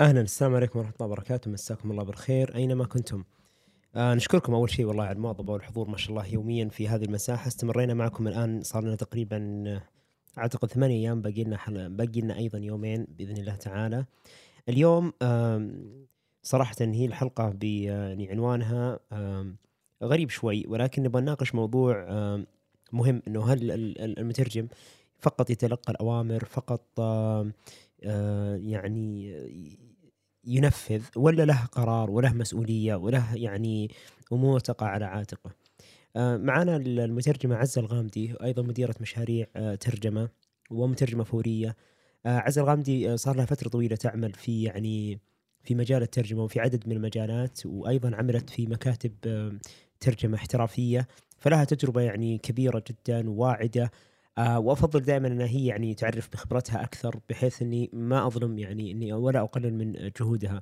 أهلا. السلام عليكم ورحمة الله وبركاته. مساكم الله بالخير أينما كنتم. آه نشكركم أول شيء والله على المواظبة والحضور ما شاء الله يوميا في هذه المساحة. استمرينا معكم الآن صار لنا تقريبا آه، أعتقد ثمانية أيام باقي لنا حل... باقي لنا أيضا يومين بإذن الله تعالى. اليوم آه صراحة هي الحلقة يعني عنوانها آه غريب شوي ولكن نبغى نناقش موضوع آه مهم إنه هل المترجم فقط يتلقى الأوامر فقط آه يعني ينفذ ولا له قرار وله مسؤولية وله يعني أمور تقع على عاتقه. آه، معنا المترجمه عزه الغامدي أيضا مديرة مشاريع آه، ترجمة ومترجمة فورية. آه، عزه الغامدي صار لها فترة طويلة تعمل في يعني في مجال الترجمة وفي عدد من المجالات وأيضا عملت في مكاتب ترجمة احترافية فلها تجربة يعني كبيرة جدا وواعده آه وأفضل دائما إنها هي يعني تعرف بخبرتها أكثر بحيث إني ما أظلم يعني إني ولا أقلل من جهودها.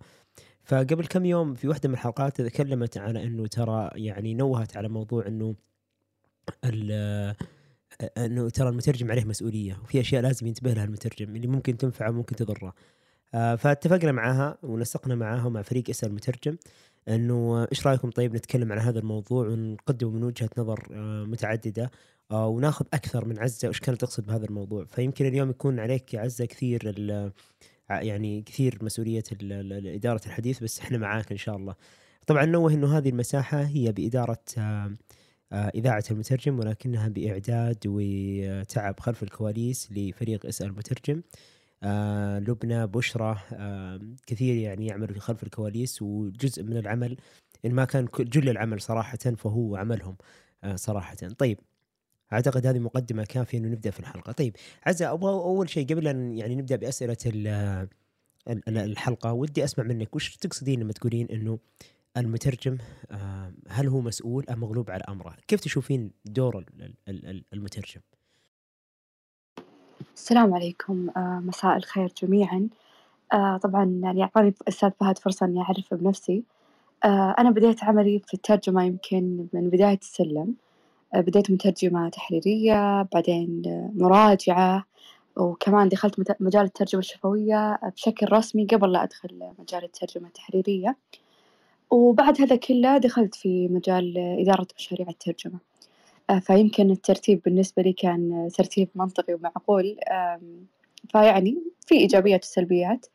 فقبل كم يوم في واحدة من الحلقات تكلمت على إنه ترى يعني نوهت على موضوع إنه إنه ترى المترجم عليه مسؤولية وفي أشياء لازم ينتبه لها المترجم اللي ممكن تنفعه وممكن تضره. آه فاتفقنا معها ونسقنا معها ومع فريق إسأل المترجم إنه إيش رأيكم طيب نتكلم عن هذا الموضوع ونقدم من وجهة نظر آه متعددة آه، وناخذ أكثر من عزة وش كانت تقصد بهذا الموضوع؟ فيمكن اليوم يكون عليك يا عزة كثير يعني كثير مسؤولية إدارة الحديث بس إحنا معاك إن شاء الله. طبعا نوه إنه هذه المساحة هي بإدارة آه، آه، إذاعة المترجم ولكنها بإعداد وتعب خلف الكواليس لفريق اسأل المترجم. لبنى بشرى كثير يعني يعملوا في خلف الكواليس وجزء من العمل إن ما كان جل العمل صراحة فهو عملهم صراحة. طيب أعتقد هذه مقدمة كافية إنه نبدأ في الحلقة طيب عزة أبغى أول شيء قبل أن يعني نبدأ بأسئلة الحلقة ودي أسمع منك وش تقصدين لما تقولين إنه المترجم آه، هل هو مسؤول أم مغلوب على أمره؟ كيف تشوفين دور المترجم؟ السلام عليكم آه، مساء الخير جميعا آه، طبعا يعني أعطاني أستاذ فهد فرصة إني أعرف بنفسي أنا بديت عملي في الترجمة يمكن من بداية السلم بديت مترجمة تحريرية بعدين مراجعة وكمان دخلت مجال الترجمة الشفوية بشكل رسمي قبل لا أدخل مجال الترجمة التحريرية. وبعد هذا كله دخلت في مجال إدارة مشاريع الترجمة. فيمكن الترتيب بالنسبة لي كان ترتيب منطقي ومعقول فيعني في إيجابيات وسلبيات.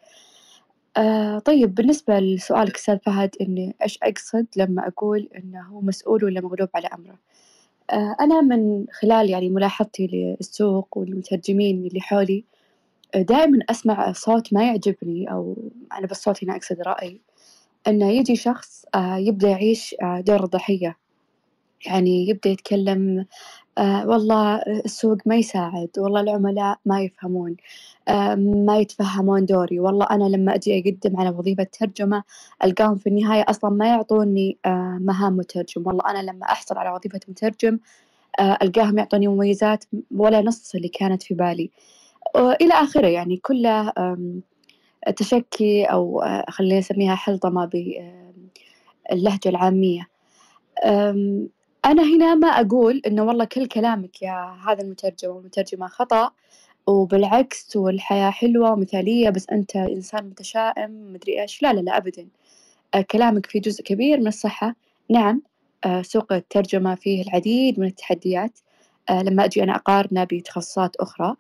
طيب بالنسبة لسؤالك أستاذ فهد إني إيش أقصد لما أقول إنه هو مسؤول ولا مغلوب على أمره؟ آه، أنا من خلال يعني ملاحظتي للسوق والمترجمين اللي حولي آه، دائما أسمع صوت ما يعجبني أو أنا بالصوت هنا أقصد رأي إنه يجي شخص آه، يبدأ يعيش دور الضحية يعني يبدأ يتكلم آه والله السوق ما يساعد والله العملاء ما يفهمون آه ما يتفهمون دوري. والله أنا لما أجي أقدم على وظيفة ترجمة ألقاهم في النهاية أصلا ما يعطوني آه مهام مترجم. والله أنا لما أحصل على وظيفة مترجم آه ألقاهم يعطوني مميزات ولا نص اللي كانت في بالي. إلى آخره يعني كله تشكي أو آه، خلينا نسميها حلطمة باللهجة العامية. أنا هنا ما أقول إنه والله كل كلامك يا هذا المترجم والمترجمة خطأ وبالعكس والحياة حلوة ومثالية بس أنت إنسان متشائم مدري إيش. لا لا لا أبدا. آه، كلامك فيه جزء كبير من الصحة. نعم آه، سوق الترجمة فيه العديد من التحديات. آه، لما أجي أنا أقارنه بتخصصات أخرى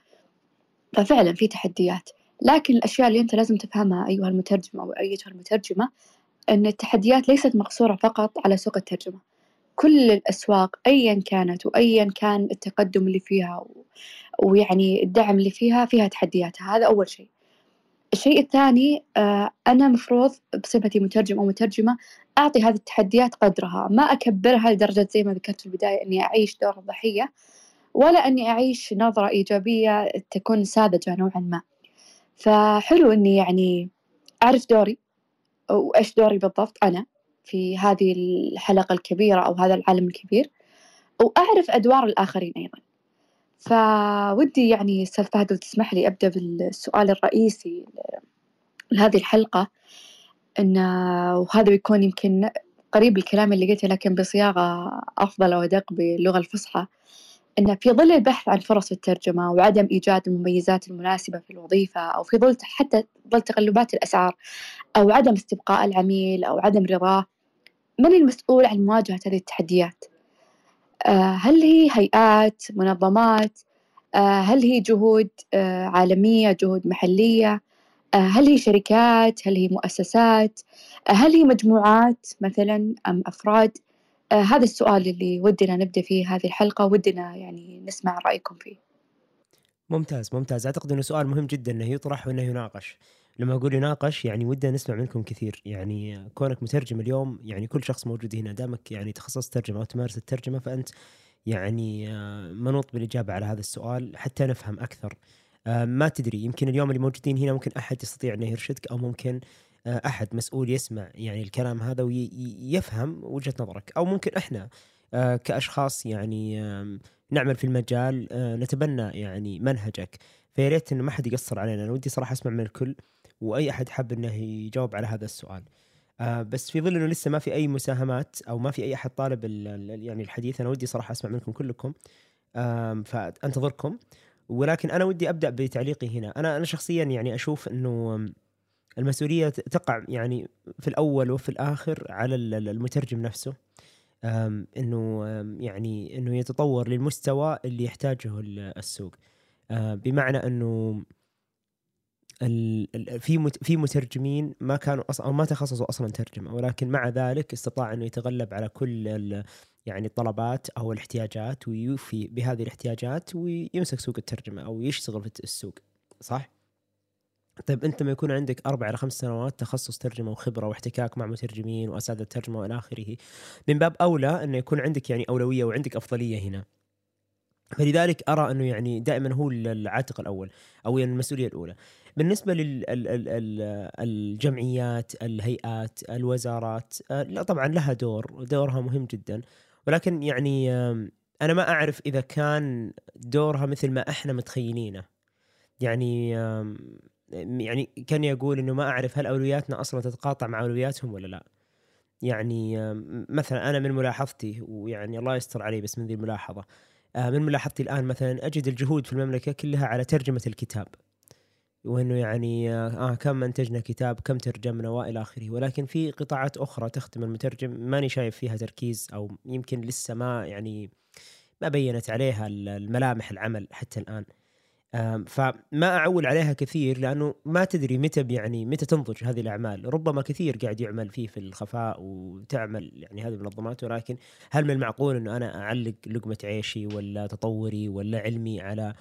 ففعلا في تحديات. لكن الأشياء اللي أنت لازم تفهمها أيها المترجم أو أيتها المترجمة أن التحديات ليست مقصورة فقط على سوق الترجمة. كل الأسواق أيًا كانت وأيًا كان التقدم اللي فيها ويعني الدعم اللي فيها فيها تحدياتها هذا أول شيء، الشيء الثاني آه، أنا مفروض بصفتي مترجم أو مترجمة أعطي هذه التحديات قدرها ما أكبرها لدرجة زي ما ذكرت في البداية إني أعيش دور الضحية ولا إني أعيش نظرة إيجابية تكون ساذجة نوعًا ما، فحلو إني يعني أعرف دوري وإيش دوري بالضبط أنا. في هذه الحلقة الكبيرة أو هذا العالم الكبير وأعرف أدوار الآخرين أيضا. فودي يعني أستاذ فهد لو تسمح لي أبدأ بالسؤال الرئيسي لهذه الحلقة. إن وهذا بيكون يمكن قريب الكلام اللي قلته لكن بصياغة أفضل وأدق باللغة الفصحى. إن في ظل البحث عن فرص الترجمة وعدم إيجاد المميزات المناسبة في الوظيفة أو في ظل حتى ظل تقلبات الأسعار أو عدم استبقاء العميل أو عدم رضاه من المسؤول عن مواجهة هذه التحديات؟ آه، هل هي هيئات منظمات؟ آه، هل هي جهود آه، عالمية جهود محلية؟ هل هي شركات؟ هل هي مؤسسات؟ هل هي مجموعات مثلا أم أفراد؟ هذا السؤال اللي ودنا نبدأ فيه هذه الحلقة ودنا يعني نسمع رأيكم فيه. ممتاز ممتاز. أعتقد أنه سؤال مهم جدا أنه يطرح وأنه يناقش. لما أقول يناقش يعني ودنا نسمع منكم كثير. يعني كونك مترجم اليوم يعني كل شخص موجود هنا دامك يعني تخصصت ترجمة أو تمارس الترجمة فأنت يعني آه، منوط بالإجابة على هذا السؤال حتى نفهم أكثر. آه، ما تدري يمكن اليوم اللي موجودين هنا ممكن أحد يستطيع انه يرشدك أو ممكن آه، أحد مسؤول يسمع يعني الكلام هذا ويفهم وجهة نظرك. أو ممكن إحنا كأشخاص يعني نعمل في المجال نتبنى يعني منهجك. فيا ريت انه ما حد يقصر علينا. أنا ودي صراحة أسمع من الكل. وأي أحد حاب إنه يجاوب على هذا السؤال. آه بس في ظل إنه لسه ما في أي مساهمات أو ما في أي أحد طالب يعني الحديث أنا ودي صراحة أسمع منكم كلكم. آه فأنتظركم. ولكن أنا ودي أبدأ بتعليقي هنا. أنا أنا شخصيا يعني أشوف إنه المسؤولية تقع يعني في الأول وفي الآخر على المترجم نفسه. إنه يعني إنه يتطور للمستوى اللي يحتاجه السوق. آه، بمعنى إنه في في مترجمين ما كانوا أصلا أو ما تخصصوا أصلا ترجمة ولكن مع ذلك استطاع إنه يتغلب على كل يعني الطلبات أو الاحتياجات ويوفي بهذه الاحتياجات ويمسك سوق الترجمة أو يشتغل في السوق صح؟ طيب أنت لما يكون عندك أربع إلى خمس سنوات تخصص ترجمة وخبرة واحتكاك مع مترجمين وأساتذة ترجمه وإلى آخره من باب أولى إنه يكون عندك يعني أولوية وعندك أفضلية هنا. فلذلك أرى إنه يعني دائما هو العاتق الأول أو يعني المسؤولية الأولى. بالنسبة للجمعيات الهيئات الوزارات آه، لا طبعا لها دور دورها مهم جدا. ولكن يعني أنا ما أعرف إذا كان دورها مثل ما إحنا متخيلينه. يعني يعني كان يقول إنه ما أعرف هل أولوياتنا أصلا تتقاطع مع أولوياتهم ولا لا. يعني مثلا أنا من ملاحظتي ويعني الله يستر علي بس من ذي الملاحظة آه، من ملاحظتي الآن مثلا أجد الجهود في المملكة كلها على ترجمة الكتاب. وإنه يعني آه كم انتجنا كتاب كم ترجمنا وإلى آخره. ولكن في قطاعات أخرى تخدم المترجم. ماني شايف فيها تركيز أو يمكن لسه ما يعني ما بينت عليها الملامح العمل حتى الآن. فما أعول عليها كثير لأنه ما تدري متى يعني متى تنضج هذه الأعمال. ربما كثير قاعد يعمل فيه في الخفاء وتعمل يعني هذه المنظمات. ولكن هل من المعقول إنه أنا أعلق لقمة عيشي ولا تطوري ولا علمي على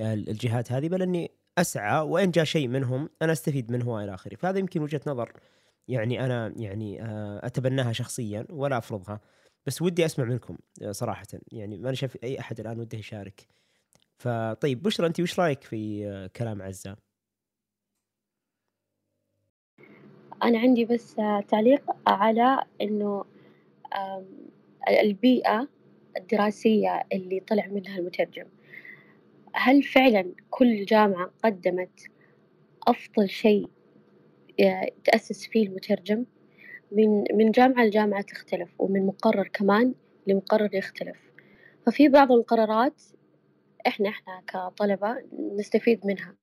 الجهات هذه؟ بل إني أسعى وإن جاء شيء منهم أنا أستفيد منه وإلى آخره. فهذا يمكن وجهة نظر. يعني أنا يعني آه، أتبناها شخصيا ولا أفرضها. بس ودي أسمع منكم آه، صراحة. يعني ما أنا شايف أي أحد الآن وده يشارك. فطيب بشرى أنت وش رأيك في آه، كلام عزة؟ أنا عندي بس تعليق على إنه البيئة الدراسية اللي طلع منها المترجم. هل فعلا كل جامعة قدمت أفضل شيء تأسس فيه المترجم؟ من من جامعة لجامعة تختلف ومن مقرر كمان لمقرر يختلف. ففي بعض المقررات إحنا إحنا كطلبة نستفيد منها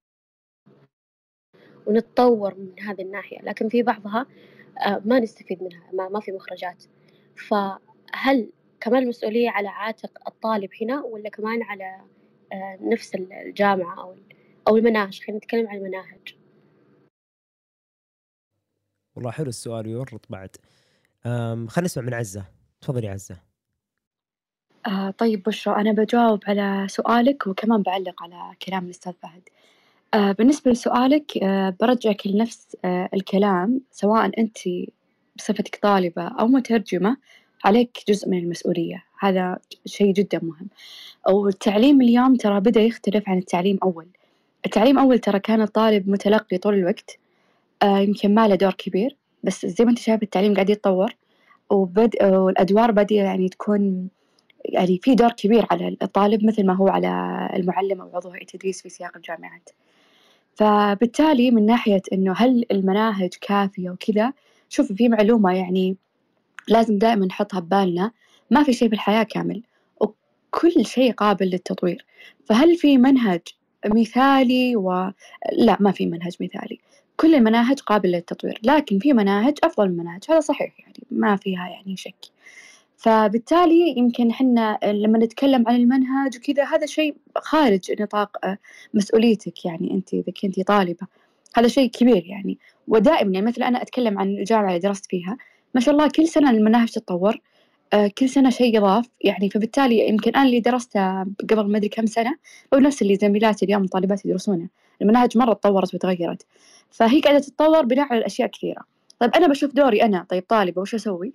ونتطور من هذه الناحية لكن في بعضها آه، ما نستفيد منها ما, ما في مخرجات. فهل كمان المسؤولية على عاتق الطالب هنا ولا كمان على آه، نفس الجامعة أو أو المناهج. خلينا نتكلم عن المناهج. والله حلو السؤال ويورط بعد. خلينا نسمع من عزة. تفضلي عزة. آه طيب بشرى أنا بجاوب على سؤالك وكمان بعلق على كلام الأستاذ فهد. آه بالنسبة لسؤالك آه برجعك لنفس آه الكلام سواء أنت بصفتك طالبة أو مترجمة عليك جزء من المسؤولية. هذا شيء جدا مهم. والتعليم اليوم ترى بدأ يختلف عن التعليم أول. التعليم أول ترى كان الطالب متلقي طول الوقت آه يمكن ما له دور كبير بس زي ما أنت شايف التعليم قاعد يتطور وبد... والأدوار بدأ يعني تكون يعني في دور كبير على الطالب مثل ما هو على المعلم أو عضو هيئة التدريس في سياق الجامعات. فبالتالي من ناحية إنه هل المناهج كافية وكذا شوف في معلومة يعني لازم دائما نحطها ببالنا ما في شيء بالحياة كامل وكل شيء قابل للتطوير. فهل في منهج مثالي و؟ لا ما في منهج مثالي. كل المناهج قابلة للتطوير لكن في مناهج أفضل من مناهج. هذا صحيح يعني ما فيها يعني شك. فبالتالي يمكن حنا لما نتكلم عن المنهج وكذا هذا شيء خارج نطاق مسؤوليتك يعني أنت إذا كنتي طالبة. هذا شيء كبير يعني. ودائما يعني مثلا أنا أتكلم عن الجامعة اللي درست فيها ما شاء الله كل سنة المناهج تتطور. آه، كل سنة شيء يضاف. يعني فبالتالي يمكن أنا اللي درسته قبل ما أدري كم سنة هو نفس اللي زميلاتي اليوم طالبات يدرسونه المناهج مرة تطورت وتغيرت. فهي قاعدة تتطور بناء على أشياء كثيرة. طيب أنا بشوف دوري أنا طيب طالبة وش أسوي؟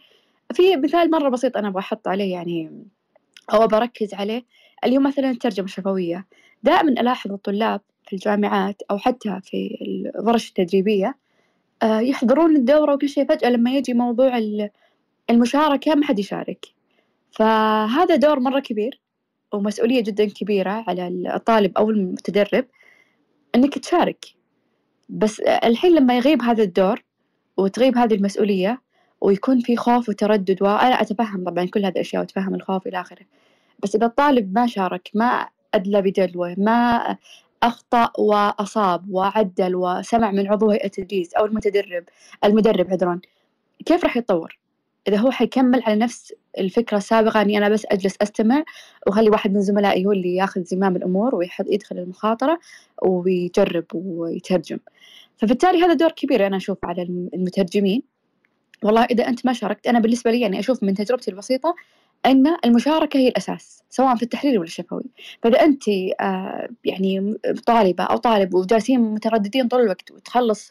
في مثال مرة بسيط أنا أبغى أحط عليه يعني أو بركز عليه. اللي هو مثلا الترجمة الشفوية. دائما ألاحظ الطلاب في الجامعات أو حتى في الورش التدريبية آه، يحضرون الدورة وكل شيء فجأة لما يجي موضوع المشاركة ما حد يشارك. فهذا دور مرة كبير ومسؤولية جدا كبيرة على الطالب أو المتدرب إنك تشارك. بس الحين لما يغيب هذا الدور وتغيب هذه المسؤولية ويكون في خوف وتردد وأنا أتفهم طبعا كل هذه الأشياء وأتفهم الخوف إلى آخره. بس إذا الطالب ما شارك ما أدلى بدلوة ما أخطأ وأصاب وعدل وسمع من عضو هيئة التدريس أو المتدرب المدرب عذرا كيف راح يتطور؟ إذا هو حيكمل على نفس الفكرة السابقة إني أنا بس أجلس أستمع وخلي واحد من زملائي هو اللي ياخذ زمام الأمور ويدخل المخاطرة ويجرب ويترجم. فبالتالي هذا دور كبير أنا أشوف على المترجمين. والله إذا أنت ما شاركت أنا بالنسبة لي يعني أشوف من تجربتي البسيطة أن المشاركة هي الأساس سواء في التحرير ولا الشفوي. فإذا أنت آه يعني طالبة أو طالب وجالسين مترددين طول الوقت وتخلص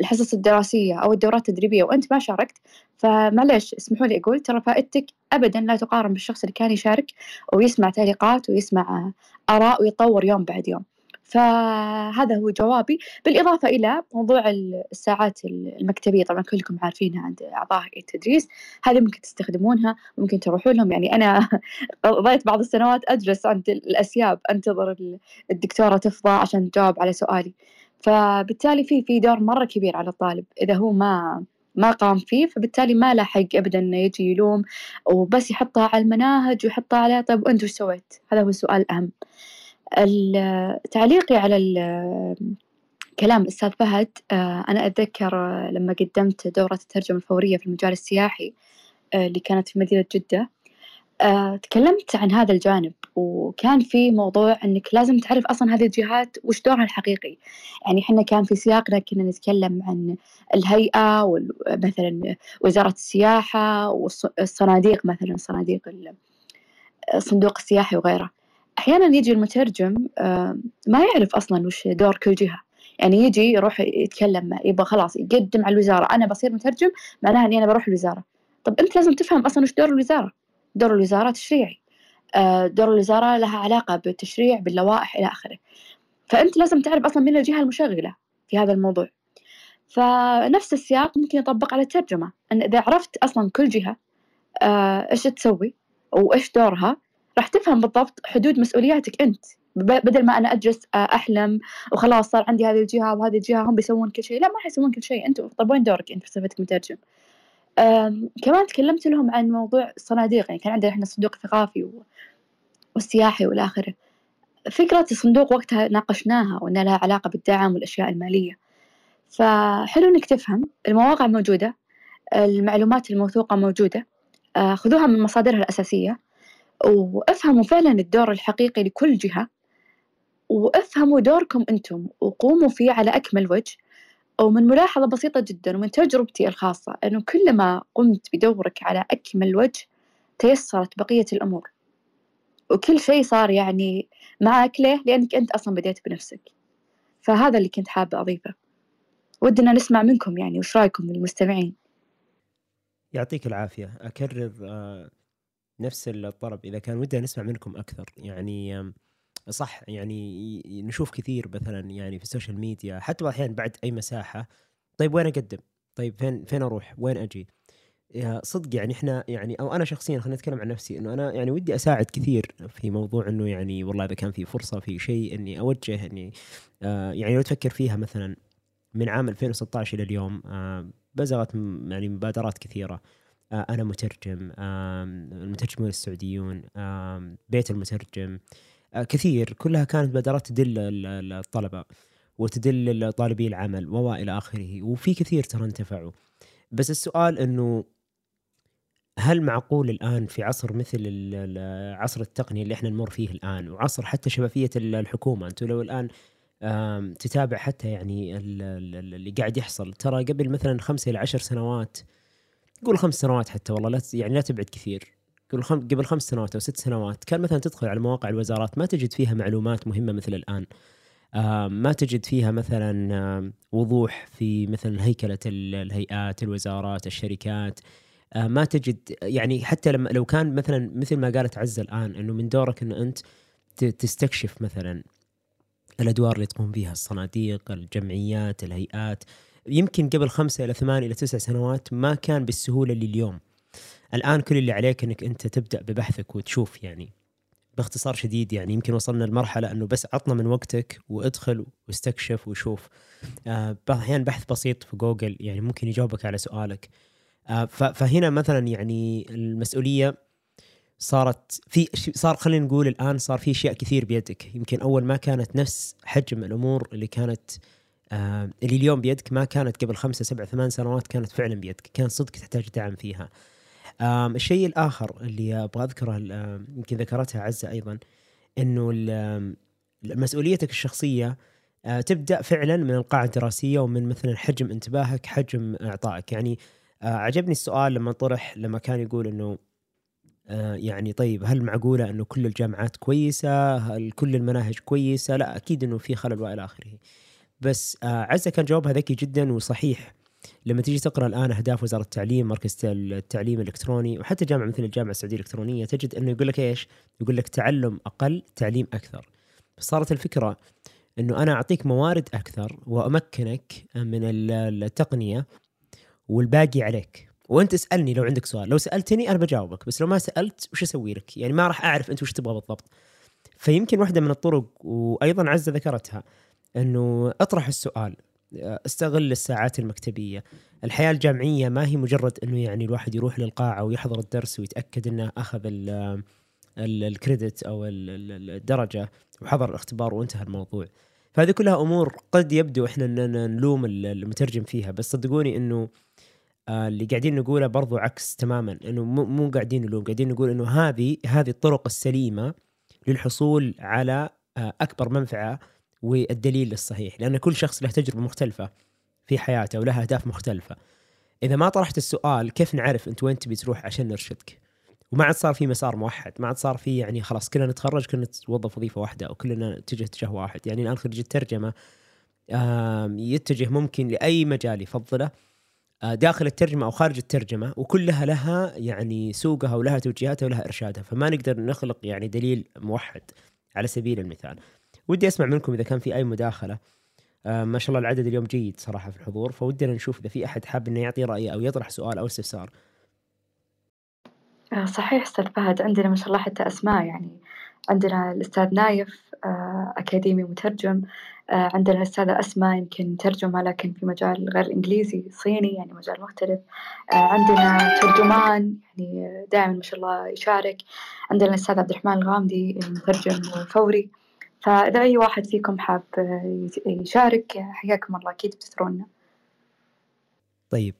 الحصص الدراسية أو الدورات التدريبية وأنت ما شاركت فمعليش اسمحوا لي أقول ترى فائدتك أبدا لا تقارن بالشخص اللي كان يشارك ويسمع تعليقات ويسمع آراء ويتطور يوم بعد يوم. فهذا هو جوابي. بالإضافة إلى موضوع الساعات المكتبية طبعا كلكم عارفينها عند أعضاء التدريس. هذه ممكن تستخدمونها ممكن تروحوا لهم. يعني أنا قضيت بعض السنوات أجلس عند الأسياب أنتظر الدكتورة تفضى عشان تجاوب على سؤالي. فبالتالي في في دور مرة كبير على الطالب إذا هو ما ما قام فيه فبالتالي ما له حق ابدا إنه يجي يلوم وبس يحطها على المناهج ويحطها على طيب وانت وش سويت؟ هذا هو السؤال الأهم. تعليقي على كلام الأستاذ فهد آه، أنا أتذكر لما قدمت دورة الترجمة الفورية في المجال السياحي آه، اللي كانت في مدينة جدة آه، تكلمت عن هذا الجانب وكان في موضوع إنك لازم تعرف أصلا هذه الجهات وش دورها الحقيقي. يعني إحنا كان في سياقنا كنا نتكلم عن الهيئة مثلا وزارة السياحة والصناديق مثلا صناديق الصندوق السياحي وغيره. أحيانا يجي المترجم آه، ما يعرف أصلا وش دور كل جهة. يعني يجي يروح يتكلم يبغى خلاص يقدم على الوزارة. أنا بصير مترجم معناها إني أنا بروح الوزارة. طب أنت لازم تفهم أصلا وش دور الوزارة. دور الوزارة تشريعي. دور الوزارة لها علاقة بالتشريع باللوائح إلى آخره. فأنت لازم تعرف أصلا من الجهة المشغلة في هذا الموضوع. فنفس السياق ممكن يطبق على الترجمة أن إذا عرفت أصلا كل جهة آه، إيش تسوي وإيش دورها راح تفهم بالضبط حدود مسؤولياتك أنت. بدل ما أنا أجلس آه، أحلم وخلاص صار عندي هذه الجهة وهذه الجهة هم بيسوون كل شيء. لا ما حيسوون كل شيء. أنتم طيب وين دورك أنت في صفتك مترجم. كمان تكلمت لهم عن موضوع الصناديق يعني كان عندنا إحنا صندوق ثقافي والسياحي والى آخره. فكرة الصندوق وقتها ناقشناها وأنها لها علاقة بالدعم والأشياء المالية. فحلو إنك تفهم المواقع موجودة المعلومات الموثوقة موجودة آه، خذوها من مصادرها الأساسية وافهموا فعلا الدور الحقيقي لكل جهة وافهموا دوركم أنتم وقوموا فيه على أكمل وجه ومن ملاحظة بسيطة جدا ومن تجربتي الخاصة أنه كلما قمت بدورك على أكمل وجه تيسرت بقية الأمور. وكل شيء صار يعني معك ليه؟ لأنك أنت أصلا بديت بنفسك. فهذا اللي كنت حابة أضيفه. ودنا نسمع منكم يعني وش رأيكم المستمعين؟ يعطيك العافية. أكرر آه، نفس الطلب إذا كان ودنا نسمع منكم أكثر. يعني صح يعني نشوف كثير مثلا يعني في ال social media حتى أحيانا بعد أي مساحة طيب وين أقدم؟ طيب فين فين أروح؟ وين أجي؟ صدق يعني إحنا يعني أو أنا شخصيا خليني أتكلم عن نفسي إنه أنا يعني ودي أساعد كثير في موضوع إنه يعني والله إذا كان في فرصة في شيء إني أوجه إني آه يعني لو تفكر فيها مثلا من عام 2016 إلى اليوم آه بزغت يعني مبادرات كثيرة آه أنا مترجم المترجمون السعوديون بيت المترجم كثير. كلها كانت مبادرات تدل الطلبة وتدل طالبي العمل والى آخره وفي كثير ترى انتفعوا. بس السؤال إنه هل معقول الآن في عصر مثل عصر التقنية اللي إحنا نمر فيه الآن وعصر حتى شفافية الحكومة؟ أنتم لو الآن تتابع حتى يعني اللي قاعد يحصل. ترى قبل مثلا خمسة إلى عشر سنوات قول خمس سنوات حتى والله لا يعني لا تبعد كثير. قبل قبل خمس سنوات أو ست سنوات كان مثلا تدخل على مواقع الوزارات ما تجد فيها معلومات مهمة مثل الآن. ما تجد فيها مثلا وضوح في مثلا هيكلة الهيئات الوزارات الشركات. ما تجد يعني حتى لما لو كان مثلا مثل ما قالت عزة الآن إنه من دورك انه أنت تستكشف مثلا الأدوار اللي تقوم فيها الصناديق، الجمعيات، الهيئات. يمكن قبل خمسة إلى ثمان إلى تسع سنوات ما كان بالسهولة اللي اليوم. الآن كل اللي عليك أنك أنت تبدأ ببحثك وتشوف يعني. باختصار شديد يعني يمكن وصلنا لمرحلة أنه بس عطنا من وقتك وادخل واستكشف وشوف. آه أحيانا بحث بسيط في جوجل يعني ممكن يجاوبك على سؤالك. آه فهنا مثلا يعني المسؤولية صارت في صار خلينا نقول الآن صار في أشياء كثير بيدك. يمكن أول ما كانت نفس حجم الأمور اللي كانت آه اللي اليوم بيدك ما كانت قبل خمسة سبع ثمان سنوات كانت فعلا بيدك. كان صدق تحتاج دعم فيها. الشيء الآخر اللي أبغى أذكره يمكن ذكرتها عزة أيضا إنه مسؤوليتك الشخصية آه تبدأ فعلا من القاعه الدراسية ومن مثلا حجم انتباهك حجم إعطائك يعني آه عجبني السؤال لما طرح لما كان يقول إنه آه، يعني طيب هل معقولة إنه كل الجامعات كويسة؟ هل كل المناهج كويسة؟ لا أكيد إنه في خلل وإلى آخره. بس عزة كان جوابها ذكي جدا وصحيح. لما تيجي تقرأ الآن أهداف وزارة التعليم مركز التعليم الإلكتروني وحتى جامعة مثل الجامعة السعودية الإلكترونية تجد إنه يقول لك إيش؟ يقول لك تعلم أقل تعليم أكثر. صارت الفكرة إنه أنا أعطيك موارد أكثر وأمكنك من التقنية والباقي عليك. وأنت اسألني لو عندك سؤال لو سألتني أنا بجاوبك بس لو ما سألت وش أسوي لك يعني ما راح أعرف أنت وش تبغى بالضبط فيمكن واحدة من الطرق وأيضا عزه ذكرتها إنه أطرح السؤال استغل الساعات المكتبية. الحياة الجامعية ما هي مجرد إنه يعني الواحد يروح للقاعة ويحضر الدرس ويتأكد إنه أخذ الكريدت أو الدرجة وحضر الاختبار وانتهى الموضوع. فهذه كلها أمور قد يبدو إحنا نلوم المترجم فيها بس صدقوني إنه آه، اللي قاعدين نقوله برضو عكس تماما إنه مو قاعدين نلوم قاعدين نقول إنه هذه هذه الطرق السليمة للحصول على آه، أكبر منفعة والدليل الصحيح لأن كل شخص له تجربة مختلفة في حياته وله أهداف مختلفة. إذا ما طرحت السؤال كيف نعرف أنت وين تبي تروح عشان نرشدك؟ وما عاد صار في مسار موحد ما عاد صار في يعني خلاص كلنا نتخرج كلنا نتوظف وظيفة واحدة أو كلنا نتجه اتجاه واحد. يعني الآن خريج الترجمة يتجه ممكن لأي مجال يفضله آه، داخل الترجمة أو خارج الترجمة وكلها لها يعني سوقها ولها توجيهاتها ولها إرشادها. فما نقدر نخلق يعني دليل موحد على سبيل المثال. ودي أسمع منكم إذا كان في أي مداخلة. آه ما شاء الله العدد اليوم جيد صراحة في الحضور فودنا نشوف إذا في أحد حاب إنه يعطي رأيه أو يطرح سؤال أو استفسار. آه، صحيح أستاذ فهد عندنا ما شاء الله حتى أسماء يعني عندنا الأستاذ نايف آه، أكاديمي مترجم آه، عندنا الأستاذة أسماء يمكن ترجمة لكن في مجال غير إنجليزي صيني يعني مجال مختلف. عندنا ترجمان يعني دائما ما شاء الله يشارك. عندنا الأستاذ عبد الرحمن الغامدي مترجم فوري فإذا أي واحد فيكم حاب يشارك حياكم الله أكيد بتترونا طيب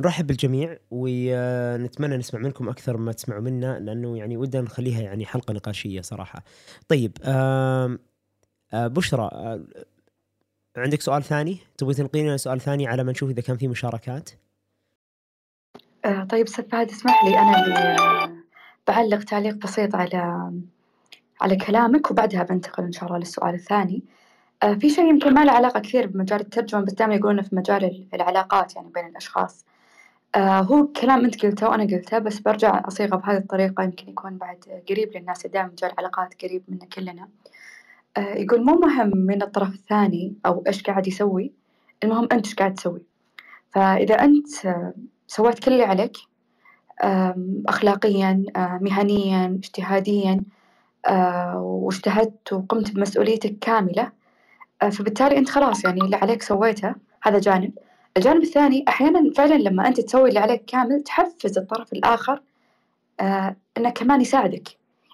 نرحب بالجميع ونتمنى نسمع منكم أكثر ما تسمعوا منا لأنه يعني ودنا نخليها يعني حلقة نقاشية صراحة. طيب آه بشرى آه عندك سؤال ثاني؟ تبغي تنقينا سؤال ثاني على ما نشوف إذا كان في مشاركات؟ آه طيب أستاذ فهد اسمح لي أنا بعلق تعليق بسيط على على كلامك وبعدها بنتقل إن شاء الله للسؤال الثاني. آه في شيء يمكن ما له علاقة كثير بمجال الترجمة بس دائما يقولون في مجال العلاقات يعني بين الأشخاص. آه هو كلام أنت قلته وأنا قلته بس برجع أصيغه بهذه الطريقة يمكن يكون بعد قريب للناس دائما مجال العلاقات قريب منا كلنا آه يقول مو مهم من الطرف الثاني أو إيش قاعد يسوي المهم أنت إيش قاعد تسوي فإذا أنت سويت كل اللي عليك أخلاقيا مهنيا اجتهاديا واجتهدت وقمت بمسؤوليتك كاملة. فبالتالي أنت خلاص يعني اللي عليك سويته هذا جانب. الجانب الثاني أحيانا فعلا لما أنت تسوي اللي عليك كامل تحفز الطرف الآخر إنه كمان يساعدك.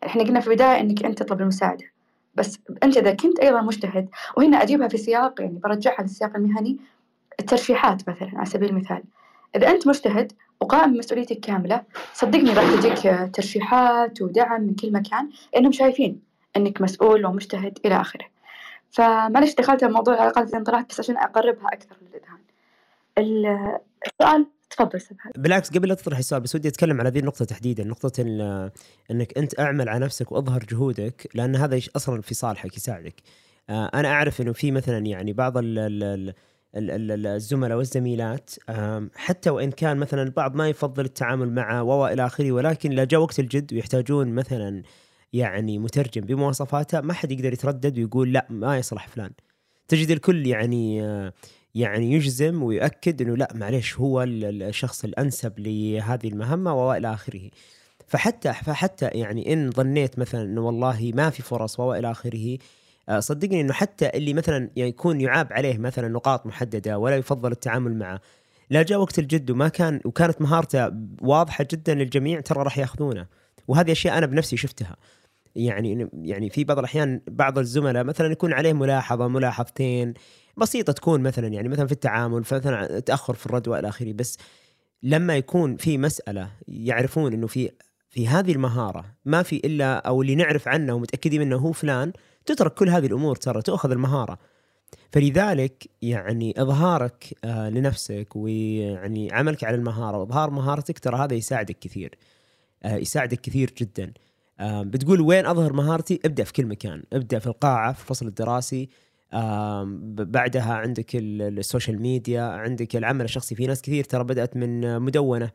إحنا قلنا في البداية إنك أنت تطلب المساعدة. بس أنت إذا كنت أيضا مجتهد وهنا أجيبها في سياق يعني برجعها للسياق المهني الترشيحات مثلا على سبيل المثال. إذا أنت مجتهد وقائم بمسؤوليتك كاملة. صدقني راح تجيك ترشيحات ودعم من كل مكان لأنهم شايفين إنك مسؤول ومجتهد إلى آخره. فمعلش دخلت الموضوع علاقات الانطلاق بس عشان أقربها أكثر للأذهان. السؤال تفضل سبحان بالعكس قبل لا تطرح السؤال بس ودي أتكلم على هذه النقطة تحديدا. نقطة إن إنك أنت أعمل على نفسك وأظهر جهودك لأن هذا أصلا في صالحك يساعدك. آه، أنا أعرف إنه في مثلا يعني بعض ال الزملاء والزميلات. حتى وإن كان مثلا البعض ما يفضل التعامل مع و إلى آخره ولكن لا جاء وقت الجد ويحتاجون مثلا يعني مترجم بمواصفاته ما حد يقدر يتردد ويقول لا ما يصلح فلان. تجد الكل يعني يعني يجزم ويؤكد إنه لا معلش هو الشخص الأنسب لهذه المهمة والى آخره. فحتى فحتى يعني إن ظنيت مثلا إنه والله ما في فرص والى آخره صدقني إنه حتى اللي مثلا يعني يكون يعاب عليه مثلا نقاط محددة ولا يفضل التعامل معه لا جاء وقت الجد وما كان وكانت مهارته واضحة جدا للجميع ترى راح يأخذونه. وهذه أشياء أنا بنفسي شفتها. يعني يعني في بعض الأحيان بعض الزملاء مثلا يكون عليه ملاحظة ملاحظتين بسيطة تكون مثلا يعني مثلا في التعامل فمثلا تأخر في الرد وإلى آخره بس لما يكون في مسألة يعرفون إنه في في هذه المهارة ما في إلا أو اللي نعرف عنه ومتأكدين منه هو فلان تترك كل هذه الأمور ترى تأخذ المهارة. فلذلك يعني إظهارك آه لنفسك ويعني عملك على المهارة وإظهار مهارتك ترى هذا يساعدك كثير. آه يساعدك كثير جدا. آه بتقول وين أظهر مهارتي؟ ابدأ في كل مكان. ابدأ في القاعة في الفصل الدراسي. بعدها عندك ال social media عندك العمل الشخصي. في ناس كثير ترى بدأت من مدونة.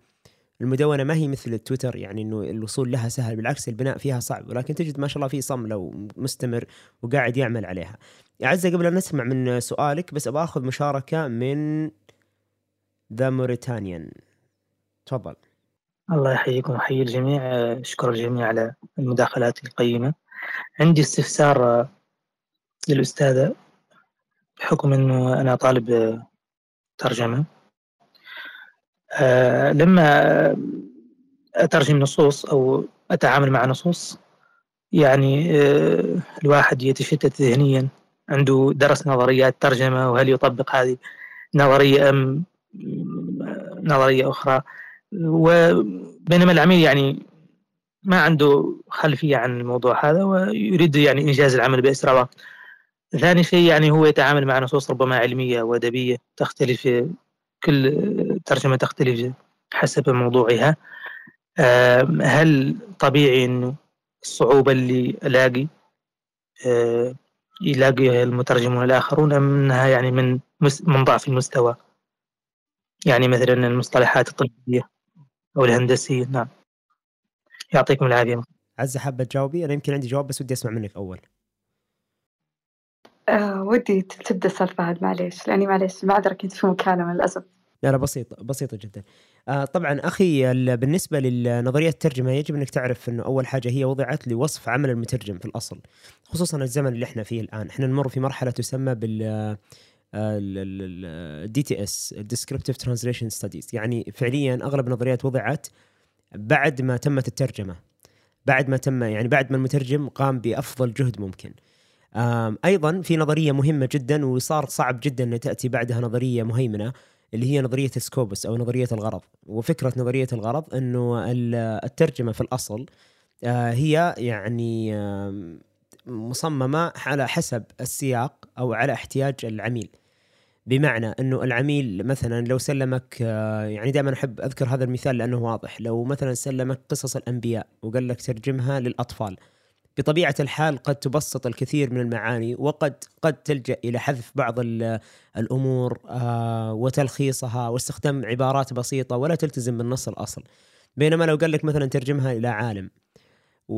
المدونة ما هي مثل التويتر يعني إنه الوصول لها سهل بالعكس البناء فيها صعب ولكن تجد ما شاء الله في صمله ومستمر وقاعد يعمل عليها. عزة قبل أن نسمع من سؤالك بس أبغى أخذ مشاركة من ذا موريتانيان تفضل. الله يحييكم ويحيي الجميع أشكر الجميع على المداخلات القيمة. عندي استفسار للأستاذة بحكم إنه أنا طالب ترجمة لما أترجم نصوص أو أتعامل مع نصوص يعني آه الواحد يتشتت ذهنيا عنده درس نظريات ترجمة وهل يطبق هذه نظريه أم نظرية أخرى. وبينما العميل يعني ما عنده خلفية عن الموضوع هذا ويريد يعني إنجاز العمل بأسرع وقت. ثاني شيء يعني هو يتعامل مع نصوص ربما علمية وأدبية تختلف كل ترجمة تختلف حسب موضوعها. هل طبيعي أنه الصعوبة اللي ألاقي يلاقيها المترجمون الآخرون أم أنها يعني من من ضعف المستوى؟ يعني مثلا المصطلحات الطبية أو الهندسية. نعم. يعطيكم العافية. عزة حابة تجاوبي؟ أنا يمكن عندي جواب بس ودي أسمع منك أول. آه ودي تبدأ أستاذ فهد معليش لأني معليش معذرة كنت في مكالمة للأسف. لا لا بسيطة بسيطة جدا. آه طبعا أخي بالنسبة للنظرية الترجمة يجب أنك تعرف أنه أول حاجة هي وضعت لوصف عمل المترجم في الأصل خصوصا الزمن اللي إحنا فيه الآن. إحنا نمر في مرحلة تسمى بال DTS Descriptive Translation Studies. يعني فعليا أغلب النظريات وضعت بعد ما تمت الترجمة بعد ما تم يعني بعد ما المترجم قام بأفضل جهد ممكن. أيضا في نظرية مهمة جدا وصار صعب جدا ان تأتي بعدها نظرية مهيمنة. اللي هي نظرية سكوبس أو نظرية الغرض. وفكرة نظرية الغرض إنه الترجمة في الأصل آه، هي يعني مصممة على حسب السياق أو على احتياج العميل. بمعنى إنه العميل مثلا لو سلمك آه، يعني دائما أحب أذكر هذا المثال لأنه واضح. لو مثلا سلمك قصص الأنبياء وقال لك ترجمها للأطفال بطبيعة الحال قد تبسط الكثير من المعاني وقد قد تلجأ إلى حذف بعض الأمور آه، وتلخيصها واستخدام عبارات بسيطة ولا تلتزم بالنص الأصل. بينما لو قال لك مثلا ترجمها إلى عالم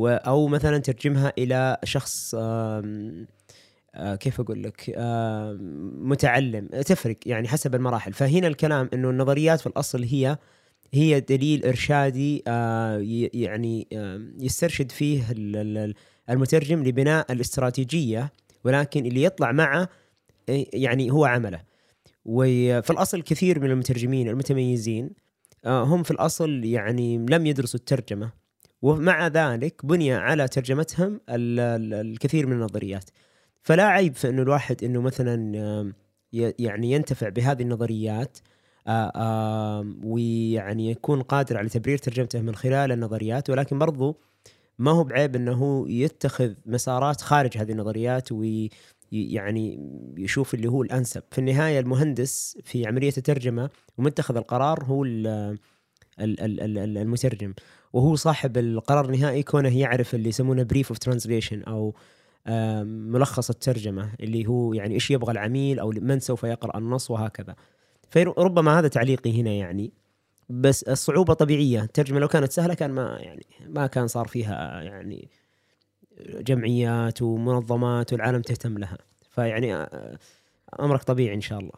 أو مثلا ترجمها إلى شخص آه، كيف أقول لك؟ متعلم تفرق يعني حسب المراحل. فهنا الكلام إنه النظريات في الأصل هي هي دليل إرشادي آه، يعني يسترشد فيه المترجم لبناء الاستراتيجية ولكن اللي يطلع معه يعني هو عمله. وفي الأصل كثير من المترجمين المتميزين هم في الأصل يعني لم يدرسوا الترجمة. ومع ذلك بني على ترجمتهم الكثير من النظريات. فلا عيب في إنه الواحد إنه مثلا يعني ينتفع بهذه النظريات ويعني يكون قادر على تبرير ترجمته من خلال النظريات ولكن برضو ما هو بعيب إنه يتخذ مسارات خارج هذه النظريات ويعني يشوف اللي هو الأنسب. في النهاية المهندس في عملية الترجمة ومتخذ القرار هو المترجم. وهو صاحب القرار النهائي كونه يعرف اللي يسمونه brief of translation أو ملخص الترجمة اللي هو يعني إيش يبغى العميل أو من سوف يقرأ النص وهكذا. فربما هذا تعليقي هنا يعني بس الصعوبة طبيعية. الترجمة لو كانت سهلة كان ما يعني ما كان صار فيها يعني جمعيات ومنظمات والعالم تهتم لها. فيعني آه، أمرك طبيعي إن شاء الله.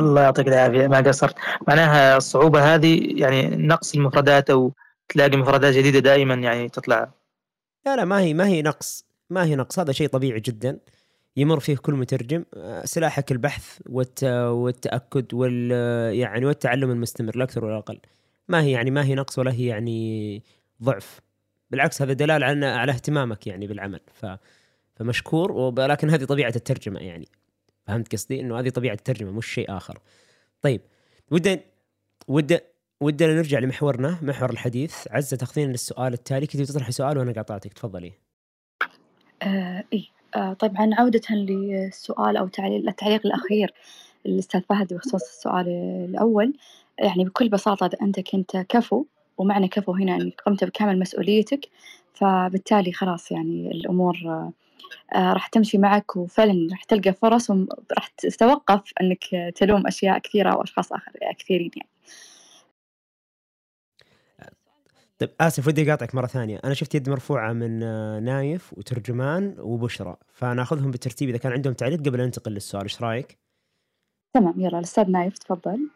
الله يعطيك العافية. ما قصرت. معناها الصعوبة هذه يعني نقص المفردات أو تلاقي مفردات جديدة دائما يعني تطلع. لا لا ما هي ما هي نقص ما هي نقص. هذا شيء طبيعي جدا. يمر فيه كل مترجم سلاحك البحث والتأكد وال يعني والتعلم المستمر لا أكثر ولا أقل. ما هي يعني ما هي نقص ولا هي يعني ضعف. بالعكس هذا دلال على على اهتمامك يعني بالعمل. ف فمشكور ولكن هذه طبيعة الترجمة يعني. فهمت قصدي؟ إنه هذه طبيعة الترجمة مش شيء آخر. طيب ودنا ودنا ودنا نرجع لمحورنا محور الحديث. عزة تاخذين السؤال التالي. كنت تطرحي سؤال وأنا قاطعتك. تفضلي. آه آه طبعا عودة للسؤال أو تعليق التعليق الأخير الأستاذ فهد بخصوص السؤال الأول. يعني بكل بساطة أنت كنت كفو ومعنى كفو هنا أنك قمت بكامل مسؤوليتك فبالتالي خلاص يعني الأمور آه آه راح تمشي معك وفعلا راح تلقى فرص وراح تتوقف أنك تلوم أشياء كثيرة أو أشخاص آخر كثيرين يعني. طيب آسف ودي أقاطعك مرة ثانية. أنا شفت يد مرفوعة من آه، نايف وترجمان وبشرى فناخذهم بالترتيب إذا كان عندهم تعليق قبل ننتقل للسؤال. إيش رأيك؟ تمام يلا الأستاذ نايف تفضل.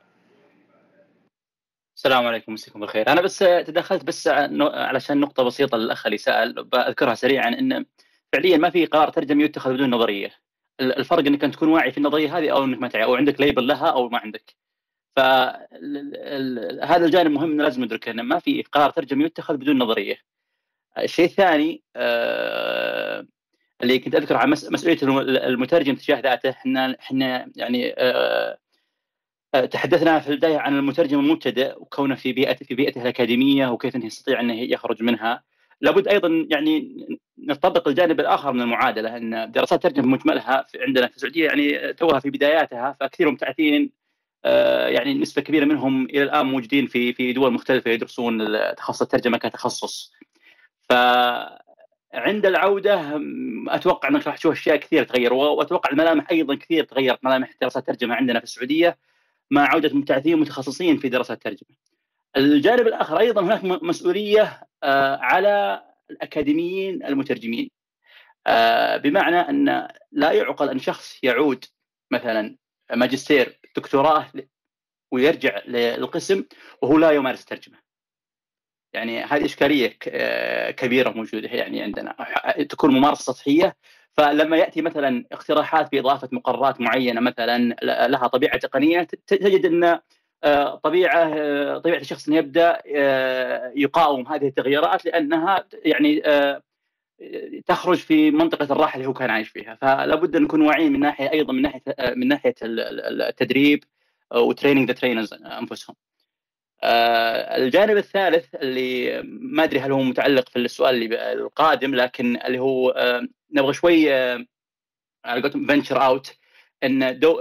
السلام عليكم مساكم بالخير. أنا بس تدخلت بس علشان نقطة بسيطة للأخ اللي سأل بذكرها سريعا إن فعليا ما في قرار ترجمة يتخذ بدون نظرية. الفرق إنك أنت تكون واعي في النظرية هذه أو إنك ما تعي أو عندك label لها أو ما عندك. فهذا الجانب مهم لازم ندركه إنه ما في قرار ترجمه يتخذ بدون نظرية. الشيء الثاني آه، اللي كنت اذكر عن مسؤولية المترجم تجاه ذاته إحنا إحنا يعني آه، آه، تحدثنا في البداية عن المترجم المبتدئ وكونه في بيئه في بيئته الأكاديمية وكيف إنه يستطيع إنه يخرج منها. لابد أيضا يعني نطبق الجانب الآخر من المعادلة إن دراسات الترجمه بمجملها في عندنا في السعودية يعني توها في بداياتها فكثير مبتعثين يعني نسبة كبيرة منهم إلى الآن موجودين في في دول مختلفة يدرسون تخصص الترجمة كتخصص. ف عند العوده أتوقع إنك راح تشوف أشياء كثير تغير وأتوقع الملامح أيضا كثير تغيرت ملامح دراسات الترجمة عندنا في السعودية مع عودة مبتعثين متخصصين في دراسات الترجمة. الجانب الآخر أيضا هناك مسؤولية آه، على الأكاديميين المترجمين. آه، بمعنى أن لا يعقل أن شخص يعود مثلا ماجستير دكتوراه ويرجع للقسم وهو لا يمارس الترجمه. يعني هذه إشكالية آه، كبيرة موجودة يعني عندنا تكون ممارسة سطحية فلما يأتي مثلا اقتراحات بإضافة مقررات معينة مثلا لها طبيعة تقنية تجد إن آه، طبيعة آه، طبيعة الشخص إنه يبدأ يقاوم هذه التغييرات لأنها يعني تخرج في منطقة الراحه اللي هو كان عايش فيها. فلا بد أن نكون واعيين من ناحية أيضا من ناحية من ناحية التدريب و training the trainers أنفسهم. آه، الجانب الثالث اللي ما أدري هل هو متعلق في السؤال اللي القادم لكن اللي هو آه، نبغى شوي آه، على قولتهم venture out into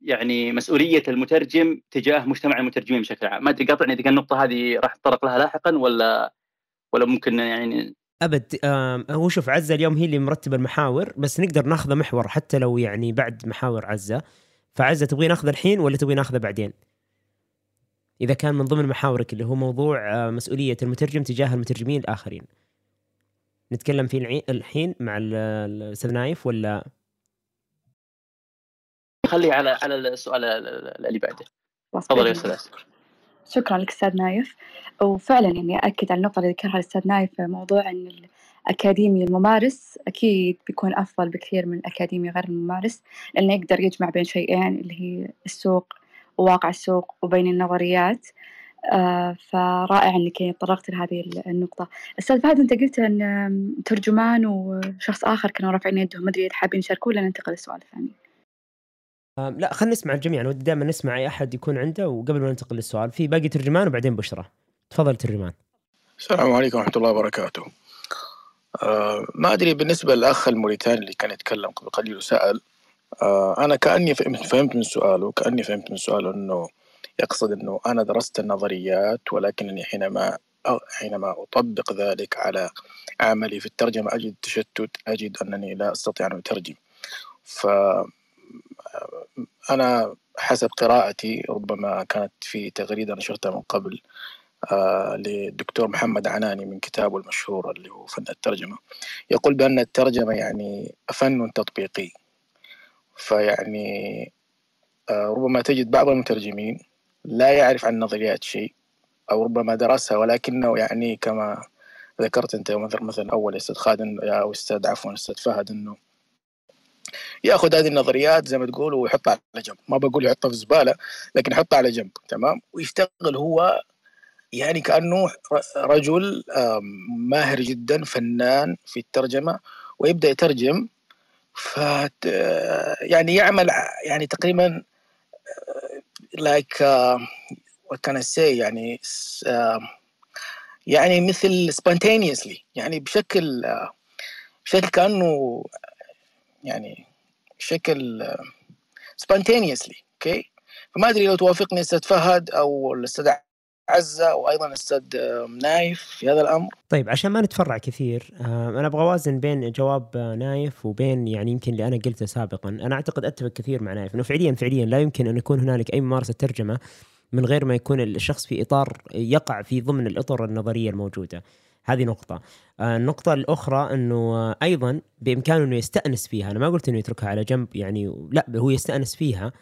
يعني مسؤولية المترجم تجاه مجتمع المترجمين بشكل عام. ما أدري قاطعني إذا النقطة هذه راح نتطرق لها لاحقا ولا ولا ممكن يعني أبد هو شوف عزة اليوم هي اللي مرتبة المحاور بس نقدر ناخذه محور حتى لو يعني بعد محاور عزة. فعزة تبغي ناخذه الحين ولا تبغي ناخذه بعدين؟ إذا كان من ضمن محاورك اللي هو موضوع مسؤولية المترجم تجاه المترجمين الآخرين. نتكلم فيه الحين مع الأستاذ نايف ولا؟ خليه على على السؤال اللي بعده. تفضل يا أستاذ شكرا لك أستاذ نايف وفعلا يعني اكد على النقطة اللي ذكرها الأستاذ نايف موضوع إن الأكاديمي الممارس أكيد بيكون أفضل بكثير من الأكاديمي غير الممارس لأنه يقدر يجمع بين شيئين اللي هي السوق وواقع السوق وبين النظريات آه فرائع إنك يعني تطرقت لهذه النقطة. أستاذ فهد أنت قلت إن ترجمان وشخص آخر كانوا رافعين يدهم ما أدري حابين يشاركوا ولا ننتقل للسؤال الثاني. لا خلينا نسمع الجميع. أنا ودي دائما نسمع أي أحد يكون عنده وقبل ما ننتقل للسؤال في باقي ترجمان وبعدين بشرى تفضل ترجمان. السلام عليكم ورحمة الله وبركاته. آه ما أدري بالنسبة للأخ الموريتاني اللي كان يتكلم قبل قليل وسأل آه أنا كأني فهمت من سؤاله كأني فهمت من سؤاله إنه يقصد إنه أنا درست النظريات ولكنني حينما حينما أطبق ذلك على عملي في الترجمة أجد تشتت أجد أنني لا أستطيع أن أترجم. ف أنا حسب قراءتي ربما كانت في تغريدة نشرتها من قبل آه للدكتور محمد عناني من كتابه المشهور اللي هو فن الترجمة. يقول بأن الترجمة يعني فن تطبيقي. فيعني آه ربما تجد بعض المترجمين لا يعرف عن النظريات شيء أو ربما درسها ولكنه يعني كما ذكرت أنت مثلا أول أستاذ خالد أو أستاذ عفوا أستاذ فهد أنه ياخذ هذه النظريات زي ما تقول ويحطها على جنب. ما بقول يحطها في الزباله لكن يحطها على جنب تمام؟ ويشتغل هو يعني كأنه رجل ماهر جدا فنان في الترجمة ويبدأ يترجم ف يعني يعمل يعني تقريبا لايك وات كان يعني يعني مثل spontaneously يعني بشكل بشكل كأنه يعني بشكل spontaneously okay فما أدري لو توافقني أستاذ فهد أو الأستاذ عزة وأيضا الاستاذ نايف في هذا الأمر. طيب عشان ما نتفرع كثير أنا أبغى أوازن بين جواب نايف وبين يعني يمكن اللي أنا قلته سابقا. أنا أعتقد أتفق كثير مع نايف إنه فعليا فعليا لا يمكن أن يكون هنالك أي ممارسة ترجمة من غير ما يكون الشخص في إطار يقع في ضمن الاطر النظرية الموجودة. هذه نقطة. آه، النقطة الأخرى أنه أيضا بإمكانه أنه يستأنس فيها. أنا ما قلت أنه يتركها على جنب يعني لا هو يستأنس فيها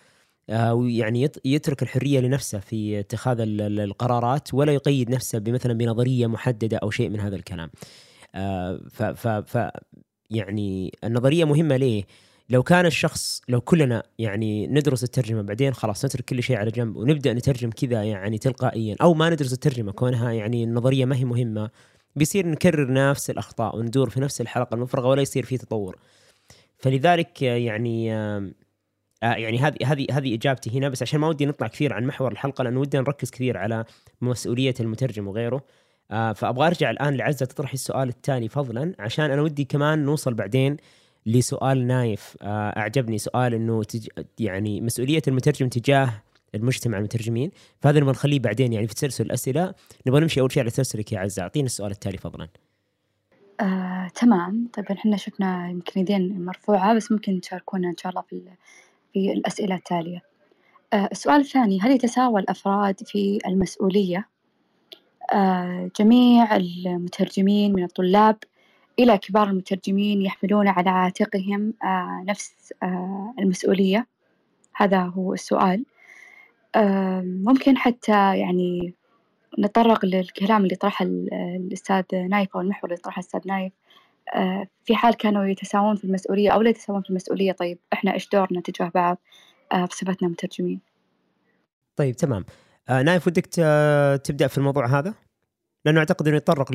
آه، ويعني يترك الحرية لنفسه في اتخاذ القرارات ولا يقيد نفسه بمثلا بنظرية محددة أو شيء من هذا الكلام. آه، ف, ف, ف يعني النظرية مهمة ليه؟ لو كان الشخص لو كلنا يعني ندرس الترجمة بعدين خلاص نترك كل شيء على جنب ونبدأ نترجم كذا يعني تلقائيا أو ما ندرس الترجمة كونها يعني النظرية ما هي مهمة بيصير نكرر نفس الأخطاء وندور في نفس الحلقة المفرغة ولا يصير في تطور. فلذلك يعني آه يعني هذه هذه هذه إجابتي هنا بس عشان ما ودي نطلع كثير عن محور الحلقة لأنه ودنا نركز كثير على مسؤولية المترجم وغيره. آه فأبغى أرجع الآن لعزة تطرح السؤال الثاني فضلا عشان أنا ودي كمان نوصل بعدين لسؤال نايف. آه أعجبني سؤال إنه تج... يعني مسؤولية المترجم تجاه المجتمع المترجمين. فهذا نبغى نخليه بعدين يعني في تسلسل الأسئلة. نبغى نمشي أول شيء على تسلسلك يا عزة. اعطينا السؤال التالي فضلا. آه، تمام. طيب إحنا شفنا يمكن يدين مرفوعة بس ممكن تشاركونا إن شاء الله في, في الأسئلة التالية. آه، السؤال الثاني هل يتساوى الأفراد في المسؤولية؟ آه، جميع المترجمين من الطلاب إلى كبار المترجمين يحملون على عاتقهم آه، نفس آه، المسؤولية؟ هذا هو السؤال. ممكن حتى يعني نتطرق للكلام اللي طرحه الأستاذ نايف أو المحور اللي طرحه الأستاذ نايف. آه، في حال كانوا يتساوون في المسؤولية أو لا يتساوون في المسؤولية طيب إحنا إيش دورنا تجاه بعض آه، بصفتنا مترجمين؟ طيب تمام. آه نايف ودك تبدأ في الموضوع هذا؟ لأنه أعتقد أنه يتطرق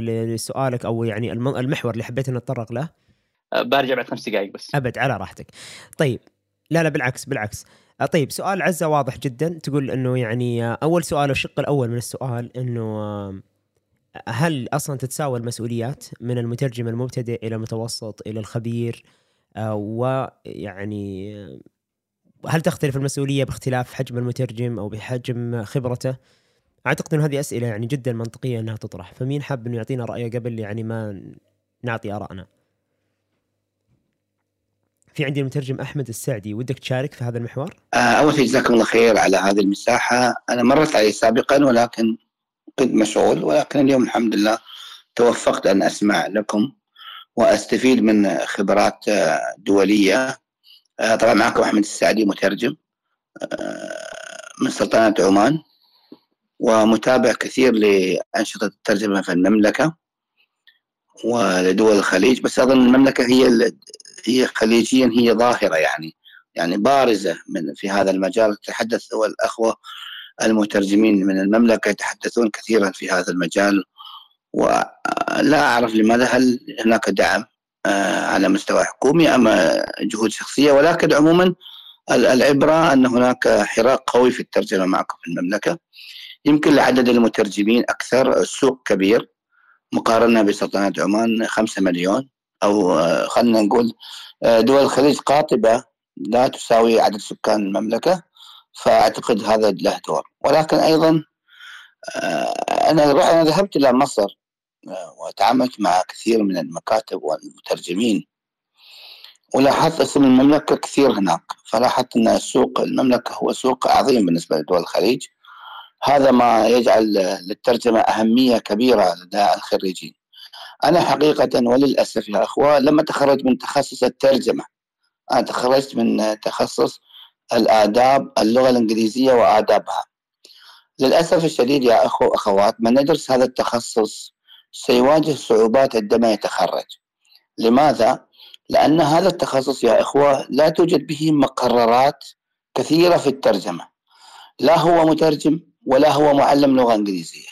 لسؤالك أو يعني المحور اللي حبيت أن نتطرق له. برجع بعد خمس دقائق بس. أبد على راحتك. طيب لا لا بالعكس بالعكس. آه، طيب سؤال عزة واضح جدا تقول إنه يعني آه، أول سؤال الشق الأول من السؤال إنه آه، هل أصلا تتساوى المسؤوليات من المترجم المبتدئ إلى المتوسط إلى الخبير ويعني هل تختلف المسؤولية باختلاف حجم المترجم أو بحجم خبرته؟ أعتقد ان هذه أسئلة يعني جدا منطقية إنها تطرح، فمين حاب إنه يعطينا رأيه قبل يعني ما نعطي آرائنا؟ في عندي المترجم أحمد السعدي ودك تشارك في هذا المحور؟ آه، أول شيء جزاكم الله خير على هذه المساحة. أنا مرت علي سابقا ولكن كنت مشغول ولكن اليوم الحمد لله توفقت أن أسمع لكم وأستفيد من خبرات آه، دولية. آه، طبعا معكم أحمد السعدي مترجم من سلطنة عمان ومتابع كثير لأنشطة الترجمة في المملكة ولدول الخليج. بس أظن المملكة هي هي خليجيا هي ظاهرة يعني يعني بارزة من في هذا المجال. تحدث الأخوة المترجمين من المملكة يتحدثون كثيرا في هذا المجال ولا أعرف لماذا هل هناك دعم آه، على مستوى حكومي أم جهود شخصية؟ ولكن عموما العبرة أن هناك حراك قوي في الترجمة معكم في المملكة. يمكن لعدد المترجمين أكثر السوق كبير مقارنة بسلطنة عمان خمسة مليون. أو آه، خلينا نقول آه، دول الخليج قاطبة لا تساوي عدد سكان المملكة فأعتقد هذا له دور. ولكن أيضا أنا أنا ذهبت إلى مصر وتعاملت مع كثير من المكاتب والمترجمين ولاحظت أسم المملكة كثير هناك فلاحظت أن سوق المملكة هو سوق عظيم بالنسبة لدول الخليج. هذا ما يجعل للترجمة أهمية كبيرة لدى الخريجين. أنا حقيقة وللأسف يا أخوة لما تخرج من تخصص الترجمة. أنا تخرجت من تخصص الآداب اللغة الإنجليزية وآدابها. للأسف الشديد يا أخو أخوات من يدرس هذا التخصص سيواجه صعوبات عندما يتخرج. لماذا؟ لأن هذا التخصص يا إخوة لا توجد به مقررات كثيرة في الترجمة. لا هو مترجم ولا هو معلم لغة إنجليزية.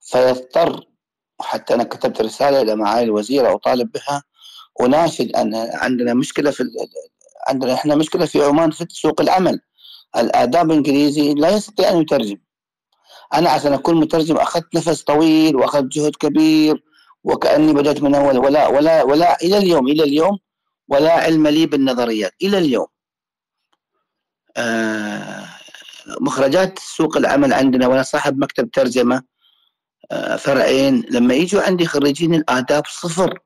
فيضطر حتى أنا كتبت رسالة إلى معالي الوزير أطالب بها. وناشد أن عندنا مشكلة في عندنا إحنا مشكلة في عمان في سوق العمل. الآداب الإنجليزي لا يستطيع أن يترجم. أنا عشان أكون مترجم أخذت نفس طويل وأخذت جهد كبير وكأني بدأت من أول ولا ولا ولا إلى اليوم إلى اليوم ولا علم لي بالنظريات. إلى اليوم. آه مخرجات سوق العمل عندنا وأنا صاحب مكتب ترجمة فرعين لما يجوا عندي خريجين الآداب صفر.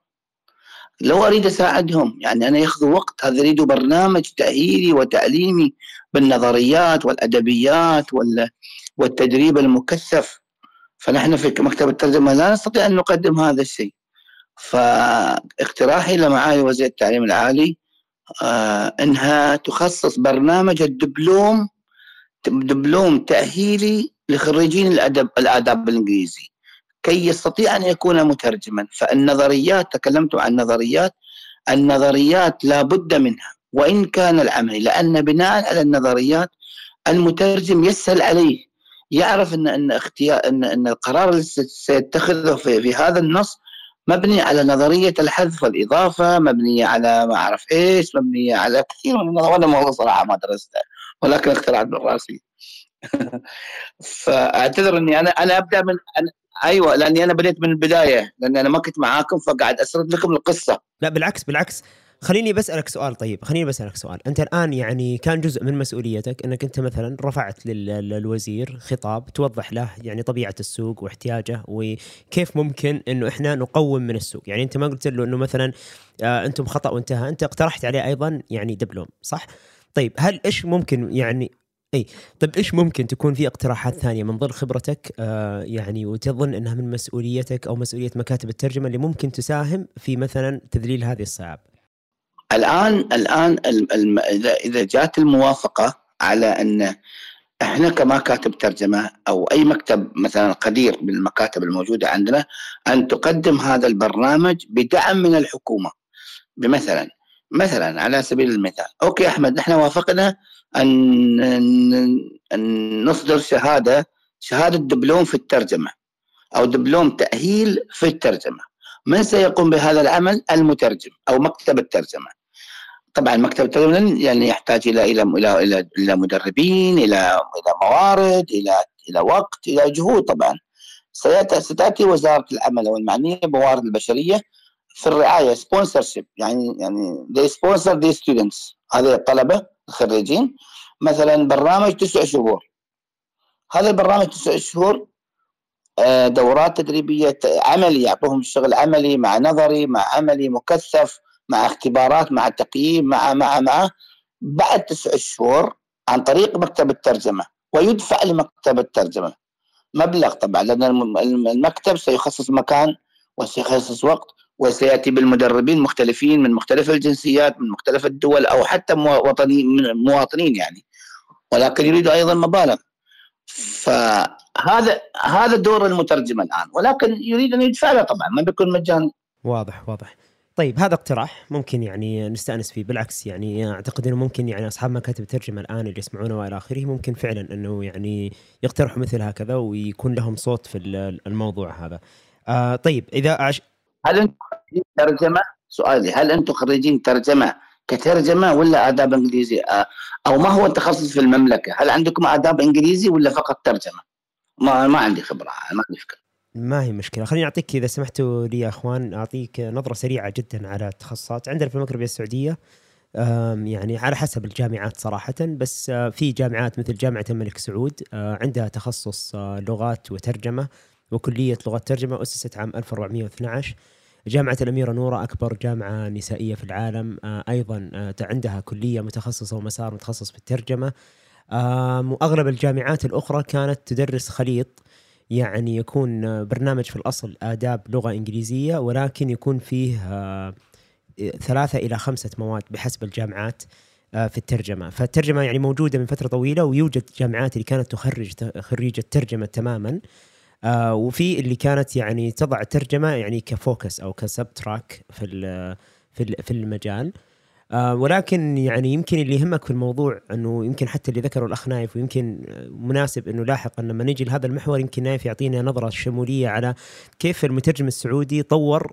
لو أريد أساعدهم يعني أنا ياخذوا وقت هذا يريدوا برنامج تأهيلي وتعليمي بالنظريات والأدبيات وال والتدريب المكثف. فنحن في مكتب الترجمة لا نستطيع أن نقدم هذا الشيء. فاقتراحي لمعالي وزير التعليم العالي آه إنها تخصص برنامج الدبلوم دبلوم تأهيلي لخريجين الادب الآداب الإنجليزي. كي يستطيع أن يكون مترجما. فالنظريات تكلمت عن نظريات النظريات لا بد منها وإن كان العملي لأن بناء على النظريات المترجم يسهل عليه. يعرف إن إن اختيار إن إن القرار اللي سيتخذه في, في هذا النص مبني على نظرية الحذف والإضافة، مبنيه على ما أعرف إيش، مبنيه على كثير من وأنا والله صراحة ما درستها ولكن اخترعت من راسي. فأعتذر إني أنا أنا أبدأ من أنا أيوه لأني أنا بديت من البداية لأن أنا ما كنت معاكم فقاعد أسرد لكم القصة. لا بالعكس بالعكس. خليني بسالك سؤال طيب خليني بسالك سؤال. أنت الآن يعني كان جزء من مسؤوليتك إنك أنت مثلا رفعت للوزير خطاب توضح له يعني طبيعة السوق واحتياجه وكيف ممكن إنه إحنا نقوم من السوق. يعني أنت ما قلت له إنه مثلا آه أنتم خطا وانتهى أنت اقترحت عليه أيضا يعني دبلوم صح؟ طيب هل إيش ممكن يعني إي. طيب إيش ممكن تكون في اقتراحات ثانية من ظل خبرتك؟ آه يعني وتظن إنها من مسؤوليتك أو مسؤولية مكاتب الترجمة اللي ممكن تساهم في مثلا تذليل هذه الصعاب؟ الآن الآن إذا إذا جات الموافقة على إن إحنا كمكاتب ترجمة أو أي مكتب مثلا قدير من المكاتب الموجودة عندنا أن تقدم هذا البرنامج بدعم من الحكومة. بمثلا مثلا على سبيل المثال. أوكي أحمد إحنا وافقنا أن أن نصدر شهادة شهادة دبلوم في الترجمة أو دبلوم تأهيل في الترجمة. من سيقوم بهذا العمل؟ المترجم أو مكتب الترجمة. طبعا مكتب الترجمة يعني يحتاج إلى إلى إلى إلى, إلى مدربين إلى إلى موارد إلى إلى وقت إلى جهود طبعا. ستأتي وزارة العمل والمعنية بموارد البشرية في الرعاية سبونسرشيب يعني يعني they sponsor these students. هذه الطلبة الخريجين. مثلا برنامج تسع شهور. هذا البرنامج تسع شهور آه، دورات تدريبية عملي يعطوهم شغل عملي مع نظري مع عملي مكثف مع اختبارات مع تقييم مع مع مع. بعد تسع شهور عن طريق مكتب الترجمة. ويدفع لمكتب الترجمة. مبلغ طبعا لأن المكتب سيخصص مكان وسيخصص وقت. وسيأتي بالمدربين مختلفين من مختلف الجنسيات من مختلف الدول أو حتى مواطنين مواطنين يعني. ولكن يريد أيضا مبالغ. فهذا هذا دور المترجم الآن. ولكن يريد أن يدفع له طبعا ما بيكون مجانا. واضح واضح. طيب هذا اقتراح ممكن يعني نستأنس فيه. بالعكس يعني أعتقد إنه ممكن يعني أصحاب مكاتب الترجمة الآن اللي يسمعونا وإلى آخره ممكن فعلا إنه يعني يقترحوا مثل هكذا ويكون لهم صوت في الموضوع هذا. آه طيب إذا أعش... هل أنتم ترجمة سؤالي هل أنتم خريجين ترجمة كترجمة ولا آداب إنجليزي آه، أو ما هو التخصص في المملكة؟ هل عندكم آداب إنجليزي ولا فقط ترجمة؟ ما ما عندي خبرة ما عندي فكرة. ما هي مشكلة خليني أعطيك إذا سمحتوا لي يا أخوان أعطيك نظرة سريعة جدا على التخصصات عندنا في المملكة السعودية يعني على حسب الجامعات صراحة بس آه، في جامعات مثل جامعة الملك سعود آه، عندها تخصص لغات وترجمة وكلية لغات ترجمة أسست عام 1412 جامعة الأميرة نورة أكبر جامعة نسائية في العالم آه، أيضا آه، عندها كلية متخصصة ومسار متخصص في الترجمة. وأغلب الجامعات الأخرى كانت تدرس خليط يعني يكون برنامج في الأصل آداب لغة إنجليزية ولكن يكون فيه آه، ثلاثة إلى خمسة مواد بحسب الجامعات في الترجمة. فالترجمة يعني موجودة من فترة طويلة ويوجد جامعات اللي كانت تخرج خريجة ترجمة تماما. آه وفي اللي كانت يعني تضع الترجمه يعني كفوكس أو كسب تراك في في في المجال. آه ولكن يعني يمكن اللي يهمك في الموضوع إنه يمكن حتى اللي ذكره الاخ نايف ويمكن مناسب إنه لاحقا لما نجي لهذا المحور يمكن نايف يعطينا نظرة شمولية على كيف المترجم السعودي طور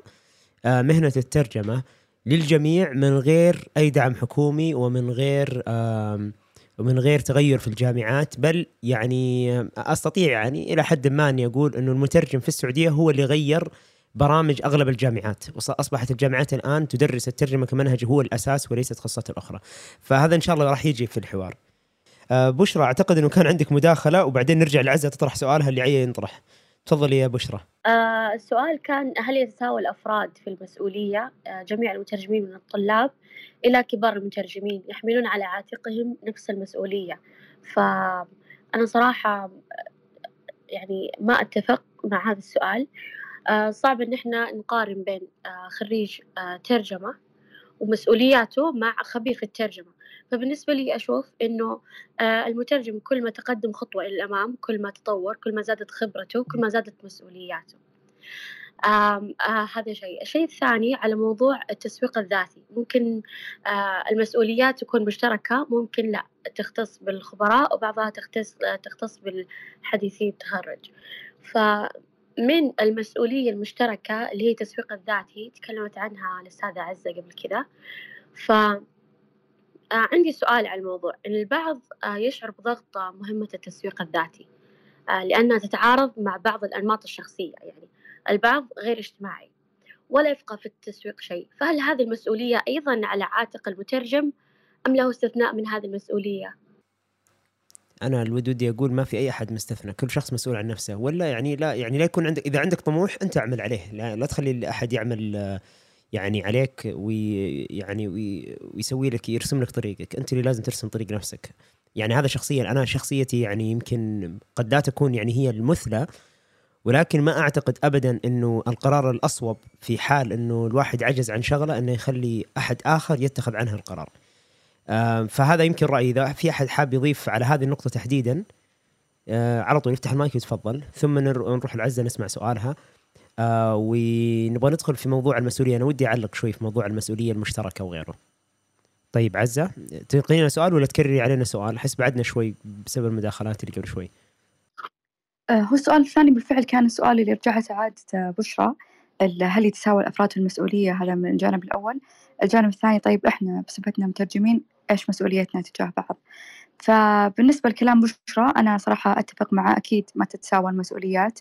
آه مهنة الترجمة للجميع من غير أي دعم حكومي ومن غير آه ومن غير تغير في الجامعات بل يعني أستطيع يعني إلى حد ما أني أقول إنه المترجم في السعودية هو اللي غير برامج أغلب الجامعات. واصبحت الجامعات الآن تدرس الترجمة كمنهج هو الأساس وليس التخصصات الأخرى. فهذا إن شاء الله راح يجي في الحوار. آه، بشرى أعتقد إنه كان عندك مداخلة وبعدين نرجع لعزة تطرح سؤالها اللي عيه ينطرح؟ تفضلي يا بشرى. آه السؤال كان هل يتساوى الأفراد في المسؤولية؟ آه جميع المترجمين من الطلاب؟ إلى كبار المترجمين يحملون على عاتقهم نفس المسؤولية. فأنا صراحة يعني ما أتفق مع هذا السؤال. آه، صعب إن إحنا نقارن بين آه، خريج آه، ترجمة ومسؤولياته مع خبير في الترجمة. فبالنسبة لي أشوف إنه المترجم كل ما تقدم خطوة إلى الأمام كل ما تطور كل ما زادت خبرته كل ما زادت مسؤولياته. هذا شيء. الشيء الثاني على موضوع التسويق الذاتي. ممكن آه المسؤوليات تكون مشتركة ممكن لا تختص بالخبراء وبعضها تختص تختص بالحديثي التخرج. فمن المسؤولية المشتركة اللي هي التسويق الذاتي تكلمت عنها الأستاذة عزة قبل كذا. ف آه عندي سؤال على الموضوع. إن البعض آه يشعر بضغط مهمة التسويق الذاتي آه لأنها تتعارض مع بعض الأنماط الشخصية. يعني البعض غير اجتماعي ولا يفقه في التسويق شيء. فهل هذه المسؤولية أيضا على عاتق المترجم أم له استثناء من هذه المسؤولية؟ أنا الودودي أقول ما في أي أحد مستثنى. كل شخص مسؤول عن نفسه. ولا يعني لا يعني لا يكون عندك إذا عندك طموح أنت أعمل عليه. لا, لا تخلي احد يعمل يعني عليك ويعني ويسوي لك يرسم لك طريقك. أنت اللي لازم ترسم طريق نفسك. يعني هذا شخصيا أنا شخصيتي يعني يمكن قد لا تكون يعني هي المثلى ولكن ما أعتقد ابدا إنه القرار الأصوب في حال إنه الواحد عجز عن شغلة إنه يخلي أحد آخر يتخذ عنها القرار. فهذا يمكن رأيي إذا في أحد حاب يضيف على هذه النقطة تحديدا آه، على طول يفتح المايك ويتفضل ثم نروح العزة نسمع سؤالها آه، ونبغى ندخل في موضوع المسؤولية أنا ودي أعلق شوي في موضوع المسؤولية المشتركة وغيره. طيب عزة تلقينا سؤال ولا تكرري علينا سؤال؟ أحس بعدنا شوي بسبب المداخلات اللي قبل شوي. آه، هو السؤال الثاني بالفعل كان السؤال اللي رجعت عادة بشرى هل يتساوى الأفراد في المسؤولية؟ هذا من الجانب الأول. الجانب الثاني طيب إحنا بصفتنا مترجمين إيش مسؤوليتنا تجاه بعض. فبالنسبة لكلام بشرى أنا صراحة أتفق معه أكيد ما تتساوى المسؤوليات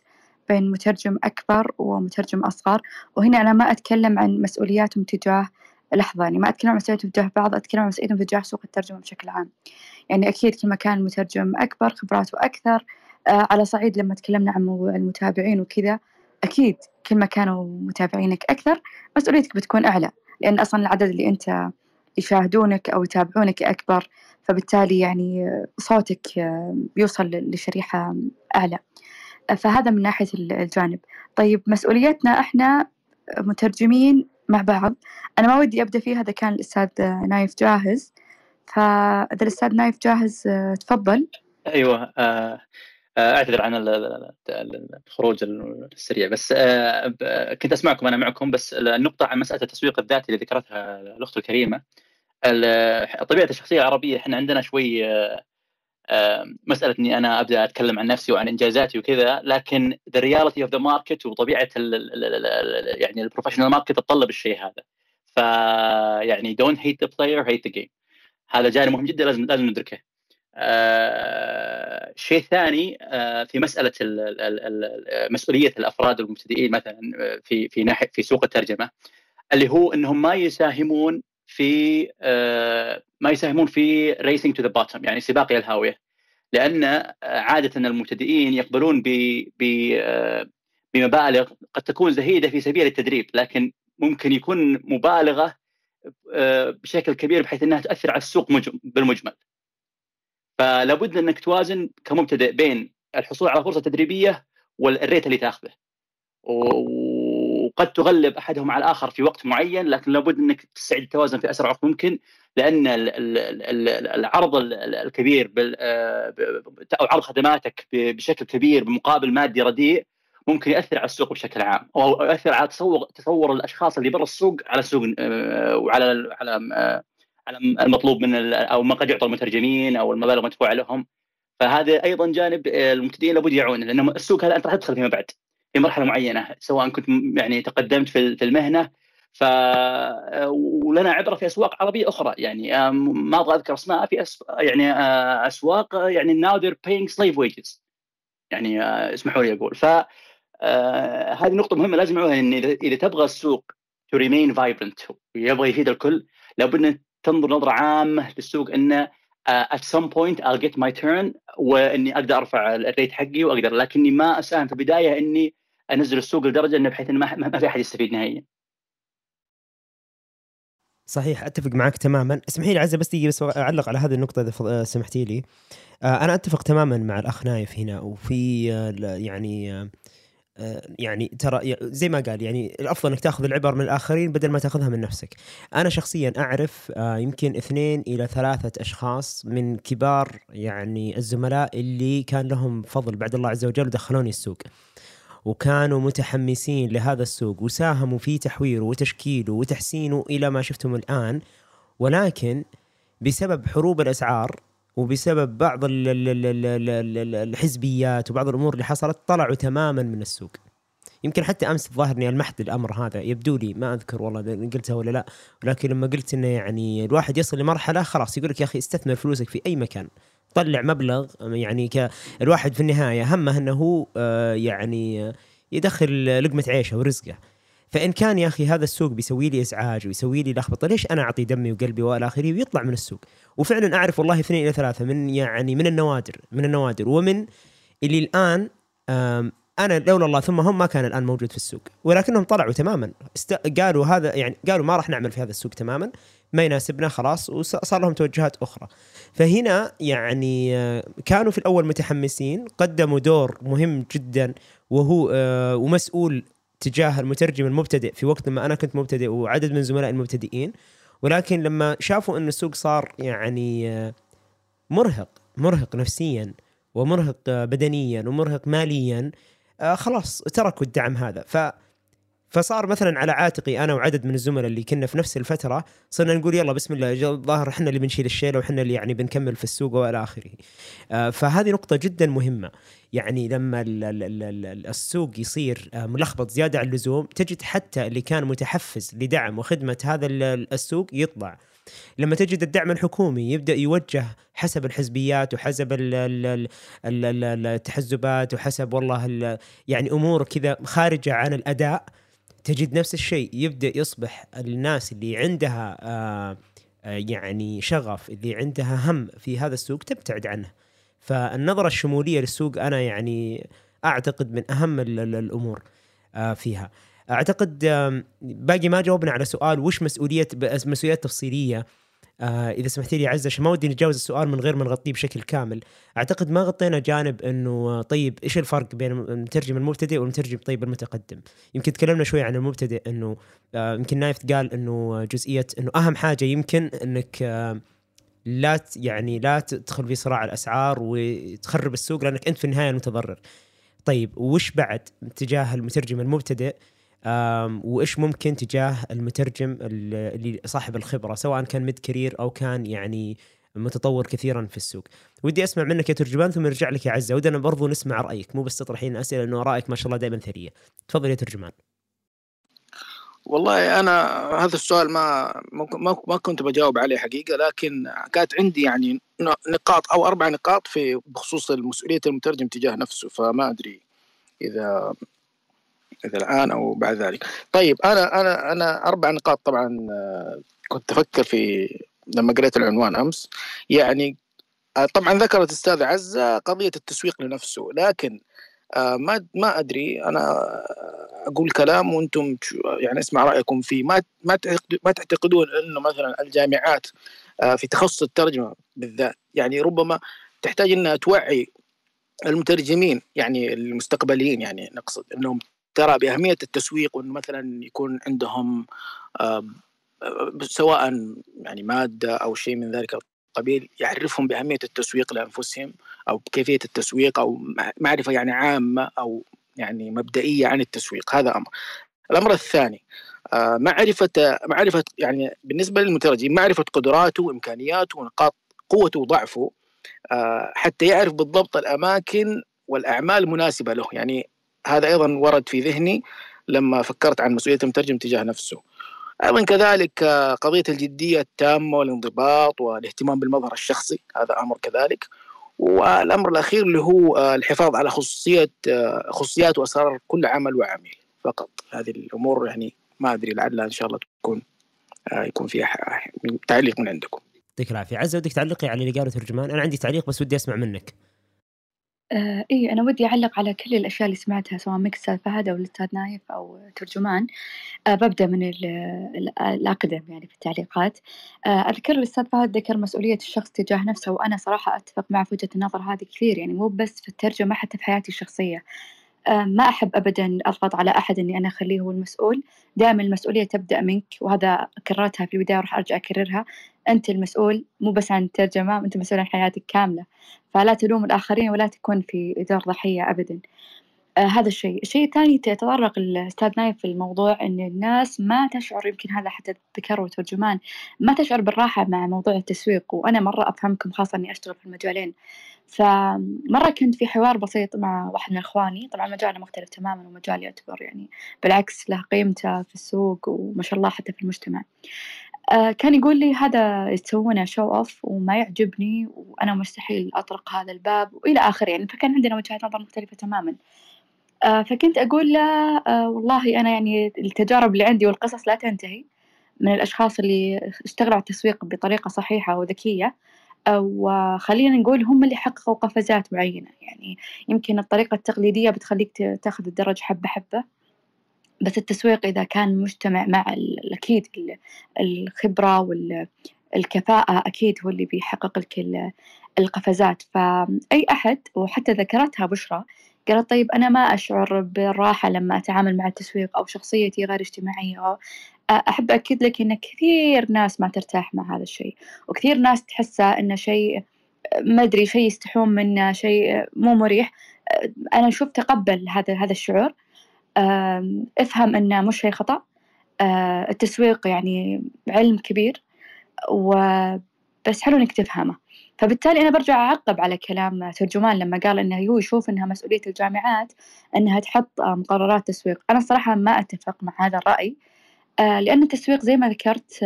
بين مترجم أكبر ومترجم أصغر. وهنا أنا ما أتكلم عن مسؤولياتهم تجاه لحظة يعني ما أتكلم عن مسؤولياتهم تجاه بعض أتكلم عن مسؤولياتهم تجاه سوق الترجمة بشكل عام. يعني أكيد كل ما كان المترجم أكبر خبراته أكثر على صعيد لما تكلمنا عن موضوع المتابعين وكذا أكيد كل ما كانوا متابعينك أكثر مسؤوليتك بتكون أعلى لأن أصلا العدد اللي أنت يشاهدونك أو يتابعونك أكبر فبالتالي يعني صوتك بيوصل لشريحة أعلى. فهذا من ناحية الجانب. طيب مسؤوليتنا إحنا مترجمين مع بعض. أنا ما ودي أبدأ فيها إذا كان الأستاذ نايف جاهز. فإذا الأستاذ نايف جاهز تفضل. أيوة آه أعتذر عن الخروج السريع بس كنت أسمعكم أنا معكم بس النقطة عن مسألة التسويق الذاتي اللي ذكرتها الأخت الكريمة طبيعة الشخصية العربية إحنا عندنا شوي مسألة إني أنا أبدأ أتكلم عن نفسي وعن إنجازاتي وكذا لكن the reality of the market وطبيعة ال يعني ال professional market تتطلب الشيء هذا. فيعني don't hate the player hate the game هذا جانب مهم جدا لازم لازم ندركه. آه شيء ثاني آه في مسألة ال ال ال مسؤولية الأفراد المبتدئين مثلا في في ناحية في سوق الترجمة اللي هو إنهم ما يساهمون في آه ما يساهمون في racing to the bottom يعني سباق إلى الهاوية لأن عادة المبتدئين يقبلون بمبالغ قد تكون زهيدة في سبيل التدريب لكن ممكن يكون مبالغة بشكل كبير بحيث إنها تاثر على السوق بالمجمل. فلابد أنك توازن كمبتدئ بين الحصول على فرصة تدريبية والريت اللي تاخذه. وقد تغلب أحدهم على الآخر في وقت معين لكن لابد أنك تستعيد التوازن في أسرع وقت ممكن لأن العرض الكبير أو عرض خدماتك بشكل كبير بمقابل مادي رديء ممكن ياثر على السوق بشكل عام أو ياثر على تصور تصور الأشخاص اللي برا السوق على السوق وعلى على على المطلوب من أو ما قد يعطى المترجمين أو المبالغ المدفوعة لهم. فهذا أيضا جانب المبتدئين لابد يعون لأن السوق هذا انت راح تدخل فيما بعد في مرحلة معينة سواء كنت يعني تقدمت في المهنة. ف ولنا عبرة في أسواق عربية أخرى يعني ما أبغى أذكر أسماء في أس... يعني أسواق يعني now they're paying slave wages. يعني اسمحوا لي أقول. ف هذه نقطة مهمة لازم إن إذا تبغى السوق to remain vibrant ويبغى يفيد الكل لابد ان تنظر نظرة عامة للسوق إنه at some point I'll get my turn وإني أقدر أرفع الريت حقي وأقدر لكني ما أساهم في البداية إني أنزل السوق لدرجة إنه بحيث إنه ما في أحد يستفيد نهائيا. صحيح أتفق معك تماما اسمحي لي عزه بس دقيقة بس أعلق على هذه النقطة إذا سمحتي لي أنا أتفق تماما مع الأخ نايف هنا وفي يعني يعني ترى زي ما قال يعني الأفضل إنك تأخذ العبر من الآخرين بدل ما تأخذها من نفسك. أنا شخصيا أعرف يمكن اثنين إلى ثلاثة أشخاص من كبار يعني الزملاء اللي كان لهم فضل بعد الله عز وجل ودخلوني السوق. وكانوا متحمسين لهذا السوق وساهموا في تحويره وتشكيله وتحسينه إلى ما شفتم الآن ولكن بسبب حروب الأسعار وبسبب بعض الحزبيات وبعض الأمور اللي حصلت طلعوا تماما من السوق. يمكن حتى أمس ظاهرني المحد الأمر هذا يبدو لي ما أذكر والله قلتها ولا لا ولكن لما قلت إنه يعني الواحد يصل لمرحلة خلاص يقول لك يا أخي استثمر فلوسك في أي مكان طلع مبلغ يعني ك الواحد في النهاية همه إنه هو يعني يدخل لقمة عيشه ورزقه. فإن كان يا أخي هذا السوق بيسوي لي إزعاج ويسوي لي لخبطة ليش أنا أعطي دمي وقلبي والى اخره ويطلع من السوق؟ وفعلا أعرف والله اثنين إلى ثلاثة من يعني من النوادر من النوادر ومن اللي الآن أنا لولا الله ثم هم ما كان الآن موجود في السوق ولكنهم طلعوا تماما. است... قالوا هذا يعني قالوا ما راح نعمل في هذا السوق تماما ما يناسبنا خلاص وصار لهم توجهات أخرى. فهنا يعني كانوا في الأول متحمسين قدموا دور مهم جدا وهو ومسؤول تجاه المترجم المبتدئ في وقت لما أنا كنت مبتدئ وعدد من زملائي المبتدئين ولكن لما شافوا إن السوق صار يعني مرهق مرهق نفسيا ومرهق بدنيا ومرهق ماليا خلاص تركوا الدعم هذا. ف فصار مثلا على عاتقي أنا وعدد من الزملاء اللي كنا في نفس الفترة صرنا نقول يلا بسم الله الظاهر إحنا اللي بنشيل الشيله وإحنا اللي يعني بنكمل في السوق والى اخره. فهذه نقطه جدا مهمه يعني لما السوق يصير ملخبط زياده عن اللزوم تجد حتى اللي كان متحفز لدعم وخدمه هذا السوق يطلع. لما تجد الدعم الحكومي يبدا يوجه حسب الحزبيات وحسب التحزبات وحسب والله يعني امور كذا خارجه عن الاداء تجد نفس الشيء يبدأ يصبح الناس اللي عندها آآ آآ يعني شغف اللي عندها هم في هذا السوق تبتعد عنه. فالنظرة الشمولية للسوق أنا يعني أعتقد من أهم الأمور فيها. أعتقد باقي ما جاوبنا على سؤال وش مسؤولية مسؤوليات تفصيلية؟ آه إذا سمحت لي عزة عشان ما ودي نتجاوز السؤال من غير ما نغطيه بشكل كامل. أعتقد ما غطينا جانب إنه طيب إيش الفرق بين المترجم المبتدئ والمترجم طيب المتقدم؟ يمكن تكلمنا شوي عن المبتدئ إنه آه يمكن نايف قال إنه جزئية إنه أهم حاجة يمكن إنك آه لا يعني لا تدخل في صراع الأسعار وتخرب السوق لأنك أنت في النهاية المتضرر. طيب وش بعد تجاه المترجم المبتدئ؟ وإيش ممكن تجاه المترجم اللي صاحب الخبرة سواء كان mid career أو كان يعني متطور كثيرا في السوق. ودي أسمع منك يا ترجمان ثم نرجع لك يا عزة. ودنا برضو نسمع رأيك مو بس تطرحين أسئلة لأنه رايك ما شاء الله دائما ثرية. تفضل يا ترجمان. والله أنا هذا السؤال ما ما ما كنت بجاوب عليه حقيقة لكن كانت عندي يعني نقاط أو أربع نقاط في بخصوص مسؤوليه المترجم تجاه نفسه فما أدري إذا اذا الآن أو بعد ذلك. طيب أنا أنا أنا أربع نقاط طبعا آه، كنت أفكر في لما قريت العنوان أمس. يعني آه، طبعا ذكرت أستاذ عزة قضية التسويق لنفسه لكن آه، ما ما أدري أنا أقول كلام وأنتم يعني أسمع رأيكم فيه. ما ما ما تعتقدون إنه مثلا الجامعات في تخصص الترجمة بالذات يعني ربما تحتاج إنها توعي المترجمين يعني المستقبليين يعني نقصد إنهم ترى بأهمية التسويق وإنه مثلا يكون عندهم سواء يعني مادة أو شيء من ذلك القبيل يعرفهم بأهمية التسويق لأنفسهم أو كيفية التسويق أو معرفة يعني عامة أو يعني مبدئية عن التسويق هذا أمر. الأمر الثاني آه، معرفة معرفة يعني بالنسبة للمترجم معرفة قدراته وإمكانياته ونقاط قوته وضعفه آه، حتى يعرف بالضبط الأماكن والأعمال المناسبة له يعني هذا أيضا ورد في ذهني لما فكرت عن مسؤولية المترجم تجاه نفسه. أيضا كذلك آه، قضية الجدية التامة والانضباط والاهتمام بالمظهر الشخصي هذا أمر كذلك. والأمر الأخير اللي هو آه، الحفاظ على خصوصية آه، خصوصيات وأسرار كل عمل وعميل فقط. هذه الأمور يعني ما أدري لعلها إن شاء الله تكون يكون فيها تعليق من عندكم. يعطيك العافية. عزة ودك تعلقي على اللي قاله ترجمان؟ أنا عندي تعليق بس ودي أسمع منك. آه إيه أنا ودي أعلق على كل الأشياء اللي سمعتها سواء الأستاذ فهد أو الأستاذ نايف أو ترجمان. آه ببدأ من الأقدم يعني في التعليقات. آه أذكر الأستاذ فهد ذكر مسؤولية الشخص تجاه نفسه وأنا صراحة أتفق في وجهة النظر هذه كثير يعني مو بس في الترجمة حتى في حياتي الشخصية. ما أحب أبدا أضغط على أحد إني أنا أخليه هو المسؤول. دائما المسؤولية تبدأ منك وهذا كررتها في البداية وراح أرجع أكررها. أنت المسؤول مو بس عن الترجمة أنت مسؤول عن حياتك كاملة. فلا تلوم الآخرين ولا تكون في دور ضحية أبدا. آه هذا الشيء، الشيء الثاني تطرق الأستاذ نايف في الموضوع إن الناس ما تشعر يمكن هذا حتى ذكره وترجمان ما تشعر بالراحة مع موضوع التسويق. وأنا مرة أفهمكم خاصة إني أشتغل في المجالين. فمرة كنت في حوار بسيط مع واحد من إخواني. طبعا مجالنا مختلف تماما ومجال يعتبر يعني بالعكس له قيمته في السوق وما شاء الله حتى في المجتمع. آه، كان يقول لي هذا يسوونه شو أوف وما يعجبني وأنا مستحيل أطرق هذا الباب وإلى آخره. يعني فكان عندنا وجهات نظر مختلفة تماما. آه، فكنت أقول له آه، والله أنا يعني التجارب اللي عندي والقصص لا تنتهي من الأشخاص اللي اشتغلوا على التسويق بطريقة صحيحة وذكية وخلينا نقول هم اللي حققوا قفزات معينة. يعني يمكن الطريقة التقليدية بتخليك تاخذ الدرج حبة حبة بس التسويق إذا كان مجتمع مع أكيد الخبرة والكفاءة أكيد هو اللي بيحقق لك القفزات. فأي أحد وحتى ذكرتها بشرى قالت طيب أنا ما أشعر بالراحة لما أتعامل مع التسويق أو شخصيتي غير اجتماعية. أحب أكد لك إن كثير ناس ما ترتاح مع هذا الشيء وكثير ناس تحسه إنه شيء ما أدري شيء يستحون منه شيء مو مريح. أنا أشوف تقبل هذا هذا الشعور. أفهم إنه مش شيء خطأ. التسويق يعني علم كبير. وبس حلو إنك تفهمه. فبالتالي أنا برجع أعقب على كلام ترجمان لما قال إنه هو يشوف إنها مسؤولية الجامعات إنها تحط مقررات تسويق. أنا الصراحة ما أتفق مع هذا الرأي آه، لأن التسويق زي ما ذكرت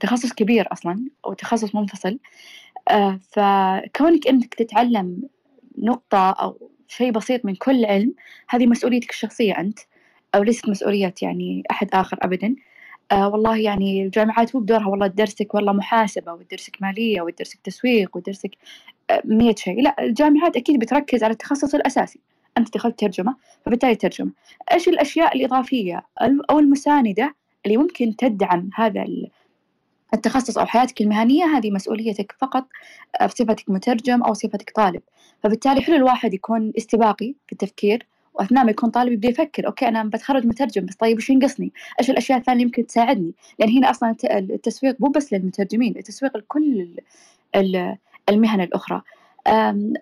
تخصص كبير أصلا وتخصص منفصل آه، فكونك إنك تتعلم نقطة أو شيء بسيط من كل علم هذه مسؤوليتك الشخصية أنت أو ليست مسؤولية يعني أحد آخر أبدا. آه والله يعني الجامعات مو بدورها والله تدرسك والله محاسبة وتدرسك مالية وتدرسك تسويق وتدرسك آه مية شيء. لا الجامعات أكيد بتركز على التخصص الأساسي. أنت دخلت ترجمة فبالتالي ترجمة. إيش الأشياء الإضافية أو المساندة اللي ممكن تدعم هذا التخصص أو حياتك المهنية؟ هذه مسؤوليتك فقط بصفتك مترجم أو صفتك طالب. فبالتالي حلو الواحد يكون استباقي في التفكير وأثناء ما يكون طالب يبدأ يفكر أوكي أنا بتخرج مترجم بس طيب وش ينقصني؟ إيش الأشياء الثانية اللي يمكن تساعدني؟ لأن هنا أصلا التسويق مو بس للمترجمين التسويق لكل المهن الأخرى.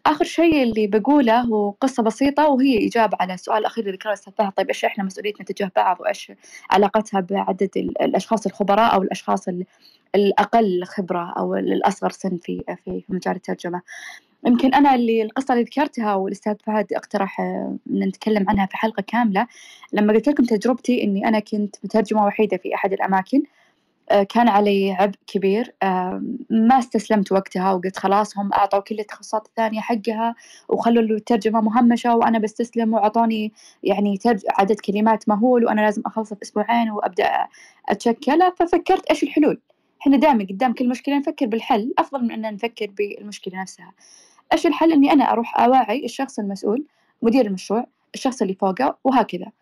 آخر شيء اللي بقوله هو قصة بسيطة وهي إجابة على السؤال الاخير اللي ذكره الأستاذ فهد طيب إيش إحنا مسؤوليتنا تجاه بعض وإيش علاقتها بعدد الأشخاص الخبراء أو الأشخاص الأقل خبرة أو الأصغر سن في في مجال الترجمة. يمكن أنا اللي القصة اللي ذكرتها والأستاذ فهد اقترح آه، أن نتكلم عنها في حلقة كاملة. لما قلت لكم تجربتي إني أنا كنت مترجمة وحيدة في أحد الأماكن آه، كان علي عبء كبير آه، ما استسلمت وقتها وقلت خلاص هم أعطوا كل التخصصات الثانية حقها وخلوا الترجمة مهمشة وأنا بستسلم وأعطوني يعني عدد كلمات مهول وأنا لازم أخلصها في أسبوعين وأبدأ أتشكل ففكرت إيش الحلول؟ إحنا دائما قدام كل مشكلة نفكر بالحل أفضل من أن نفكر بالمشكلة نفسها. إيش الحل؟ إني أنا أروح أوعي الشخص المسؤول مدير المشروع الشخص اللي فوقه وهكذا.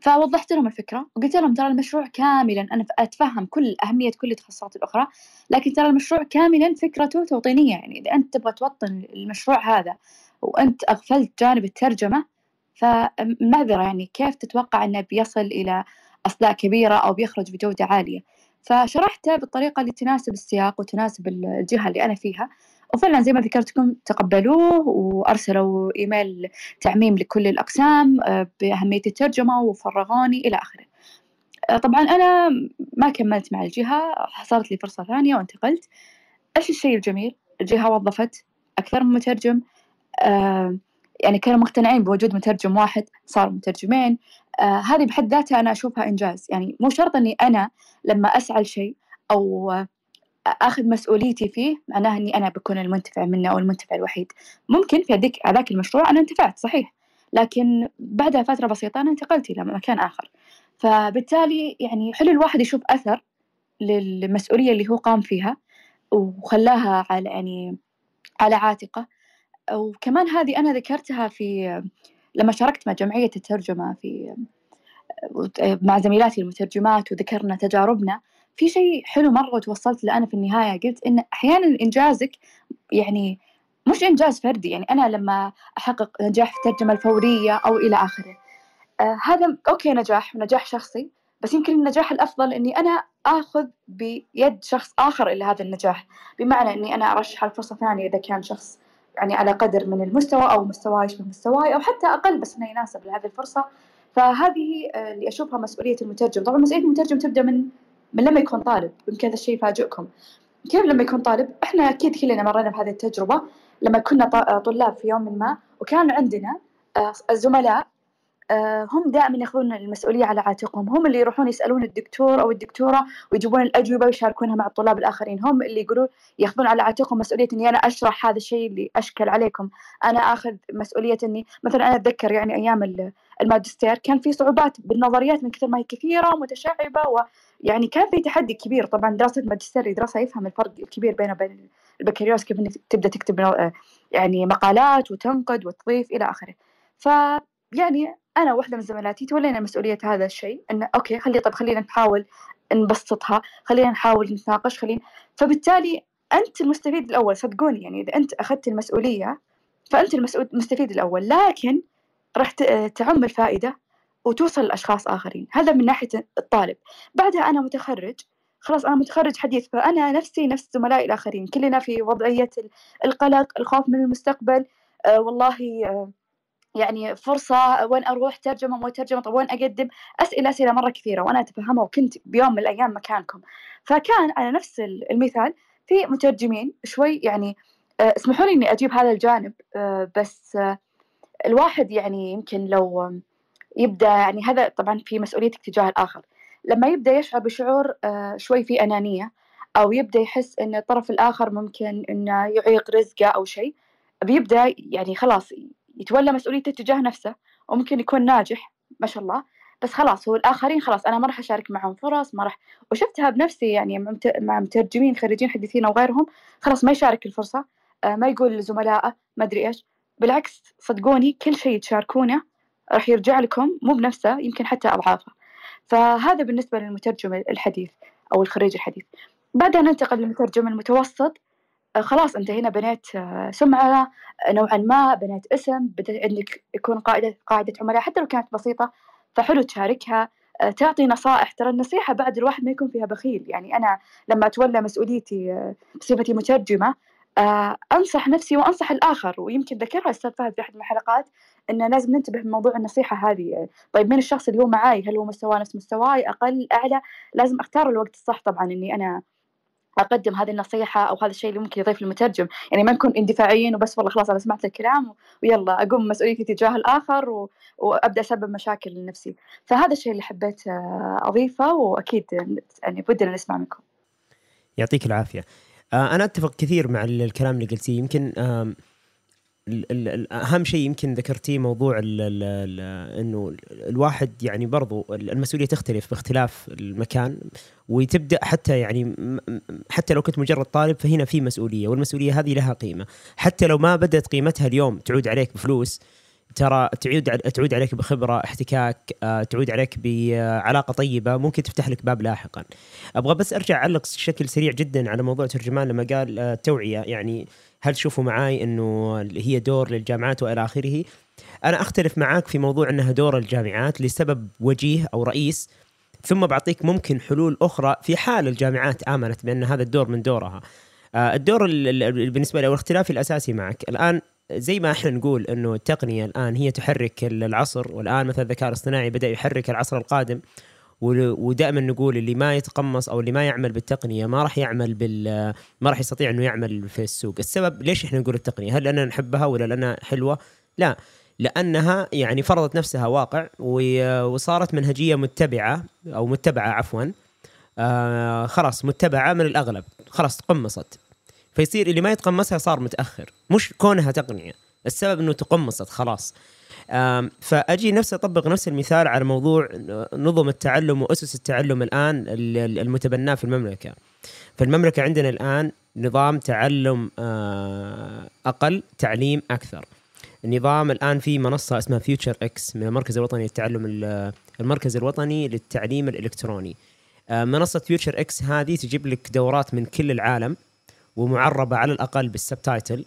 فوضحت لهم الفكرة وقلت لهم ترى المشروع كاملا أنا أتفهم كل أهمية كل التخصصات الأخرى لكن ترى المشروع كاملا فكرته توطينية يعني إذا أنت تبغى توطن المشروع هذا وأنت أغفلت جانب الترجمة فمعذرة يعني كيف تتوقع أنه بيصل إلى أصداء كبيرة أو بيخرج بجودة عالية؟ فشرحته بالطريقة اللي تناسب السياق وتناسب الجهة اللي أنا فيها. وفعلا زي ما ذكرتكم تقبلوه وأرسلوا إيميل تعميم لكل الأقسام آه، بأهمية الترجمة وفرغوني إلى آخره. آه، طبعا أنا ما كملت مع الجهة حصلت لي فرصة ثانية وانتقلت. إيش الشيء الجميل؟ الجهة وظفت أكثر من مترجم آه، يعني كانوا مقتنعين بوجود مترجم واحد صار مترجمين. آه هذه بحد ذاتها أنا أشوفها إنجاز. يعني مو شرط أني أنا لما أسعى لشيء أو أخذ مسؤوليتي فيه معناها إني أنا بكون المنتفع منه أو المنتفع الوحيد. ممكن في هذيك هذاك المشروع أنا انتفعت صحيح. لكن بعدها فترة بسيطة أنا انتقلت إلى مكان آخر. فبالتالي يعني حلو الواحد يشوف أثر للمسؤولية اللي هو قام فيها وخلاها على يعني على عاتقه. وكمان هذه أنا ذكرتها في لما شاركت مع جمعية الترجمة في مع زميلاتي المترجمات وذكرنا تجاربنا. في شيء حلو مرة وتوصلت له أنا في النهاية قلت إن أحيانا إنجازك يعني مش إنجاز فردي يعني أنا لما أحقق نجاح في الترجمة الفورية أو إلى آخره. آه هذا أوكي نجاح نجاح شخصي بس يمكن النجاح الأفضل إني أنا آخذ بيد شخص آخر إلى هذا النجاح بمعنى إني أنا أرشح الفرصة ثانية إذا كان شخص يعني على قدر من المستوى أو مستوى يشبه مستواي أو حتى أقل بس إنه يناسب لهذه الفرصة. فهذه آه، اللي أشوفها مسؤولية المترجم. طبعا مسؤولية المترجم تبدأ من من لما يكون طالب يمكن هذا الشيء يفاجئكم. كيف لما يكون طالب؟ إحنا أكيد كلنا مرينا بهذه التجربة لما كنا طلاب في يوم ما وكان عندنا آه، الزملاء آه، هم دائما ياخذون المسؤولية على عاتقهم هم اللي يروحون يسألون الدكتور أو الدكتورة ويجيبون الأجوبة ويشاركونها مع الطلاب الآخرين هم اللي يقولون ياخذون على عاتقهم مسؤولية إني أنا أشرح هذا الشيء اللي أشكل عليكم. أنا آخذ مسؤولية إني مثلا أنا أتذكر يعني أيام الماجستير كان في صعوبات بالنظريات من كثر ما هي كثيرة ومتشعبة ويعني كان في تحدي كبير. طبعا دراسة الماجستير يدرسها يفهم الفرق الكبير بينه وبين البكالوريوس كيف إنك تبدأ تكتب آه، يعني مقالات وتنقد وتضيف إلى آخره. ف يعني أنا واحدة من زملاتي تولينا مسؤولية هذا الشيء إنه أوكي خلي طب خلينا نحاول نبسطها خلينا نحاول نتناقش خلينا فبالتالي أنت المستفيد الأول صدقوني يعني إذا أنت أخذت المسؤولية فأنت المستفيد الأول. لكن راح تعم الفائدة وتوصل لأشخاص آخرين. هذا من ناحية الطالب. بعدها أنا متخرج. خلاص أنا متخرج حديث. فأنا نفسي نفس زملائي الآخرين. كلنا في وضعية القلق الخوف من المستقبل. آه والله آه يعني فرصة وين أروح؟ ترجمة مو ترجمة. طب وين أقدم؟ أسئلة أسئلة مرة كثيرة وأنا أتفهمها. وكنت بيوم من الأيام مكانكم. فكان على نفس المثال في مترجمين شوي يعني آه، اسمحوا لي إني أجيب هذا الجانب. آه، بس آه، الواحد يعني يمكن لو يبدأ يعني هذا طبعا في مسؤوليتك تجاه الآخر. لما يبدأ يشعر بشعور شوي في أنانية أو يبدأ يحس أن الطرف الآخر ممكن أنه يعيق رزقه أو شيء بيبدأ يعني خلاص يتولى مسؤوليته تجاه نفسه وممكن يكون ناجح ما شاء الله. بس خلاص هو الآخرين خلاص أنا ما راح أشارك معهم فرص ما راح. وشفتها بنفسي يعني مع مترجمين خريجين حديثين أو غيرهم خلاص ما يشارك الفرصة آه، ما يقول لزملائه ما أدري إيش. بالعكس صدقوني كل شيء تشاركونه راح يرجع لكم مو بنفسه يمكن حتى أضعافه. فهذا بالنسبة للمترجم الحديث أو الخريج الحديث. بعدها ننتقل للمترجم المتوسط آه، خلاص أنت هنا بنيت آه، سمعة نوعا ما بنيت اسم بدأ عندك يكون قاعدة قاعدة عملاء حتى لو كانت بسيطة فحلو تشاركها آه، تعطي نصائح. ترى النصيحة بعد الواحد ما يكون فيها بخيل. يعني أنا لما أتولى مسؤوليتي آه، بصفتي مترجمة آه، أنصح نفسي وأنصح الآخر ويمكن ذكرها أستاذ فهد في أحد الحلقات إنه لازم ننتبه من موضوع النصيحة هذه. طيب مين الشخص اللي هو معاي؟ هل هو مستواه نفس مستواي؟ أقل أعلى؟ لازم أختار الوقت الصح طبعا إني أنا أقدم هذه النصيحة أو هذا الشيء اللي ممكن يضيف المترجم يعني ما نكون اندفاعيين وبس والله خلاص أنا سمعت الكلام ويلا أقوم مسؤوليتي تجاه الآخر و... وأبدأ أسبب مشاكل لنفسي. فهذا الشيء اللي حبيت آه، أضيفه وأكيد يعني بدنا نسمع منكم. يعطيك العافية. آه، أنا أتفق كثير مع ال- الكلام اللي قلتيه. يمكن أهم شيء يمكن ذكرتيه موضوع إنه الواحد يعني برضو المسؤولية تختلف باختلاف المكان وتبدأ حتى يعني حتى لو كنت مجرد طالب فهنا في مسؤولية والمسؤولية هذه لها قيمة. حتى لو ما بدأت قيمتها اليوم تعود عليك بفلوس ترى تعود تعود عليك بخبرة احتكاك آه، تعود عليك بعلاقه طيبة. ممكن تفتح لك باب لاحقا. أبغى بس أرجع أعلق بشكل سريع جدا على موضوع ترجمان. لما قال آه، توعية يعني هل تشوفوا معاي إنه هي دور للجامعات وإلى آخره؟ أنا أختلف معاك في موضوع إنها دور الجامعات لسبب وجيه أو رئيس. ثم بعطيك ممكن حلول أخرى في حال الجامعات آمنت بأن هذا الدور من دورها. آه، الدور ال- ال- بالنسبة لي أو الأساسي معك. الآن زي ما إحنا نقول انه التقنية الآن هي تحرك العصر والآن مثلا الذكاء الاصطناعي بدأ يحرك العصر القادم ودائما نقول اللي ما يتقمص أو اللي ما يعمل بالتقنية ما راح يعمل بال ما راح يستطيع إنه يعمل في السوق، السبب ليش إحنا نقول التقنية؟ هل لأننا نحبها ولا لأنها حلوة؟ لا لأنها يعني فرضت نفسها واقع وصارت منهجية متبعة أو متبعة عفوا آه خلاص متبعة من الأغلب، خلاص تقمصت فيصير اللي ما يتقمصها صار متأخر، مش كونها تقنية، السبب إنه تقمصت خلاص. فأجي نفس أطبق نفس المثال على موضوع نظم التعلم وأسس التعلم الآن ال- ال- المتبناه في المملكة. في المملكة عندنا الآن نظام تعلم آه، أقل تعليم أكثر. النظام الآن في منصة اسمها فيوتشر إكس من المركز الوطني للتعلم ال- المركز الوطني للتعليم الإلكتروني. آه، منصة FutureX هذه تجيب لك دورات من كل العالم ومعربة على الأقل بال subtitle.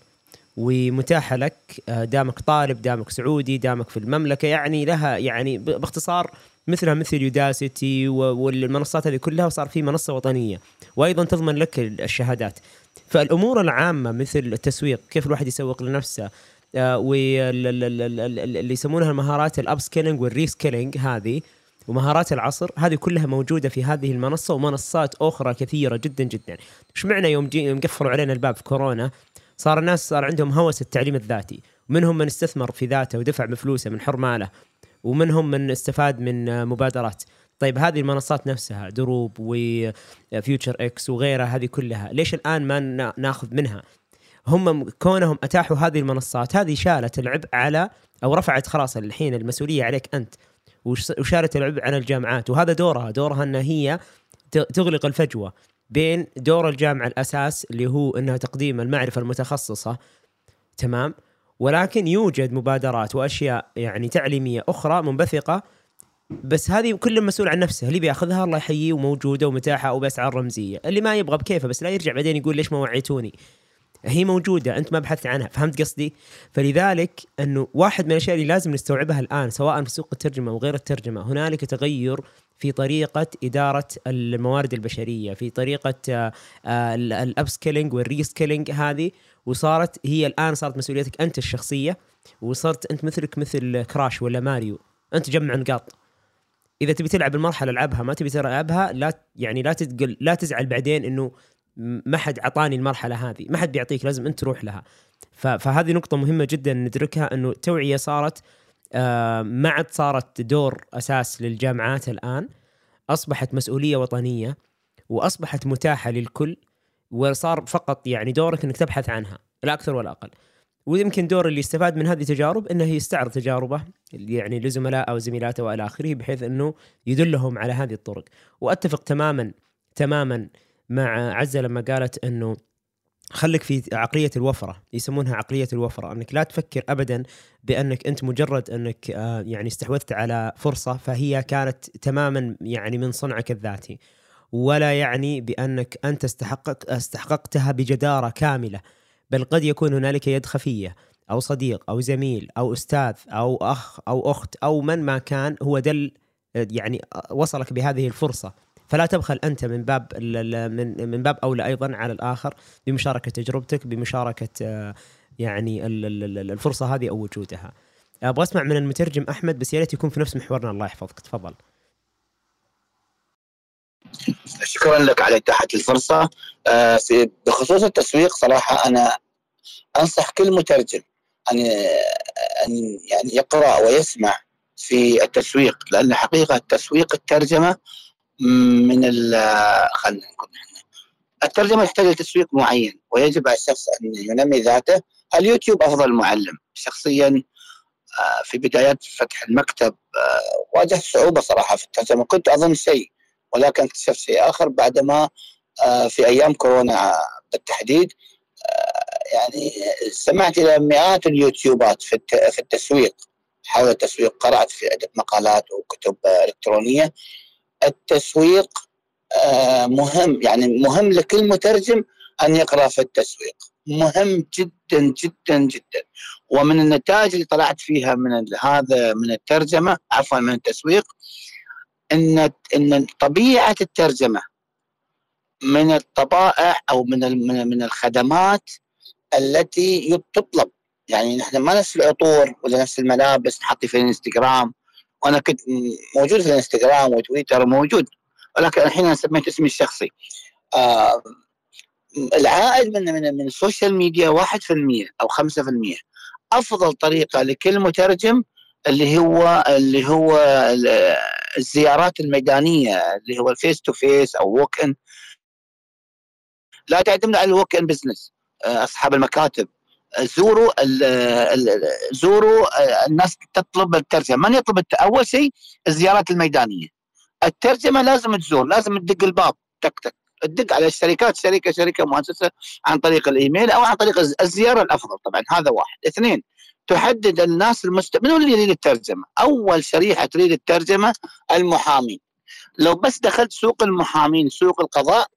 ومتاحة لك آه، دامك طالب دامك سعودي دامك في المملكة. يعني لها يعني باختصار مثلها مثل Udacity والمنصات هذه كلها وصار في منصة وطنية. وأيضا تضمن لك ال- الشهادات. فالأمور العامة مثل التسويق كيف الواحد يسوق لنفسه واللي يسمونها المهارات ال upskilling وال reskilling هذه ومهارات العصر هذه كلها موجودة في هذه المنصة ومنصات أخرى كثيرة جدا جدا. إيش معنى يوم يوم قفلوا علينا الباب في كورونا؟ صار الناس صار عندهم هوس التعليم الذاتي. ومنهم من استثمر في ذاته ودفع بفلوسه من حر ماله ومنهم من استفاد من مبادرات. طيب هذه المنصات نفسها دروب و FutureX وغيرها هذه كلها ليش الآن ما نا- ناخذ منها؟ هم كونهم أتاحوا هذه المنصات هذه شالت العبء على أو رفعت خلاص الحين المسؤولية عليك أنت. وش- وشالت العبء على الجامعات. وهذا دورها. دورها إن هي تغلق الفجوة بين دور الجامعة الأساس اللي هو إنها تقديم المعرفة المتخصصة. تمام؟ ولكن يوجد مبادرات وأشياء يعني تعليمية أخرى منبثقة. بس هذه كل مسؤول عن نفسه. اللي بياخذها الله يحييه وموجودة ومتاحة وبأسعار رمزية. اللي ما يبغى بكيفه بس لا يرجع بعدين يقول ليش ما وعيتوني؟ هي موجودة أنت ما بحثت عنها فهمت قصدي؟ فلذلك أنه واحد من الأشياء اللي لازم نستوعبها الآن سواء في سوق الترجمة أو غير الترجمة هنالك تغير في طريقة إدارة الموارد البشرية في طريقة ال upskilling وال reskilling هذه وصارت هي الآن صارت مسؤوليتك أنت الشخصية وصرت أنت مثلك مثل كراش ولا ماريو أنت جمع نقاط. إذا تبي تلعب المرحلة ألعبها ما تبي تلعبها لا يعني لا تتقل لا تزعل بعدين إنه ما حد عطاني المرحلة هذه ما حد بيعطيك لازم أنت تروح لها. فهذه نقطة مهمة جدا ندركها إنه التوعيه صارت آه، ما عاد صارت دور أساس للجامعات الآن. أصبحت مسؤولية وطنية وأصبحت متاحة للكل وصار فقط يعني دورك إنك تبحث عنها لا أكثر ولا أقل. ويمكن دور اللي استفاد من هذه التجارب إنه يستعرض تجاربه يعني لزملاء أو زميلاته وإلى آخره بحيث إنه يدلهم على هذه الطرق. وأتفق تماما تماما مع عزة لما قالت إنه خليك في عقلية الوفرة يسمونها عقلية الوفرة إنك لا تفكر ابدا بأنك أنت مجرد إنك آه، يعني استحوذت على فرصة فهي كانت تماما يعني من صنعك الذاتي ولا يعني بأنك أنت استحقق استحققتها بجدارة كاملة بل قد يكون هنالك يد خفية أو صديق أو زميل أو أستاذ أو أخ أو أخت أو من ما كان هو دل يعني وصلك بهذه الفرصة. فلا تبخل أنت من باب من من باب أولى أيضا على الآخر بمشاركة تجربتك بمشاركة آه، يعني ال- ال- ال- الفرصة هذه أو وجودها. أبغى أسمع من المترجم أحمد بس يا ريت يكون في نفس محورنا الله يحفظك تفضل. شكرا لك على إتاحة الفرصة آه، في بخصوص التسويق صراحة أنا أنصح كل مترجم أن أن يعني يقرأ ويسمع في التسويق لأن حقيقة تسويق الترجمة من ال خلينا نقول الترجمة تحتاج لتسويق معين ويجب على الشخص أن ينمي ذاته. اليوتيوب أفضل معلم. شخصيا آه، في بدايات فتح المكتب آه، واجهت صعوبة صراحة في الترجمة. كنت أظن شيء ولكن اكتشفت شيء آخر بعدما آه، في أيام كورونا بالتحديد يعني سمعت إلى مئات اليوتيوبات في في التسويق حول التسويق قرأت في عدة مقالات وكتب إلكترونية. التسويق آه، مهم. يعني مهم لكل مترجم أن يقرأ في التسويق. مهم جدا جدا جدا. ومن النتائج اللي طلعت فيها من هذا من الترجمة عفوا من التسويق إن إن طبيعة الترجمة من الطبائع أو من من الخدمات التي تطلب يعني نحن ما نفس العطور ولا نفس الملابس نحطي في الإنستغرام وأنا كنت موجود في الانستغرام وتويتر موجود ولكن الحين أنا سميت اسمي الشخصي. آه العائد من من من ال social media 1% أو 5% أفضل طريقة لكل مترجم اللي هو اللي هو ال- الزيارات الميدانية اللي هو ال face to face أو walk in لا تعتمد على ال walk in business أصحاب المكاتب. زوروا زوروا آه، الناس تطلب الترجمة. من يطلب أول شيء الزيارات الميدانية. الترجمة لازم تزور لازم تدق الباب تك تك تدق على الشركات شركة شركة مؤسسة عن طريق الإيميل أو عن طريق الز- الزيارة الأفضل طبعا هذا واحد. اثنين تحدد الناس المست... من اللي يريد الترجمة؟ أول شريحة تريد الترجمة المحامين. لو بس دخلت سوق المحامين سوق القضاء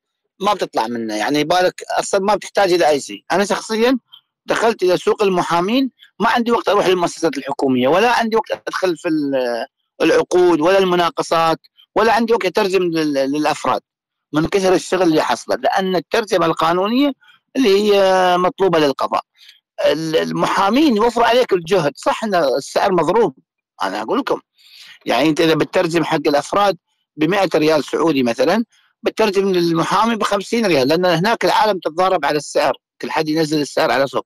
ما بتطلع منه. يعني بالك أصلا ما بتحتاج إلى أي شيء. أنا شخصيا دخلت إلى سوق المحامين ما عندي وقت أروح للمؤسسات الحكومية ولا عندي وقت أدخل في ال- العقود ولا المناقصات ولا عندي وقت أترجم لل- للأفراد من كثر الشغل اللي حصله لأن الترجمة القانونية اللي هي مطلوبة للقضاء. ال- المحامين يوفر عليك الجهد صح إن السعر مضروب؟ أنا أقول لكم. يعني أنت إذا بتترجم حق الأفراد ب 100 ريال سعودي مثلا بتترجم للمحامي ب 50 ريال لأن هناك العالم تتضارب على السعر كل حد ينزل السعر على صوب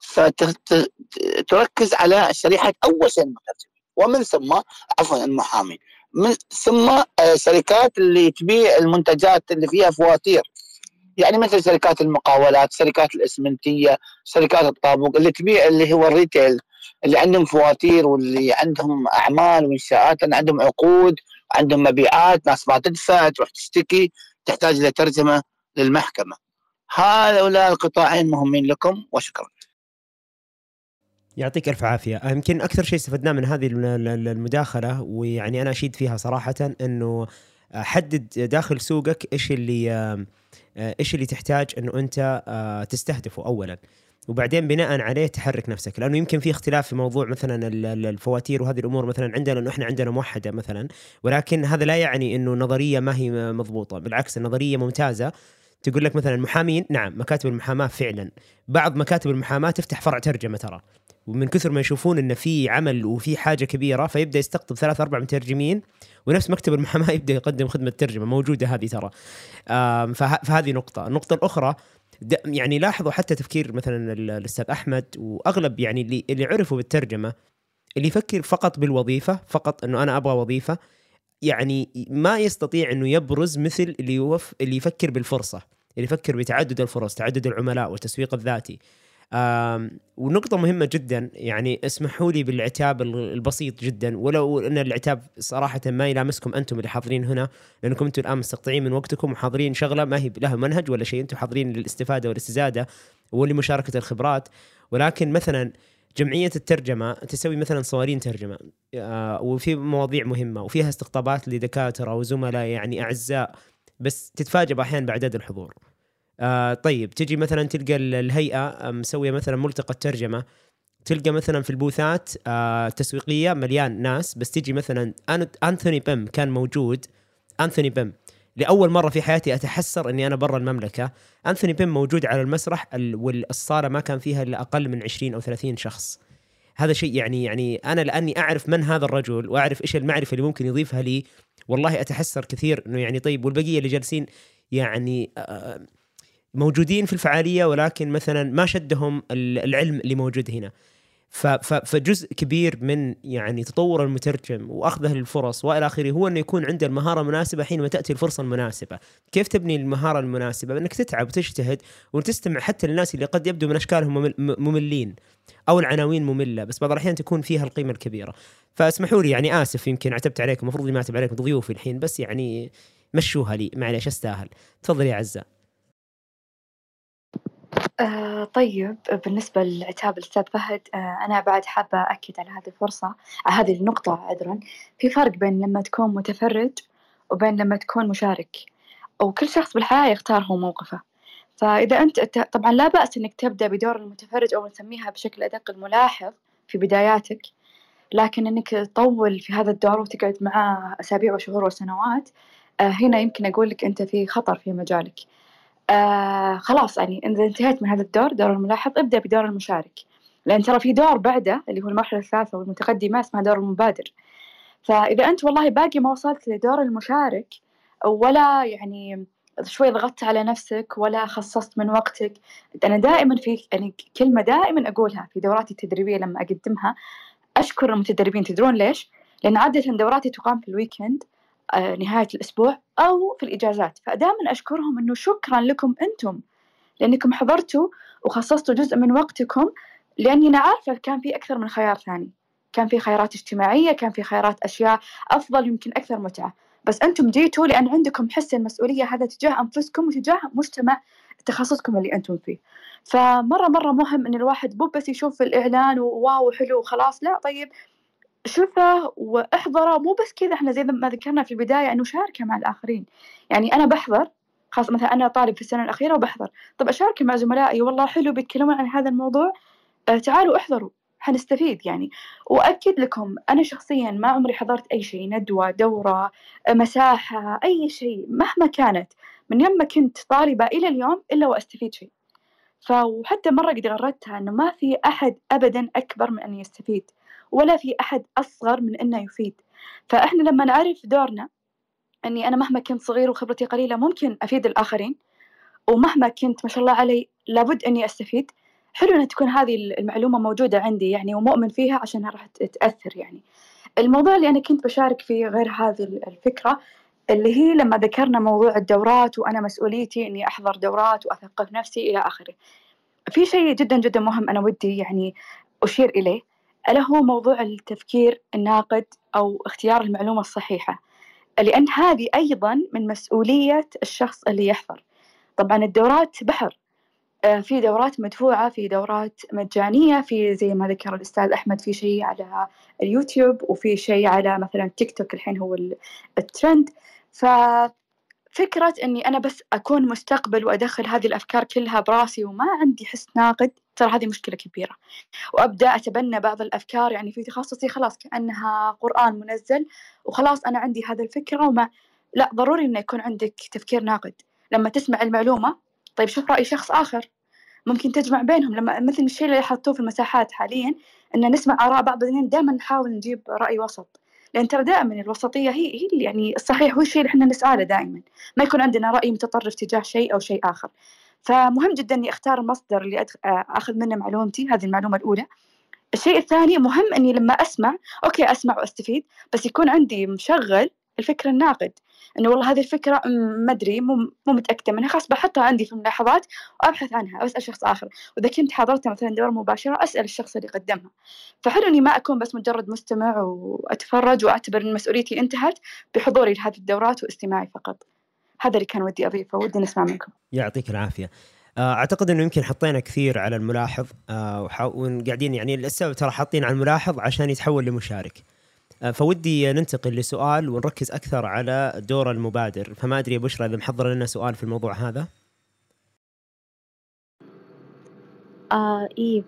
فتركز على شريحة أول شيء المترجم ومن ثم عفوا المحامين من ثم آه، شركات اللي تبيع المنتجات اللي فيها فواتير. يعني مثل شركات المقاولات شركات الإسمنتية شركات الطابق اللي تبيع اللي هو الريتيل اللي عندهم فواتير واللي عندهم أعمال وإنشاءات لأن عندهم عقود عندهم مبيعات ناس ما تدفع تروح تشتكي تحتاج إلى ترجمة للمحكمة. هؤلاء القطاعين مهمين لكم وشكرا. يعطيك ألف عافية. آه، يمكن أكثر شيء استفدناه من هذه ال- ال- المداخلة ويعني أنا أشيد فيها صراحة إنه آه، حدد داخل سوقك إيش اللي آه، إيش اللي تحتاج إنه أنت تستهدفه اولا. وبعدين بناء عليه تحرك نفسك. لأنه يمكن في اختلاف في موضوع مثلا ال- ال- الفواتير وهذه الأمور مثلا عندنا إنه إحنا عندنا موحدة مثلا ولكن هذا لا يعني إنه نظرية ما هي مضبوطة. بالعكس النظريه ممتازة. تقول لك مثلا المحامين نعم مكاتب المحاماة فعلا. بعض مكاتب المحاماة تفتح فرع ترجمة ترى. ومن كثر ما يشوفون انه في عمل وفي حاجة كبيرة فيبدأ يستقطب ثلاث أربع مترجمين ونفس مكتب المحاماة يبدأ يقدم خدمة ترجمه موجودة هذه ترى. فهذه نقطة. النقطة الأخرى يعني لاحظوا حتى تفكير مثلا ال- الأستاذ أحمد وأغلب يعني اللي اللي عرفوا بالترجمة اللي يفكر فقط بالوظيفة فقط إنه أنا أبغى وظيفة يعني ما يستطيع إنه يبرز مثل اللي اللي يفكر بالفرصة اللي يفكر بتعدد الفرص تعدد العملاء والتسويق الذاتي. ونقطة مهمة جدا يعني اسمحوا لي بالعتاب ال- البسيط جدا. ولو أن العتاب صراحة ما يلامسكم أنتم اللي حاضرين هنا لأنكم أنتم الآن مستقطعين من وقتكم وحاضرين شغلة ما هي لها منهج ولا شيء. أنتم حاضرين للاستفادة والاستزادة ولمشاركة الخبرات. ولكن مثلا جمعية الترجمة تسوي مثلا صوارين ترجمة آه، وفي مواضيع مهمة وفيها استقطابات لدكاترة وزملاء يعني أعزاء. بس تتفاجئ باحيان باعداد الحضور. آه طيب تجي مثلا تلقى ال- الهيئة آه، مسوية مثلا ملتقى ترجمه تلقى مثلا في البوثات آه تسويقية مليان ناس بس تجي مثلا أنثوني بيم كان موجود. أنثوني بيم لأول مرة في حياتي أتحسر إني أنا برا المملكة. أنثوني بيم موجود على المسرح ال- والصالة ما كان فيها إلا أقل من 20 أو 30 شخص. هذا شيء يعني يعني أنا لأني أعرف من هذا الرجل وأعرف إيش المعرفة اللي ممكن يضيفها لي والله أتحسر كثير إنه يعني طيب والبقية اللي جالسين يعني آه، موجودين في الفعالية ولكن مثلا ما شدهم ال- العلم اللي موجود هنا فجزء كبير من يعني تطور المترجم وأخذه للفرص وإلى آخره هو إنه يكون عنده المهارة المناسبة حينما تاتي الفرصة المناسبة، كيف تبني المهارة المناسبة؟ بأنك تتعب وتجتهد وتستمع حتى للناس اللي قد يبدو من أشكالهم مملين أو العناوين مملة بس بعض الأحيان تكون فيها القيمة الكبيرة. فاسمحوا لي يعني آسف يمكن عتبت عليكم المفروض ما أعتب عليكم ضيوفي الحين بس يعني مشوها لي معليش أستاهل. تفضل يا عزة. آه طيب بالنسبة لعتاب الأستاذ فهد آه أنا بعد حابة أكد على هذه الفرصة على هذه النقطة عذرا. في فرق بين لما تكون متفرج وبين لما تكون مشارك وكل شخص بالحياة يختار هو موقفه. فإذا أنت طبعا لا بأس إنك تبدأ بدور المتفرج أو نسميها بشكل أدق الملاحظ في بداياتك لكن إنك تطول في هذا الدور وتقعد معاه أسابيع وشهور وسنوات آه هنا يمكن أقول لك أنت في خطر في مجالك. آه خلاص يعني إذا انتهيت من هذا الدور دور الملاحظ ابدأ بدور المشارك. لأن ترى في دور بعده اللي هو المرحلة الثالثة والمتقدمة اسمها دور المبادر. فإذا أنت والله باقي ما وصلت لدور المشارك ولا يعني شوي ضغطت على نفسك ولا خصصت من وقتك أنا دائما في يعني كلمة دائما أقولها في دوراتي التدريبية لما أقدمها. أشكر المتدربين تدرون ليش؟ لأن عادة دوراتي تقام في الويكند نهاية الأسبوع أو في الإجازات. فدائما أشكرهم إنه شكرا لكم أنتم لأنكم حضرتوا وخصصتوا جزء من وقتكم لأني أنا عارفة كان في أكثر من خيار ثاني. كان في خيارات اجتماعية كان في خيارات أشياء أفضل يمكن أكثر متعة. بس أنتم جيتوا لأن عندكم حس المسؤولية هذا تجاه أنفسكم وتجاه مجتمع تخصصكم اللي أنتم فيه. فمرة مرة مهم إن الواحد مو بس يشوف الإعلان وواو حلو وخلاص. لا طيب شوفه وأحضره. مو بس كذا إحنا زي ما ذكرنا في البداية إنه شاركه مع الآخرين. يعني أنا بحضر خاصة مثلا أنا طالب في السنة الأخيرة وبحضر. طب اشارك مع زملائي والله حلو بيتكلمون عن هذا الموضوع آه تعالوا احضروا حنستفيد. يعني وأكد لكم أنا شخصيا ما عمري حضرت أي شيء ندوة دورة آه، مساحة أي شيء مهما كانت. من يوم ما كنت طالبة إلى اليوم إلا وأستفيد شيء. فحتى مرة قد غردتها إنه ما في أحد ابدا أكبر من أن يستفيد. ولا في أحد أصغر من إنه يفيد. فإحنا لما نعرف دورنا أني أنا مهما كنت صغير وخبرتي قليلة ممكن أفيد الآخرين ومهما كنت ما شاء الله علي لابد أني أستفيد. حلو أن تكون هذه المعلومة موجودة عندي يعني ومؤمن فيها عشانها راح تأثر يعني. الموضوع اللي أنا كنت بشارك فيه غير هذه الفكرة اللي هي لما ذكرنا موضوع الدورات وأنا مسؤوليتي إني أحضر دورات وأثقف نفسي إلى آخره. في شيء جدا جدا مهم أنا ودي يعني أشير إليه. ألا هو موضوع التفكير الناقد أو اختيار المعلومة الصحيحة؟ لأن هذه أيضا من مسؤولية الشخص اللي يحضر. طبعا الدورات بحر. آه، في دورات مدفوعة في دورات مجانية في زي ما ذكر الأستاذ أحمد في شيء على اليوتيوب وفي شيء على مثلا تيك توك الحين هو ال- الترند. ففكرة أني أنا بس أكون مستقبل وأدخل هذه الأفكار كلها براسي وما عندي حس ناقد ترى هذه مشكلة كبيرة. وأبدأ أتبنى بعض الأفكار يعني في تخصصي خلاص كأنها قرآن منزل وخلاص أنا عندي هذه الفكرة وما لا ضروري إنه يكون عندك تفكير ناقد. لما تسمع المعلومة طيب شوف رأي شخص آخر. ممكن تجمع بينهم. لما مثل الشيء اللي حطوه في المساحات حاليا إن نسمع آراء بعض بعدين دائما نحاول نجيب رأي وسط. لأن ترى دائما الوسطية هي هي يعني الصحيح هو الشيء اللي إحنا نسعى له دائما. ما يكون عندنا رأي متطرف تجاه شيء أو شيء آخر. فمهم جدا إني أختار المصدر اللي أدخ... أخذ منه معلومتي هذه المعلومة الأولى. الشيء الثاني مهم إني لما أسمع أوكي أسمع وأستفيد بس يكون عندي مشغل الفكر الناقد. إنه والله هذه الفكرة ما أدري مو مو متأكدة منها خلاص بحطها عندي في الملاحظات وأبحث عنها أسأل شخص آخر. وإذا كنت حضرت مثلا دوره مباشرة أسأل الشخص اللي قدمها. فحلو إني ما أكون بس مجرد مستمع وأتفرج وأعتبر إن مسؤوليتي انتهت بحضوري لهذه الدورات واستماعي فقط. هذا اللي كان ودي أضيفه ودي نسمع منكم. يعطيك العافية. آه، أعتقد إنه يمكن حطينا كثير على الملاحظ آه، وقاعدين يعني السبب ترى حاطين على الملاحظ عشان يتحول لمشارك. آه، فودي ننتقل لسؤال ونركز أكثر على دور المبادر. فما أدري يا بشرى إذا محضر لنا سؤال في الموضوع هذا؟ آه إيه.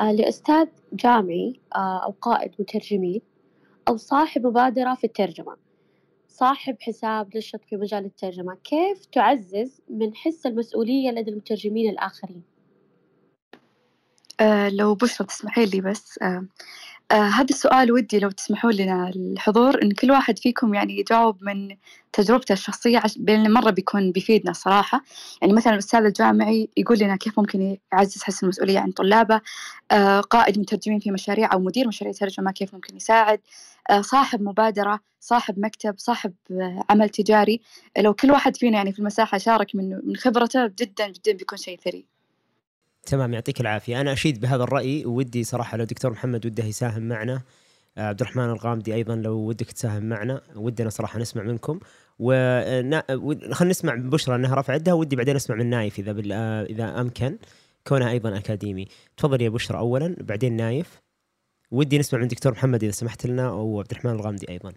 آه لأستاذ جامعي آه أو قائد مترجمين أو صاحب مبادرة في الترجمة. صاحب حساب نشط في مجال الترجمة كيف تعزز من حس المسؤولية لدى المترجمين الآخرين؟ آه لو بشرى تسمحي لي بس آه آه هذا السؤال ودي لو تسمحوا لنا الحضور إن كل واحد فيكم يعني يجاوب من تجربته الشخصية. بين مرة بيكون بيفيدنا الصراحة يعني مثلا الأستاذ الجامعي يقول لنا كيف ممكن يعزز حس المسؤولية عن طلابه آه قائد مترجمين في مشاريع أو مدير مشاريع ترجمة كيف ممكن يساعد آه صاحب مبادرة صاحب مكتب صاحب عمل تجاري لو كل واحد فينا يعني في المساحة شارك من من خبرته جدا جدا بيكون شيء ثري تمام يعطيك العافية. أنا أشيد بهذا الرأي ودي صراحة لو دكتور محمد وده يساهم معنا. آه، عبد الرحمن الغامدي أيضا لو ودك تساهم معنا. ودنا صراحة نسمع منكم. وخلينا نسمع بشرى إنها رفع يدها ودي بعدين أسمع من نايف إذا بال... آه، إذا أمكن. كونها أيضا أكاديمي. تفضل يا بشرى اولا بعدين نايف. ودي نسمع من دكتور محمد إذا سمحت لنا أو عبد الرحمن الغامدي أيضا.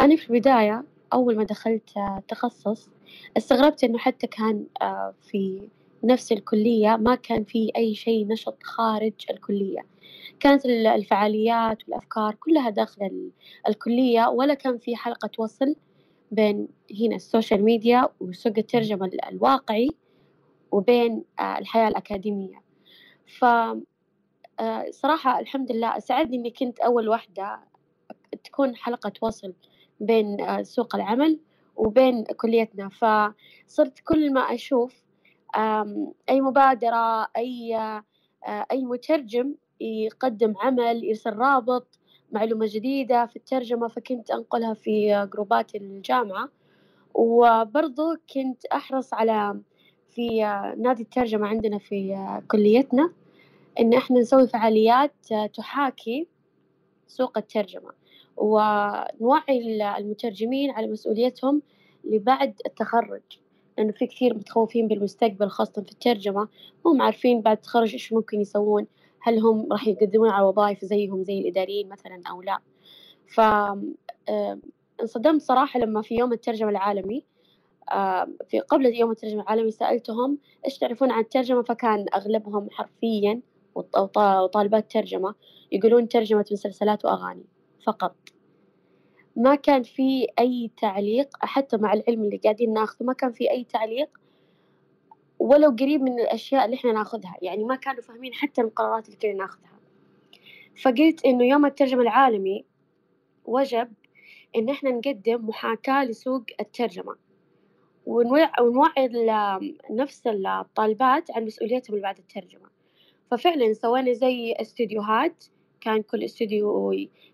أنا في البداية أول ما دخلت آه، تخصص استغربت إنه حتى كان آه، في نفس الكلية ما كان في أي شيء نشط خارج الكلية. كانت الفعاليات والأفكار كلها داخل الكلية ولا كان في حلقة وصل بين هنا ال social media وسوق الترجمة الواقعي وبين آه، الحياة الأكاديمية. ف صراحة الحمد لله ساعدني إني كنت أول واحدة تكون حلقة وصل. بين آه، سوق العمل وبين كليتنا. فصرت كل ما أشوف أي مبادرة أي آه، أي مترجم يقدم عمل يرسل رابط معلومة جديدة في الترجمة فكنت أنقلها في جروبات الجامعة. وبرضو كنت أحرص على في آه، نادي الترجمة عندنا في كليتنا إن إحنا نسوي فعاليات تحاكي سوق الترجمة. ونوعي المترجمين على مسؤوليتهم لبعد التخرج. لأنه في كثير متخوفين بالمستقبل خاصة في الترجمة. هم عارفين بعد التخرج إيش ممكن يسوون هل هم راح يقدمون على وظائف زيهم زي الإداريين مثلا أو لا. ف انصدمت صراحة لما في يوم الترجمة العالمي في قبل يوم الترجمة العالمي سألتهم إيش تعرفون عن الترجمة؟ فكان أغلبهم حرفيا وطالبات ترجمة يقولون ترجمة مسلسلات وأغاني. فقط. ما كان في أي تعليق حتى مع العلم اللي قاعدين ناخذه ما كان في أي تعليق ولو قريب من الأشياء اللي إحنا ناخذها. يعني ما كانوا فاهمين حتى القرارات اللي كنا ناخذها. فقلت إنه يوم الترجمة العالمي وجب إن إحنا نقدم محاكاة لسوق الترجمة. ونوعي نفس الطالبات عن مسؤوليتهم بعد الترجمة. ففعلا سوينا زي استديوهات كان كل استوديو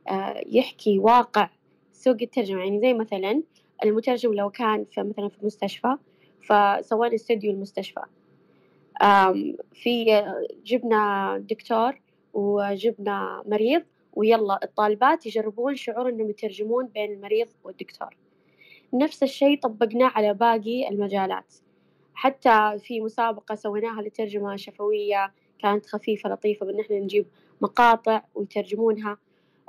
آه، يحكي واقع سوق الترجمة. يعني زي مثلا المترجم لو كان في مثلا في المستشفى فسوينا استوديو المستشفى. في جبنا دكتور وجبنا مريض ويلا الطالبات يجربون شعور إنهم يترجمون بين المريض والدكتور. نفس الشيء طبقناه على باقي المجالات. حتى في مسابقة سويناها لترجمة شفوية كانت خفيفة لطيفة بأن إحنا نجيب مقاطع ويترجمونها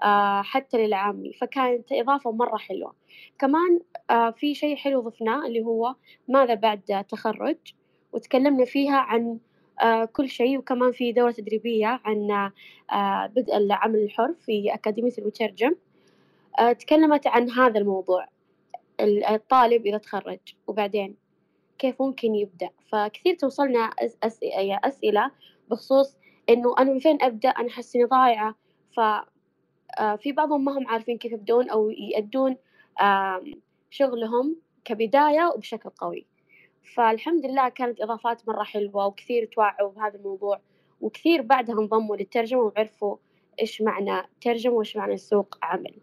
آه، حتى للعامي. فكانت إضافة مرة حلوة. كمان آه، في شيء حلو ضفناه اللي هو ماذا بعد تخرج؟ وتكلمنا فيها عن آه، كل شيء. وكمان في دورة تدريبية عن بدء العمل الحر في أكاديمية المترجم. تكلمت عن هذا الموضوع. الطالب إذا تخرج. وبعدين كيف ممكن يبدأ؟ فكثير توصلنا أسئلة بخصوص إنه أنا من فين أبدأ؟ أنا أحس إني ضايعة. ف آه، في بعضهم ما هم عارفين كيف يبدون أو يأدون شغلهم كبداية وبشكل قوي. فالحمد لله كانت إضافات مرة حلوة وكثير توعوا بهذا الموضوع وكثير بعدها انضموا للترجمة وعرفوا إيش معنى ترجمة وإيش معنى سوق عمل.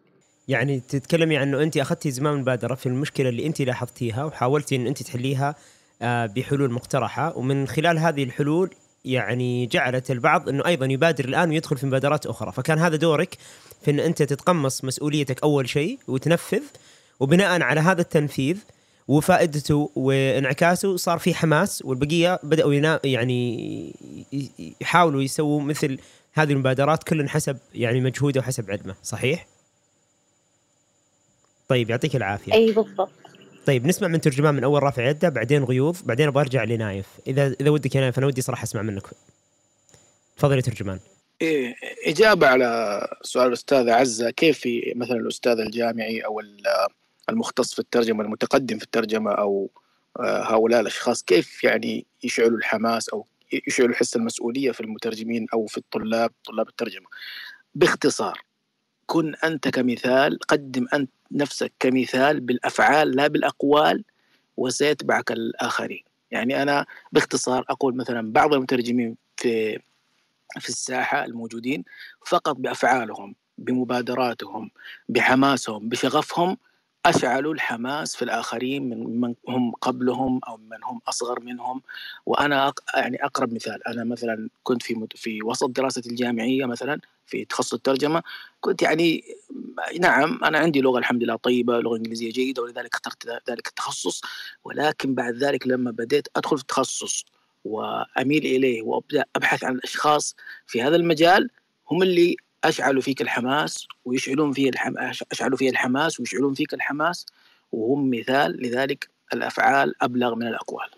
يعني تتكلمي عن إنه انت أخذتي زمام المبادره في المشكلة اللي انت لاحظتيها وحاولتي إن انت تحليها آه، بحلول مقترحة. ومن خلال هذه الحلول يعني جعلت البعض إنه أيضا يبادر الآن ويدخل في مبادرات أخرى. فكان هذا دورك في إن أنت تتقمص مسؤوليتك أول شيء وتنفذ وبناء على هذا التنفيذ وفائدته وانعكاسه صار في حماس والبقية بدأوا يعني يحاولوا يسووا مثل هذه المبادرات كل حسب يعني مجهوده وحسب علمه. صحيح؟ طيب يعطيك العافية. إي بالضبط. طيب نسمع من ترجمان من أول رافع يده بعدين غيوض بعدين أبغى أرجع لنايف. إذا إذا ودك يا نايف أنا ودي صراحة أسمع منك. تفضل يا ترجمان. إيه إجابة على سؤال الأستاذ عزة كيف في مثلا الأستاذ الجامعي أو ال- المختص في الترجمة المتقدم في الترجمة أو آه، هؤلاء الأشخاص كيف يعني يشعلوا الحماس أو يشعلوا حس المسؤولية في المترجمين أو في الطلاب طلاب الترجمة؟ باختصار كن أنت كمثال قدم أنت نفسك كمثال بالأفعال لا بالأقوال وسيتبعك الآخرين. يعني أنا باختصار أقول مثلا بعض المترجمين في في الساحة الموجودين فقط بأفعالهم بمبادراتهم بحماسهم بشغفهم أشعلوا الحماس في الآخرين من من هم قبلهم أو من هم أصغر منهم وأنا. يعني أقرب مثال أنا مثلا كنت في. في وسط دراستي الجامعية مثلا في تخصص الترجمة كنت يعني نعم أنا عندي لغة الحمد لله طيبة لغة إنجليزية جيدة ولذلك اخترت ذلك التخصص ولكن بعد ذلك لما بديت أدخل في التخصص وأميل إليه وأبدأ أبحث عن الاشخاص في هذا المجال هم اللي اشعلوا فيك الحماس ويشعلون فيه الحم... اشعلوا فيه الحماس ويشعلون فيك الحماس وهم مثال لذلك الأفعال أبلغ من الأقوال.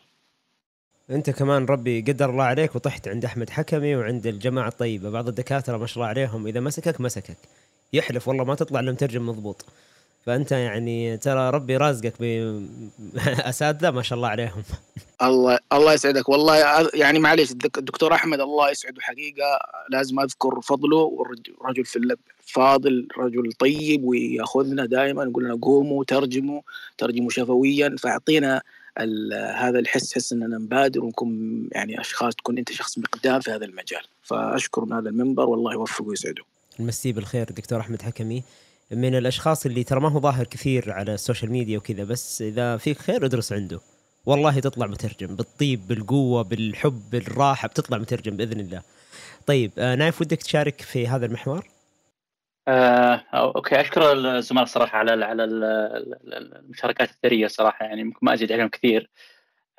أنت كمان ربي قدر الله عليك وطحت عند أحمد حكمي وعند الجماعة الطيبة بعض الدكاترة ما شاء الله عليهم إذا مسكك مسكك يحلف والله ما تطلع الا مترجم مضبوط فأنت يعني ترى ربي رازقك باساتذه ما شاء الله عليهم. الله الله يسعدك. والله يعني معليش الدك- الدكتور أحمد الله يسعده حقيقة. لازم أذكر فضله رجل في اللب فاضل رجل طيب ويأخذنا دائما يقول لنا قوموا ترجموا ترجموا شفويا. فأعطينا هذا الحس حس إننا نبادر ونكون يعني أشخاص تكون أنت شخص مقدام في هذا المجال. فأشكر من هذا المنبر والله يوفقه ويسعده. المسي بالخير دكتور أحمد حكمي. من الأشخاص اللي ترى ما هو ظاهر كثير على السوشيال ميديا وكذا بس إذا فيك خير ادرس عنده. والله تطلع مترجم بالطيب بالقوة بالحب بالراحة بتطلع مترجم بإذن الله. طيب آه نايف ودك تشارك في هذا المحور؟ آه، أوكي أشكر الزملاء الصراحه على على ال- ال- المشاركات الثرية صراحة يعني ممكن ما أزيد عليهم كثير.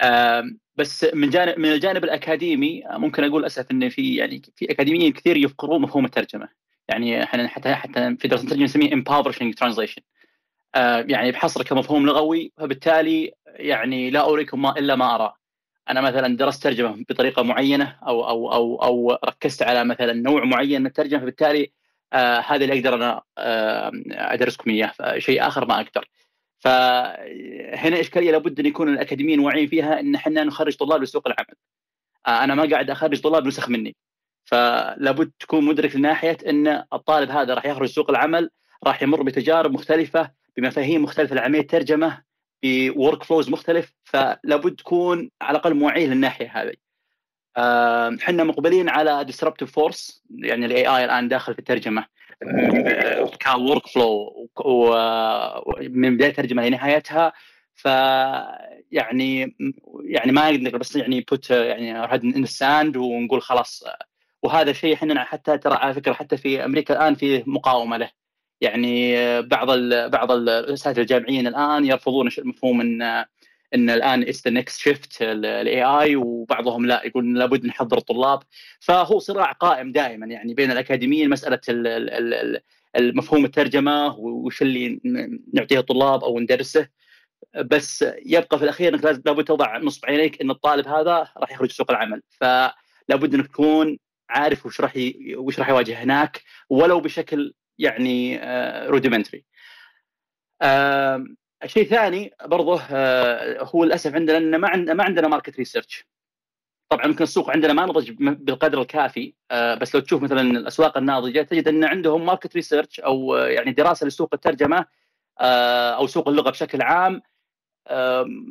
آم، بس من جانب من الجانب الأكاديمي آه، ممكن أقول أسف إن في يعني في أكاديميين كثير يفقرون مفهوم الترجمة. يعني إحنا حتى حتى في دراسه الترجمه نسميه impoverishing translation. آه، يعني بحصر كمفهوم لغوي فبالتالي يعني لا أريكم ما إلا ما أرى. أنا مثلا درست ترجمة بطريقة معينة أو أو أو أو ركزت على مثلا نوع معين من الترجمة فبالتالي آه هذا اللي أقدر أنا آه أدرسكم إياه شيء آخر ما أقدر. فهنا إشكالية لابد أن يكون الأكاديميين واعيين فيها إن إحنا نخرج طلاب لسوق العمل. آه أنا ما قاعد أخرج طلاب نسخ مني. فلابد تكون مدرك لناحيه إن الطالب هذا راح يخرج سوق العمل راح يمر بتجارب مختلفة بمفاهيم مختلفة لعمليه الترجمه workflows مختلف فلابد تكون على الأقل موعيه للناحيه هذه. إحنا مقبلين على disruptive force يعني ال AI الآن داخل في الترجمة. ك workflow من بداية الترجمة لنهايتها ف يعني يعني ما نقدر بس يعني put يعني in the sand ونقول خلاص وهذا شيء إحنا حتى ترى على فكرة حتى في أمريكا الآن في مقاومة له. يعني بعض ال بعض الاساتذه الجامعيين الآن يرفضون مفهوم إن إن الآن the next shift ال AI وبعضهم لا يقول لابد نحضر الطلاب. فهو صراع قائم دائما يعني بين الأكاديميين مسألة المفهوم الترجمة وش اللي نعطيه الطلاب أو ندرسه. بس يبقى في الأخير إنك لابد توضع نصب عينيك إن الطالب هذا راح يخرج سوق العمل. فلابد إنك تكون عارف وش راح. وش راح يواجه هناك ولو بشكل يعني rudimentary آه الشيء الثاني برضه آه هو للأسف عندنا ان ما عندنا ما عندنا market research طبعا ممكن السوق عندنا ما نضج بالقدر الكافي آه بس لو تشوف مثلا الأسواق الناضجة تجد إن عندهم market research أو يعني دراسة لسوق الترجمة أو سوق اللغة بشكل عام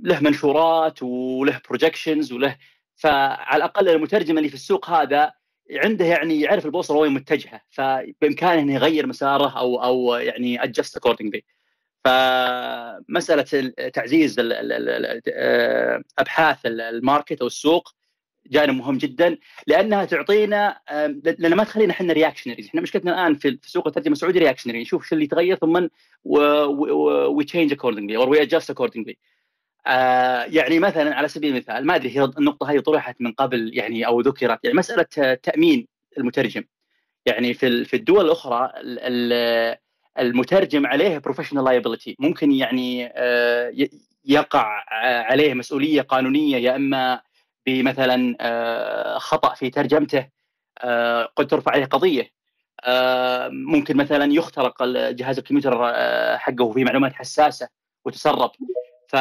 له منشورات وله projections وله فعلى الأقل المترجم اللي في السوق هذا عنده يعني يعرف البوصله وين متجهة فبإمكانه إنه يغير مساره أو أو يعني adjust accordingly فمسألة تعزيز أبحاث ال market أو السوق جانب مهم جدا لأنها تعطينا لأن ما تخلينا إحنا reactionaries إحنا مشكلتنا الآن في سوق الترجمة السعودي reactionary نشوف شو اللي يتغير ثم we change accordingly أو we adjust accordingly يعني مثلا على سبيل المثال ما أدري هي النقطة هذه طرحت من قبل يعني أو ذكرت يعني مسألة تأمين المترجم. يعني في في الدول الأخرى المترجم عليه professional liability ممكن يعني يقع عليه مسؤولية قانونية يا إما بمثلا خطأ في ترجمته قد ترفع عليه قضية. ممكن مثلا يخترق جهاز الكمبيوتر حقه فيه معلومات حساسة وتسرب. ف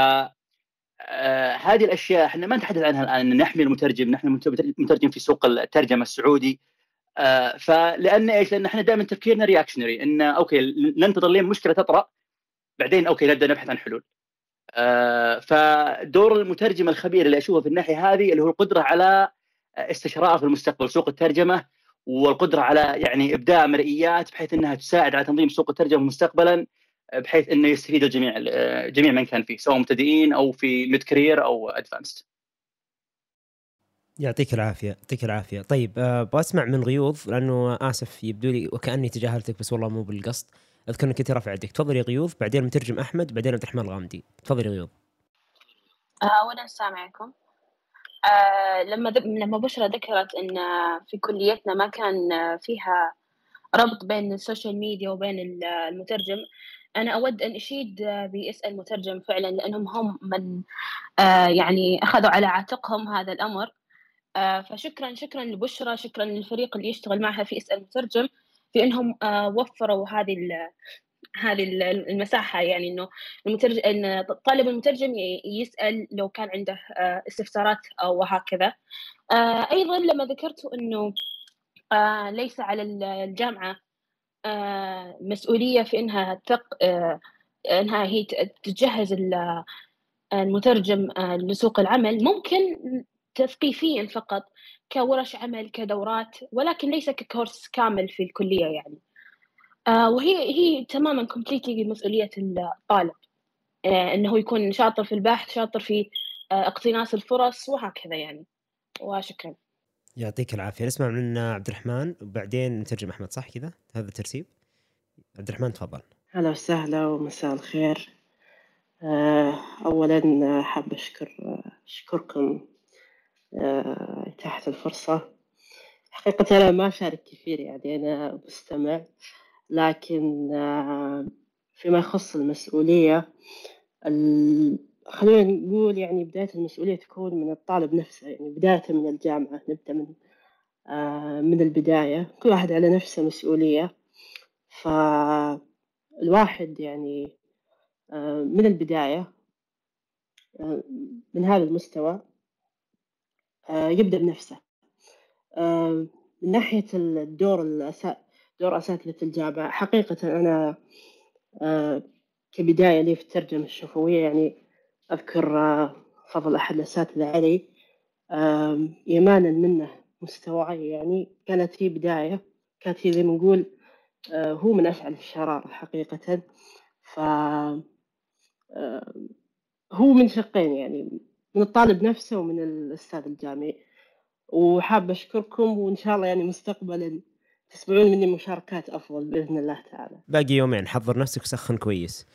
هذه الأشياء إحنا ما نتحدث عنها الآن نحمي المترجم نحمي المترجم في سوق الترجمة السعودي فلأن إيش؟ لأن إحنا دائما تفكيرنا reactionary إن okay ننتظر لين مشكلة تطرأ بعدين okay نبدأ نبحث عن حلول. فدور المترجم الخبير اللي أشوفه في الناحية هذه اللي هو القدرة على استشراف المستقبل سوق الترجمة والقدرة على يعني إبداع مرئيات بحيث إنها تساعد على تنظيم سوق الترجمة مستقبلا بحيث إنه يستفيد الجميع جميع من كان فيه سواء مبتدئين أو في mid career أو advanced. يعطيك العافية يعطيك العافية. طيب أه بسمع من غيوض لأنه آسف يبدو لي وكأني تجاهلتك بس والله مو بالقصد. أذكر إنك كنت رافع يدك. تفضل يا غيوض بعدين المترجم أحمد بعدين عبد الرحمن الغامدي. تفضل يا غيوض آه، اولا السلام عليكم. آه لما ذب... لما بشرى ذكرت إن في كليتنا ما كان فيها ربط بين السوشيال ميديا وبين المترجم أنا أود أن أشيد باسأل المترجم فعلا لأنهم هم من آه يعني أخذوا على عاتقهم هذا الأمر. آه، فشكرا شكرا لبشرى شكرا للفريق اللي يشتغل معها في اسأل مترجم في أنهم آه، وفروا هذه هذه المساحة. يعني إنه المترجم إن طالب المترجم يسأل لو كان عنده استفسارات أو وهكذا أيضا لما ذكرت إنه ليس على الجامعة مسؤولية في إنها تق إنها هي تجهز المترجم لسوق العمل ممكن تثقيفيا فقط كورش عمل كدورات ولكن ليس ككورس كامل في الكلية يعني. آه وهي هي تماما كومبليتلي مسؤولية الطالب. آه إنه يكون شاطر في البحث شاطر في آه اقتناص الفرص وهكذا يعني. وشكرا. يعطيك العافية. نسمع من عبد الرحمن وبعدين نترجم أحمد صح كذا؟ هذا الترتيب. عبد الرحمن تفضل. هلا وسهلا ومساء الخير. آه، أولا حاب أشكر أشكركم إتاحة الفرصة. حقيقة أنا ما أشارك كثير يعني أنا مستمع. لكن آه، فيما يخص المسؤولية خلينا نقول يعني بداية المسؤولية تكون من الطالب نفسه يعني بداية من الجامعة نبدأ من آه، من البداية. كل واحد على نفسه مسؤولية. فالواحد يعني آه، من البداية من هذا المستوى آه، يبدأ بنفسه. آه، من ناحية الدور الأسا... دور أساتذة الجامعة حقيقة أنا آه، كبداية لي في الترجمة الشفوية يعني أذكر فضل أحد الأساتذة علي إيمانا منه مستواي يعني كانت هي بداية كانت هي زي ما نقول هو من أفعل الشرارة حقيقة. ف هو من شقين يعني من الطالب نفسه ومن الأستاذ الجامعي. وحاب أشكركم وإن شاء الله يعني مستقبلا تسمعون مني مشاركات أفضل بإذن الله تعالى. باقي يومين حضر نفسك وسخن كويس.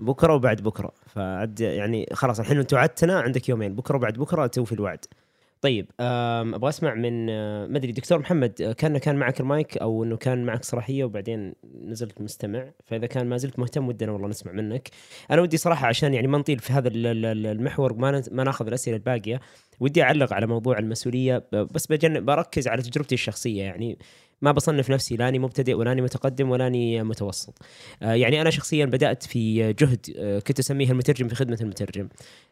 بكرة وبعد بكرة. فعد يعني خلاص الحين أنت وعدتنا عندك يومين بكرة وبعد بكرة توفي الوعد. طيب أبغى أسمع من ما أدري دكتور محمد كان كان معك المايك أو إنه كان معك صلاحية وبعدين نزلت مستمع؟ فإذا كان ما زلت مهتم ودنا والله نسمع منك. أنا ودي صراحة عشان يعني ما نطيل في هذا المحور ما ما ناخذ الأسئلة الباقية ودي أعلق على موضوع المسؤولية بس بجن بركز على تجربتي الشخصية يعني. ما بصنف نفسي لاني مبتدئ ولاني متقدم ولاني متوسط. آه، يعني أنا شخصيا بدأت في جهد آه، كنت اسميه المترجم في خدمة المترجم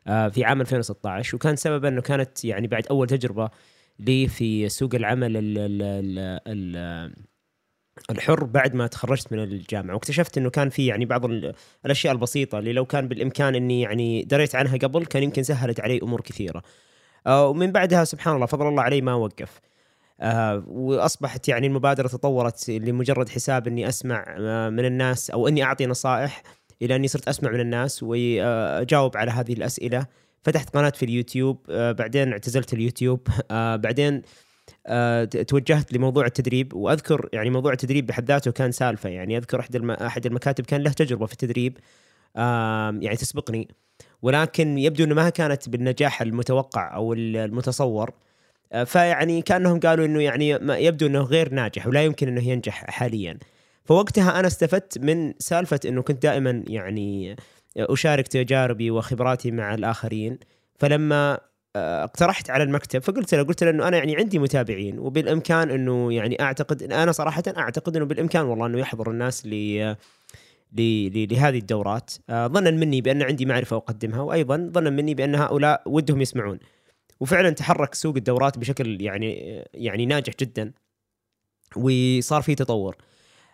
آه، في عام 2016 وكان سبب إنه كانت يعني بعد أول تجربة لي في سوق العمل ال ال ال ال الحر بعد ما تخرجت من الجامعة. واكتشفت إنه كان في يعني بعض الأشياء البسيطة اللي لو كان بالإمكان إني يعني دريت عنها قبل كان يمكن سهلت علي أمور كثيرة. ومن بعدها سبحان الله فضل الله علي ما وقف. آه وأصبحت يعني المبادرة تطورت لمجرد حساب إني أسمع آه من الناس أو إني أعطي نصائح إلى إني صرت أسمع من الناس وأجاوب على هذه الأسئلة. فتحت قناة في اليوتيوب آه بعدين اعتزلت اليوتيوب آه بعدين آه توجهت لموضوع التدريب. وأذكر يعني موضوع التدريب بحد ذاته كان سالفة. يعني أذكر أحد الم... أحد المكاتب كان له تجربة في التدريب يعني تسبقني. ولكن يبدو إنه ما كانت بالنجاح المتوقع أو المتصور. فيعني كأنهم قالوا إنه يعني يبدو إنه غير ناجح ولا يمكن إنه ينجح حاليا. فوقتها أنا استفدت من سالفة إنه كنت دائما يعني أشارك تجاربي وخبراتي مع الآخرين. فلما آه، اقترحت على المكتب فقلت له قلت له إنه أنا يعني عندي متابعين وبالإمكان إنه يعني أعتقد أنا صراحة أعتقد إنه بالإمكان والله إنه يحضر الناس ل لهذه الدورات. آه، ظنا مني بأن عندي معرفة أقدمها وأيضا ظنا مني بأن هؤلاء ودهم يسمعون. وفعلا تحرك سوق الدورات بشكل يعني يعني ناجح جدا وصار في تطور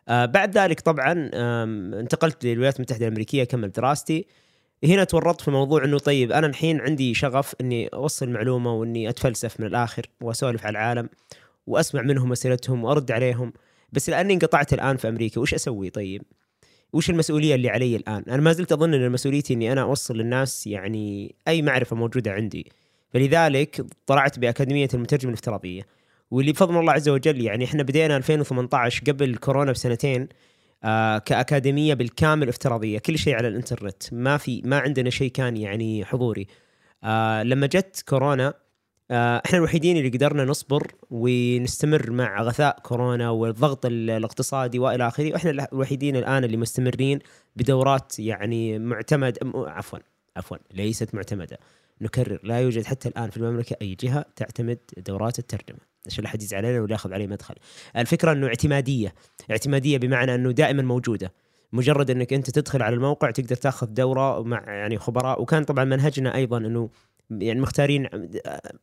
آه، بعد ذلك طبعا انتقلت للولايات المتحدة الأمريكية اكمل دراستي هنا تورطت في موضوع إنه طيب أنا الحين عندي شغف إني أوصل معلومة وإني أتفلسف من الآخر وأسولف على العالم وأسمع منهم أسئلتهم وأرد عليهم بس لأني انقطعت الآن في أمريكا وش أسوي طيب؟ وش المسؤولية اللي علي الآن؟ أنا ما زلت أظن إن مسؤوليتي إني أنا أوصل للناس يعني أي معرفة موجودة عندي فلذلك طلعت بأكاديمية المترجم الافتراضية واللي بفضل الله عز وجل يعني إحنا بدينا 2018 قبل كورونا بسنتين آه كأكاديمية بالكامل افتراضية كل شيء على الإنترنت ما في ما عندنا شيء كان يعني حضوري. آه لما جت كورونا آه إحنا الوحيدين اللي قدرنا نصبر ونستمر مع غثاء كورونا والضغط الاقتصادي وإلى آخره وإحنا الوحيدين الآن اللي مستمرين بدورات يعني معتمد عفوا عفوا ليست معتمدة. نكرر لا يوجد حتى الآن في المملكة أي جهة تعتمد دورات الترجمة. عشان لا حد يزعل علينا ولا ياخذ عليه مدخل. الفكرة إنه اعتمادية اعتمادية بمعنى إنه دائما موجودة. مجرد إنك أنت تدخل على الموقع تقدر تاخذ دورة مع يعني خبراء. وكان طبعا منهجنا أيضا إنه يعني مختارين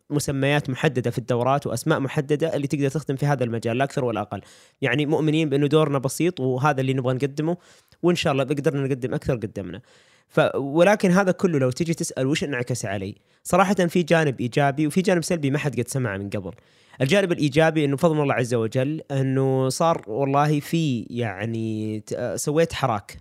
مسميات محددة في الدورات وأسماء محددة اللي تقدر تخدم في هذا المجال لا أكثر ولا أقل. يعني مؤمنين بإنه دورنا بسيط وهذا اللي نبغى نقدمه وإن شاء الله قدرنا نقدم أكثر قدمنا. ف ولكن هذا كله لو تجي تسأل وش انعكس علي. صراحة في جانب إيجابي وفي جانب سلبي ما حد قد سمعه من قبل. الجانب الإيجابي إنه بفضل الله عز وجل إنه صار والله في يعني سويت حراك.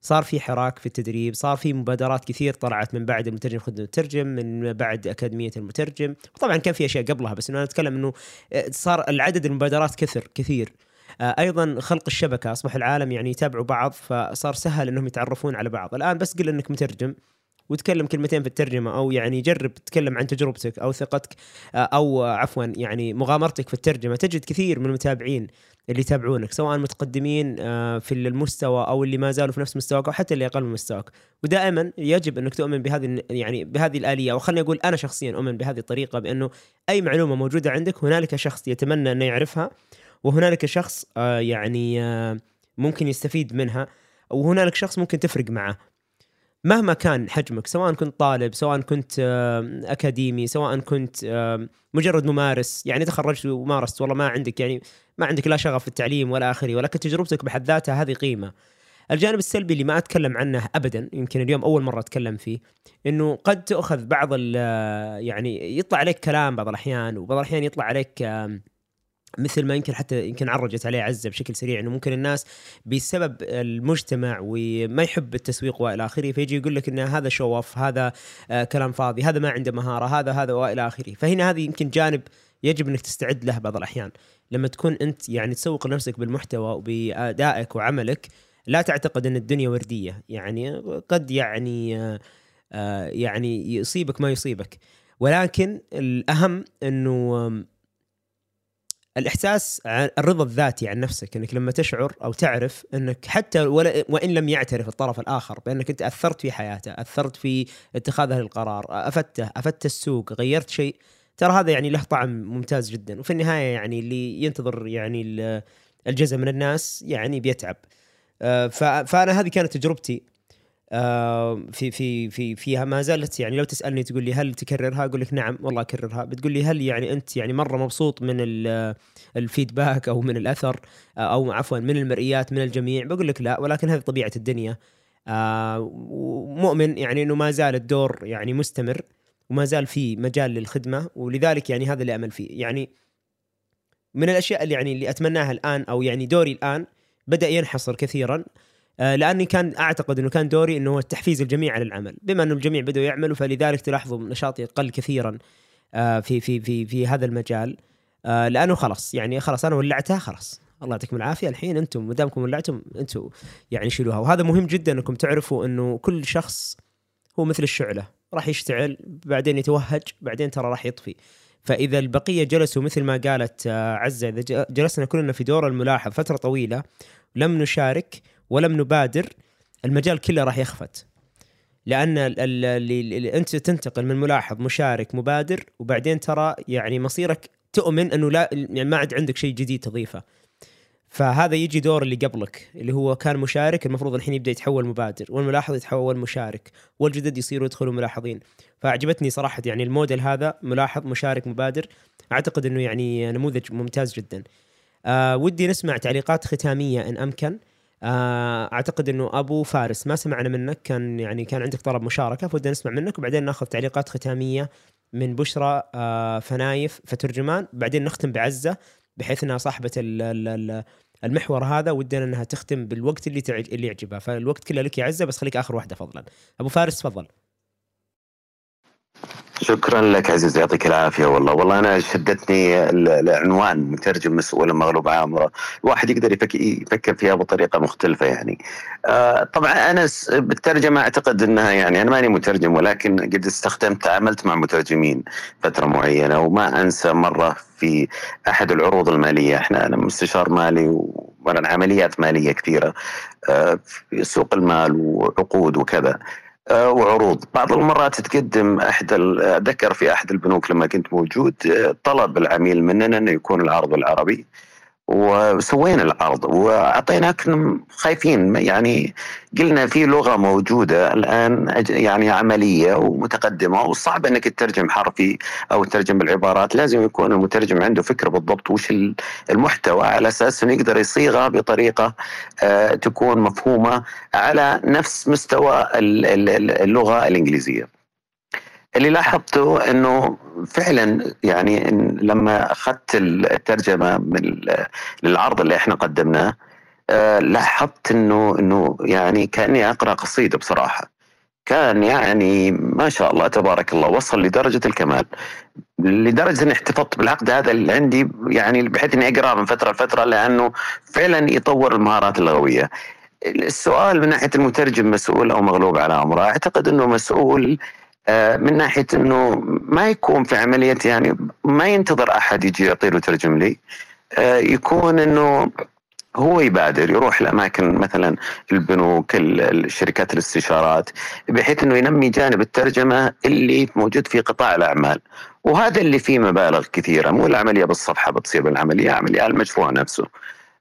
صار في حراك في التدريب صار في مبادرات كثير طلعت من بعد المترجم خدمه المترجم من بعد أكاديمية المترجم. طبعا كان في أشياء قبلها بس إنه أنا أتكلم إنه صار العدد المبادرات كثر كثير. آه، أيضا خلق الشبكة أصبح العالم يعني يتابعوا بعض فصار سهل إنهم يتعرفون على بعض. الآن بس قل إنك مترجم وتكلم كلمتين في الترجمة أو يعني جرب تتكلم عن تجربتك أو ثقتك آه، أو عفوا يعني مغامرتك في الترجمة. تجد كثير من المتابعين اللي يتابعونك سواء متقدمين آه، في المستوى أو اللي ما زالوا في نفس مستواك أو حتى اللي أقل من مستواك. ودائما يجب إنك تؤمن بهذه يعني بهذه الآلية. أو خليني أقول أنا شخصيا أؤمن بهذه الطريقة بأنه أي معلومة موجودة عندك هنالك شخص يتمنى انه يعرفها. وهنالك شخص آه، يعني آه، ممكن يستفيد منها وهنالك شخص ممكن تفرق معه. مهما كان حجمك سواء كنت طالب سواء كنت آه، أكاديمي سواء كنت مجرد ممارس يعني تخرجت ومارست والله ما عندك يعني ما عندك لا شغف في التعليم ولا اخره ولكن تجربتك بحد ذاتها هذه قيمة. الجانب السلبي اللي ما أتكلم عنه ابدا يمكن اليوم أول مرة أتكلم فيه إنه قد تاخذ بعض يعني يطلع عليك كلام بعض الأحيان وبعض الأحيان يطلع عليك مثل ما يمكن حتى يمكن عرجت عليه عزة بشكل سريع إنه ممكن الناس بسبب المجتمع وما يحب التسويق وإلى آخره فيجي يقول لك إن هذا شو اوف هذا آه كلام فاضي هذا ما عنده مهارة هذا هذا وإلى آخره. فهنا هذه يمكن جانب يجب إنك تستعد له بعض الأحيان. لما تكون أنت يعني تسوق لنفسك بالمحتوى وبأدائك وعملك لا تعتقد إن الدنيا وردية. يعني قد يعني آه, آه، يعني يصيبك ما يصيبك. ولكن الأهم إنه الإحساس الرضا الذاتي عن نفسك إنك لما تشعر أو تعرف إنك حتى ولا وإن لم يعترف الطرف الآخر بأنك أنت أثرت في حياته، أثرت في اتخاذه للقرار، أفدته، أفدت السوق، غيرت شيء، ترى هذا يعني له طعم ممتاز جدا، وفي النهاية يعني اللي ينتظر يعني الجزء من الناس يعني بيتعب. آه، فأنا هذه كانت تجربتي في في في فيها ما زالت يعني لو تسألني تقول لي هل تكررها أقول لك نعم والله أكررها. بتقول لي هل يعني أنت يعني مرة مبسوط من الفيدباك أو من الأثر أو عفوا من المرئيات من الجميع؟ بقول لك لا ولكن هذه طبيعة الدنيا. مؤمن يعني إنه ما زال الدور يعني مستمر وما زال في مجال للخدمة ولذلك يعني هذا اللي أمل فيه. يعني من الأشياء اللي يعني اللي أتمناها الآن أو يعني دوري الآن بدأ ينحصر كثيرا. آه، لأني كان أعتقد إنه كان دوري إنه تحفيز الجميع على العمل. بما إنه الجميع بدأوا يعملوا فلذلك تلاحظوا نشاطي قل كثيرا آه، في في في في هذا المجال. آه، لأنه خلاص يعني خلاص أنا ولعتها خلاص. الله يعطيكم العافية. الحين أنتم ما دامكم ولعتم أنتم يعني شيلوها. وهذا مهم جدا إنكم تعرفوا إنه كل شخص هو مثل الشعلة. راح يشتعل بعدين يتوهج بعدين ترى راح يطفي. فإذا البقية جلسوا مثل ما قالت آه، عزة إذا جلسنا كلنا في دور الملاحظ فترة طويلة لم نشارك ولم نبادر المجال كله راح يخفت. لأن ال- ال- اللي, أنت تنتقل من ملاحظ مشارك مبادر وبعدين ترى يعني مصيرك تؤمن أنه لا يعني ما عاد عندك شيء جديد تضيفه. فهذا يجي دور اللي قبلك اللي هو كان مشارك المفروض الحين يبدأ يتحول مبادر والملاحظ يتحول مشارك والجدد يصيروا يدخلوا ملاحظين. فأعجبتني صراحة يعني الموديل هذا ملاحظ مشارك مبادر أعتقد إنه يعني نموذج ممتاز جدا. آه ودي نسمع تعليقات ختامية إن أمكن. أعتقد إنه أبو فارس ما سمعنا منك كان يعني كان عندك طلب مشاركة فودنا نسمع منك وبعدين ناخذ تعليقات ختامية من بشرى آه فنايف فترجمان. بعدين نختم بعزة بحيث إنها صاحبة ال- ال- ال- المحور هذا ودنا إنها تختم بالوقت اللي. اللي يعجبها. فالوقت كله لك يا عزة بس خليك آخر واحدة فضلا. أبو فارس تفضل. شكرا لك عزيز يعطيك العافية والله. والله أنا شدتني ال- العنوان مترجم مسؤول مغلوب عامرة. الواحد يقدر يفك يفكر فيها بطريقة مختلفة يعني. آه طبعا أنا بالترجمة أعتقد إنها يعني أنا ماني مترجم ولكن قد استخدمت تعاملت مع مترجمين فترة معينة وما أنسى مرة في أحد العروض المالية. إحنا أنا مستشار مالي ومرن عمليات مالية كثيرة آه في سوق المال وعقود وكذا. وعروض. بعض المرات تقدم أحد اتذكر في أحد البنوك لما كنت موجود آه، طلب العميل مننا إنه يكون العرض بالعربي وسوينا العرض وأعطيناك خايفين يعني قلنا في لغة موجودة الآن يعني عملية ومتقدمة وصعب إنك تترجم حرفي أو تترجم بالعبارات لازم يكون المترجم عنده فكرة بالضبط وش ال- المحتوى على أساس إنه يقدر يصيغها بطريقة آه، تكون مفهومة على نفس مستوى ال- ال- ال- اللغة الإنجليزية. اللي لاحظته إنه فعلا يعني إن لما أخذت الترجمة من للعرض اللي إحنا قدمناه آه، لاحظت انه إنه يعني كأني أقرأ قصيدة بصراحة. كان يعني ما شاء الله تبارك الله وصل لدرجة الكمال. لدرجة إني احتفظت بالعقد هذا اللي عندي يعني بحيث إني أقرأه من فترة لفترة لأنه فعلا يطور المهارات اللغوية. السؤال من ناحية المترجم مسؤول أو مغلوب على أمره، أعتقد إنه مسؤول من ناحية إنه ما يكون في عمليه يعني ما ينتظر أحد يجي يعطي له ترجم لي آه، يكون إنه هو يبادر يروح لاماكن مثلا البنوك ال- الشركات الاستشارات بحيث إنه ينمي جانب الترجمة اللي موجود في قطاع الأعمال. وهذا اللي فيه مبالغ كثيرة مو العملية بالصفحة بتصير بالعملية عملية على المشروع نفسه.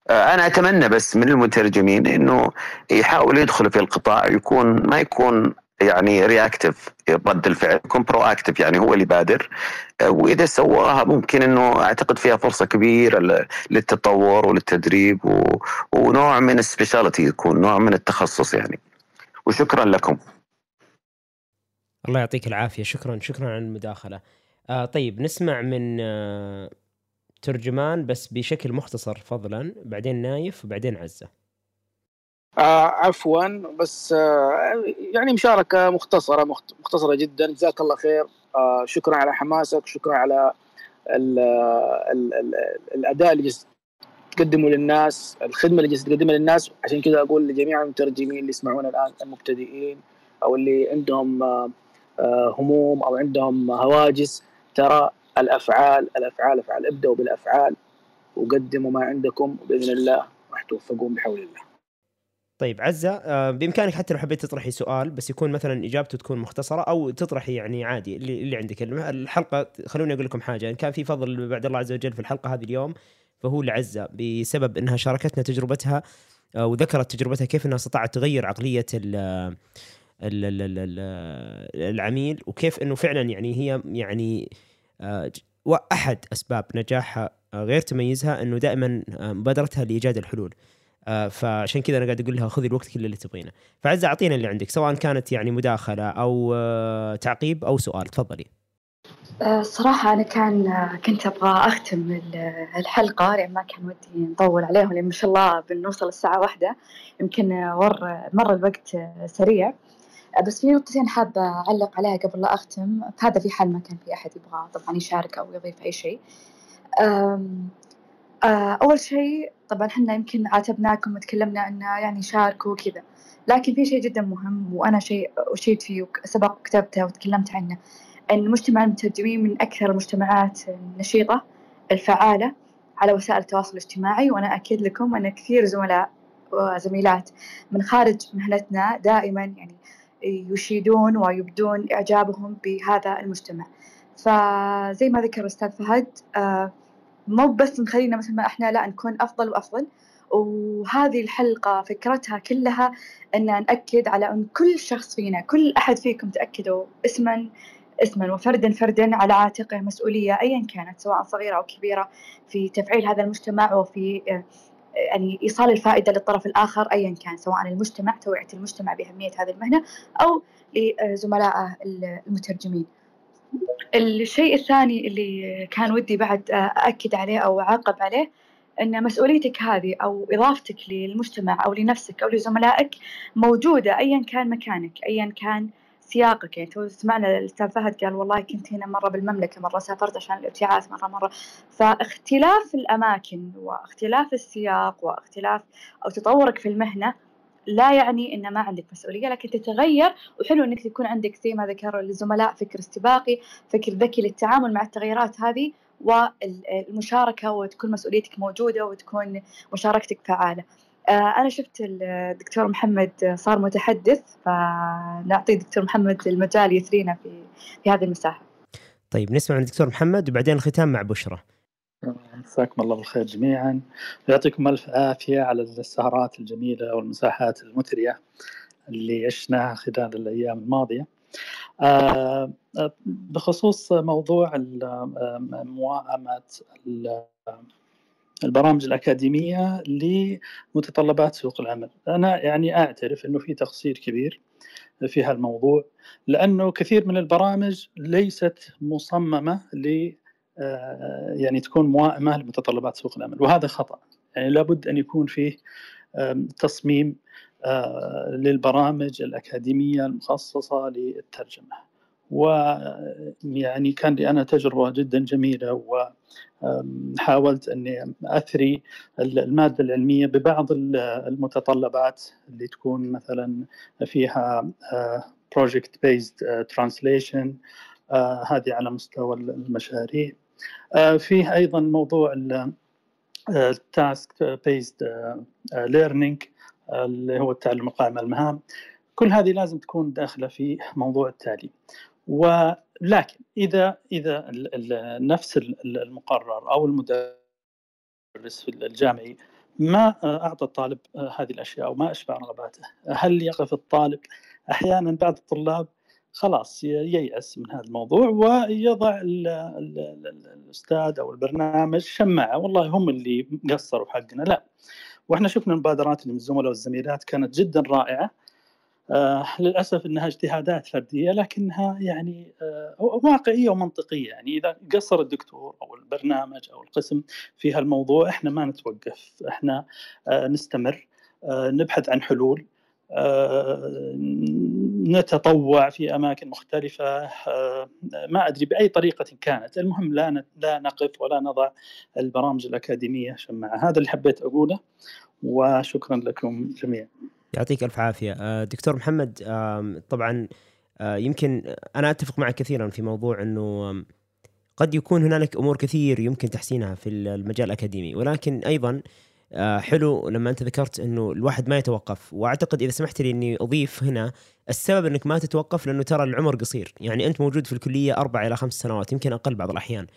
آه، أنا أتمنى بس من المترجمين إنه يحاول يدخل في القطاع يكون ما يكون يعني reactive رد الفعل يكون proactive يعني هو اللي بادر. آه، وإذا سواها ممكن إنه أعتقد فيها فرصة كبيرة للتطور وللتدريب و... ونوع من ال speciality يكون نوع من التخصص يعني. وشكرا لكم. الله يعطيك العافية. شكرا شكرا على المداخلة. آه طيب نسمع من آه ترجمان بس بشكل مختصر فضلا بعدين نايف وبعدين عزة. آه عفوا بس آه يعني مشاركة مختصرة مخت- مختصرة جدا. جزاك الله خير. آه شكرا على حماسك شكرا على ال ال ال الأداء اللي جالس تقدمه للناس الخدمة اللي تقدمها للناس. عشان كذا أقول لجميع المترجمين اللي يسمعونا الآن المبتدئين أو اللي عندهم آه آه هموم أو عندهم هواجس ترى الأفعال الأفعال أفعال ابدأوا بالأفعال وقدموا ما عندكم وبإذن الله راح توفقون بحول الله. طيب عزة آه بإمكانك حتى لو حبيت تطرحي سؤال بس يكون مثلا إجابته تكون مختصرة أو تطرحي يعني عادي اللي, اللي عندك. الحلقة خلوني أقول لكم حاجة إن كان في فضل بعد الله عز وجل في الحلقة هذه اليوم فهو لعزة بسبب إنها شاركتنا تجربتها آه، وذكرت تجربتها كيف إنها استطاعت تغير عقلية ال ال- ال- ال- ال- العميل وكيف إنه فعلا يعني هي يعني آه، وأحد أسباب نجاحها غير تميزها إنه دائما مبادرتها لإيجاد الحلول. فعشان كذا أنا قاعد أقول لها خذي الوقت كله اللي تبغينه. فعزة أعطينا اللي عندك سواء كانت يعني مداخلة أو آه، تعقيب أو سؤال. تفضلي. آه، الصراحة أنا كان آه، كنت أبغى أختم ال- الحلقة لأن ما كان ودي نطول عليهم لأن ما شاء الله بنوصل الساعة واحدة. يمكن آه، ور مر الوقت آه، سريع. آه، بس في نقطتين حابة أعلق عليها قبل لا أختم. هذا في حال ما كان في أحد يبغى طبعا يشارك أو يضيف أي شيء. آه، أول شيء طبعا إحنا يمكن عاتبناكم وتكلمنا إنه يعني شاركوا وكذا. لكن في شيء جدا مهم وأنا شيء أشيد فيه وسبق وكتبته وتكلمت عنه. أن مجتمع المترجمين من أكثر المجتمعات النشيطة الفعالة على وسائل التواصل الاجتماعي وأنا أكيد لكم أن كثير زملاء وزميلات من خارج مهنتنا دائما يعني يشيدون ويبدون إعجابهم بهذا المجتمع. فزي ما ذكر الأستاذ فهد آه، مو بس نخلينا مثل ما إحنا لا نكون أفضل وأفضل. وهذه الحلقة فكرتها كلها أن نأكد على أن كل شخص فينا كل أحد فيكم تأكدوا اسما اسما وفردا فردا على عاتقه مسؤولية أيا كانت سواء صغيرة أو كبيرة في تفعيل هذا المجتمع وفي آه، يعني إيصال الفائدة للطرف الآخر أيا كان سواء المجتمع توعية المجتمع بأهمية هذه المهنة أو لزملائه المترجمين. الشيء الثاني اللي كان ودي بعد أأكد عليه أو أعاقب عليه أن مسؤوليتك هذه أو إضافتك للمجتمع أو لنفسك أو لزملائك موجودة أيا كان مكانك أيا كان سياقك. يعني تو سمعنا الأستاذ فهد قال والله كنت هنا مرة بالمملكة مرة سافرت عشان الابتعاث مرة مرة. فاختلاف الأماكن واختلاف السياق واختلاف أو تطورك في المهنة لا يعني إن ما عندك مسؤولية لكن تتغير وحلو إنك يكون عندك زي ما ذكر الزملاء فكر استباقي فكر ذكي للتعامل مع التغيرات هذه والمشاركة وتكون مسؤوليتك موجودة وتكون مشاركتك فعالة آه، أنا شفت الدكتور محمد صار متحدث فنعطي الدكتور محمد المجال يثرينا في في هذه المساحة. طيب نسمع من الدكتور محمد وبعدين الختام مع بشرى. مساكم الله بالخير جميعا ويعطيكم ألف عافية على السهرات الجميلة والمساحات المثرية اللي عشناها خلال الأيام الماضية. آه، بخصوص موضوع موائمه البرامج الأكاديمية لمتطلبات سوق العمل أنا يعني أعترف أنه في تقصير كبير في هالموضوع لأنه كثير من البرامج ليست مصممة ل آه، يعني تكون موائمة لمتطلبات سوق العمل وهذا خطأ. يعني لابد أن يكون فيه تصميم آه، للبرامج الأكاديمية المخصصة للترجمة. ويعني كان لي أنا تجربة جدا جميلة وحاولت أني أثري المادة العلمية ببعض المتطلبات اللي تكون مثلا فيها project based translation هذه على مستوى المشاريع. فيه أيضا موضوع ال task-based learning اللي هو التعلم القائم على المهام. كل هذه لازم تكون داخلة في موضوع التعليم ولكن إذا إذا نفس المقرر أو المدرس الجامعي ما أعطى الطالب هذه الأشياء وما أشبع رغباته هل يقف الطالب؟ أحيانا بعض الطلاب خلاص ييأس من هذا الموضوع ويضع الأستاذ أو البرنامج شماعة. والله هم اللي قصروا حقنا. لا وإحنا شفنا المبادرات اللي من الزملاء والزميلات كانت جدا رائعة. آه للأسف إنها اجتهادات فردية لكنها يعني آه واقعية ومنطقية. يعني إذا قصر الدكتور أو البرنامج أو القسم في هالموضوع إحنا ما نتوقف. إحنا آه نستمر آه نبحث عن حلول. آه نتطوع في أماكن مختلفة آه ما أدري بأي طريقة كانت. المهم لا لا نقف ولا نضع البرامج الأكاديمية شماعة. هذا اللي حبيت أقوله وشكرا لكم جميعا. يعطيك ألف عافية. آه، دكتور محمد طبعا آه، يمكن أنا أتفق معك كثيرا في موضوع إنه قد يكون هنالك أمور كثير يمكن تحسينها في المجال الأكاديمي. ولكن أيضا حلو لما أنت ذكرت إنه الواحد ما يتوقف. وأعتقد إذا سمحت لي إني أضيف هنا السبب إنك ما تتوقف لأنه ترى العمر قصير. يعني أنت موجود في الكلية أربع إلى خمس سنوات يمكن أقل بعض الأحيان.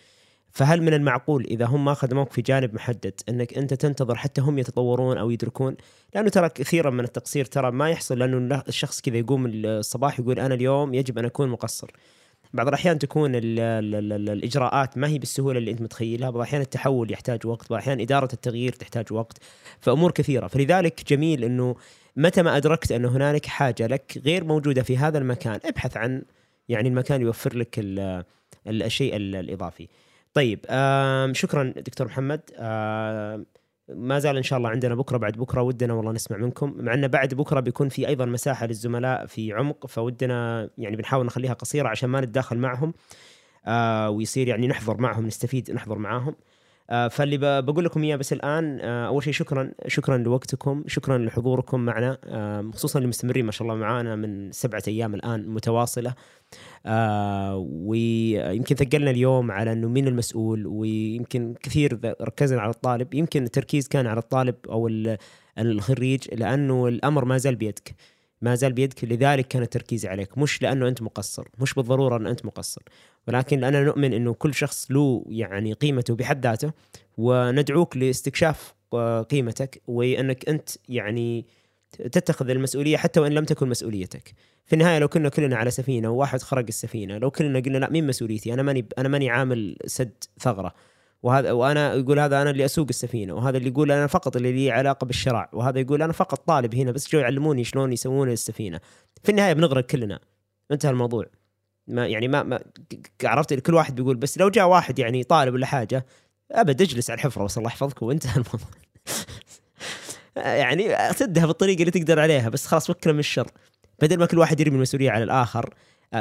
فهل من المعقول إذا هم ما خدموك في جانب محدد إنك أنت تنتظر حتى هم يتطورون أو يدركون لأنه ترى كثيرا من التقصير ترى ما يحصل لأنه الشخص كذا يقوم الصباح يقول أنا اليوم يجب أن أكون مقصر. بعض الأحيان تكون ال ال ال الإجراءات ما هي بالسهولة اللي أنت متخيلها بعض الأحيان التحول يحتاج وقت بعض الأحيان إدارة التغيير تحتاج وقت فأمور كثيرة. فلذلك جميل إنه متى ما أدركت انه هنالك حاجة لك غير موجودة في هذا المكان ابحث عن يعني المكان يوفر لك الشيء الإضافي. طيب شكرا دكتور محمد. ما زال إن شاء الله عندنا بكرة بعد بكرة ودنا والله نسمع منكم. مع انه بعد بكرة بيكون في أيضا مساحة للزملاء في عمق فودنا يعني بنحاول نخليها قصيرة عشان ما نتداخل معهم آه ويصير يعني نحضر معهم نستفيد نحضر معاهم. فاللي ب- بقول لكم إياه بس الآن آه، أول شيء شكرا شكرا لوقتكم شكرا لحضوركم معنا آه، خصوصا اللي مستمرين ما شاء الله معانا من سبعة أيام الآن متواصلة. آه، ويمكن ثقلنا اليوم على إنه مين المسؤول ويمكن كثير ركزنا على الطالب. يمكن التركيز كان على الطالب أو ال- الخريج لأنه الأمر ما زال بيدك. ما زال بيدك لذلك كان التركيز عليك مش لأنه أنت مقصر مش بالضرورة أن أنت مقصر ولكن لاننا نؤمن إنه كل شخص له يعني قيمته بحد ذاته وندعوك لاستكشاف آه، قيمتك وأنك أنت يعني تتخذ المسؤولية حتى وإن لم تكن مسؤوليتك. في النهاية لو كنا كلنا على سفينة وواحد خرق السفينة، لو كلنا قلنا لا مين مسؤوليتي؟ أنا ماني أنا ماني عامل سد ثغرة. وهذا وأنا يقول هذا أنا اللي أسوق السفينة، وهذا اللي يقول أنا فقط اللي لي علاقة بالشراع، وهذا يقول أنا فقط طالب هنا بس جو يعلموني شلون يسوون السفينة. في النهاية بنغرق كلنا. انتهى الموضوع. ما يعني ما, ما عرفت كل واحد بيقول بس لو جاء واحد يعني طالب ولا حاجة أبد اجلس على الحفرة بس الله يحفظك وانتهى الموضوع يعني سدها بالطريقة اللي تقدر عليها بس خلاص وكله من الشر بدل ما كل واحد يرمي المسؤولية على الآخر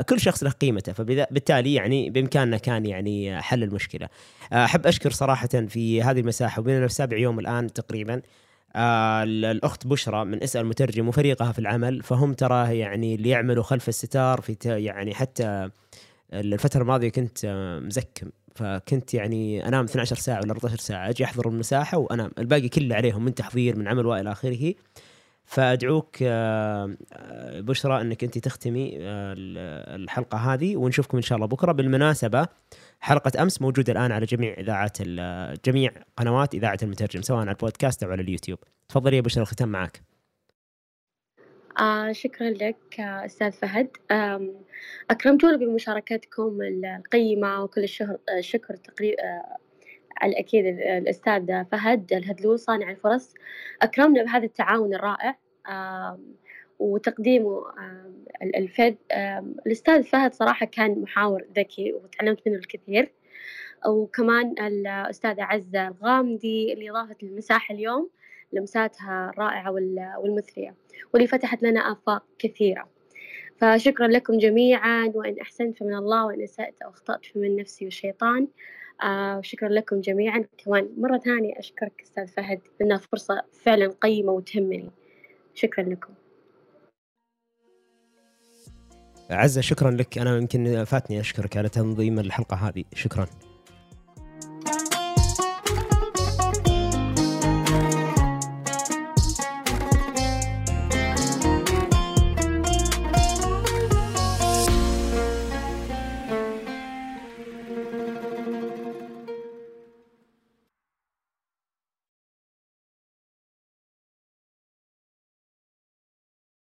كل شخص له قيمته فبالتالي يعني بإمكاننا كان يعني حل المشكلة. آه، أحب أشكر صراحة في هذه المساحة وبيننا في سابع يوم الآن تقريبا. آه، الأخت بشرى من إسأل مترجم وفريقها في العمل فهم ترى يعني اللي يعملوا خلف الستار في يعني حتى الفترة الماضية كنت آه، مزكم. فكنت يعني أنام 12 ساعة ولا 14 ساعة أجي أحضر المساحة وأنام. الباقي كله عليهم من تحضير من عمل وإلى آخره. فأدعوك آه، آه، بشرى إنك أنت تختمي آه، الحلقة هذه ونشوفكم إن شاء الله بكرة. بالمناسبة حلقة أمس موجودة الآن على جميع اذاعات جميع قنوات إذاعة المترجم سواء على البودكاست أو على اليوتيوب. تفضلي يا بشرى الختام معك. آه شكرا لك آه أستاذ فهد. أكرمتونا بمشاركتكم القيمة وكل الشهر الشكر تقريبا آه على أكيد ال- الأستاذ فهد الهدلو صانع الفرص. أكرمنا بهذا التعاون الرائع وتقديمه آم، ال- الفد آم، الأستاذ فهد صراحة كان محاور ذكي وتعلمت منه الكثير. وكمان الأستاذة عزة الغامدي اللي ضافت المساحة اليوم لمساتها الرائعة وال- والمثرية واللي فتحت لنا آفاق كثيرة. فشكرا لكم جميعا وإن أحسنت فمن الله وإن أسأت أو أخطأت فمن نفسي والشيطان آه شكرا لكم جميعا. كمان مرة ثانية أشكرك أستاذ فهد لأنها فرصة فعلا قيمة وتهمني. شكرا لكم. عزة شكرا لك. أنا يمكن فاتني أشكرك على تنظيم الحلقة هذه. شكرا.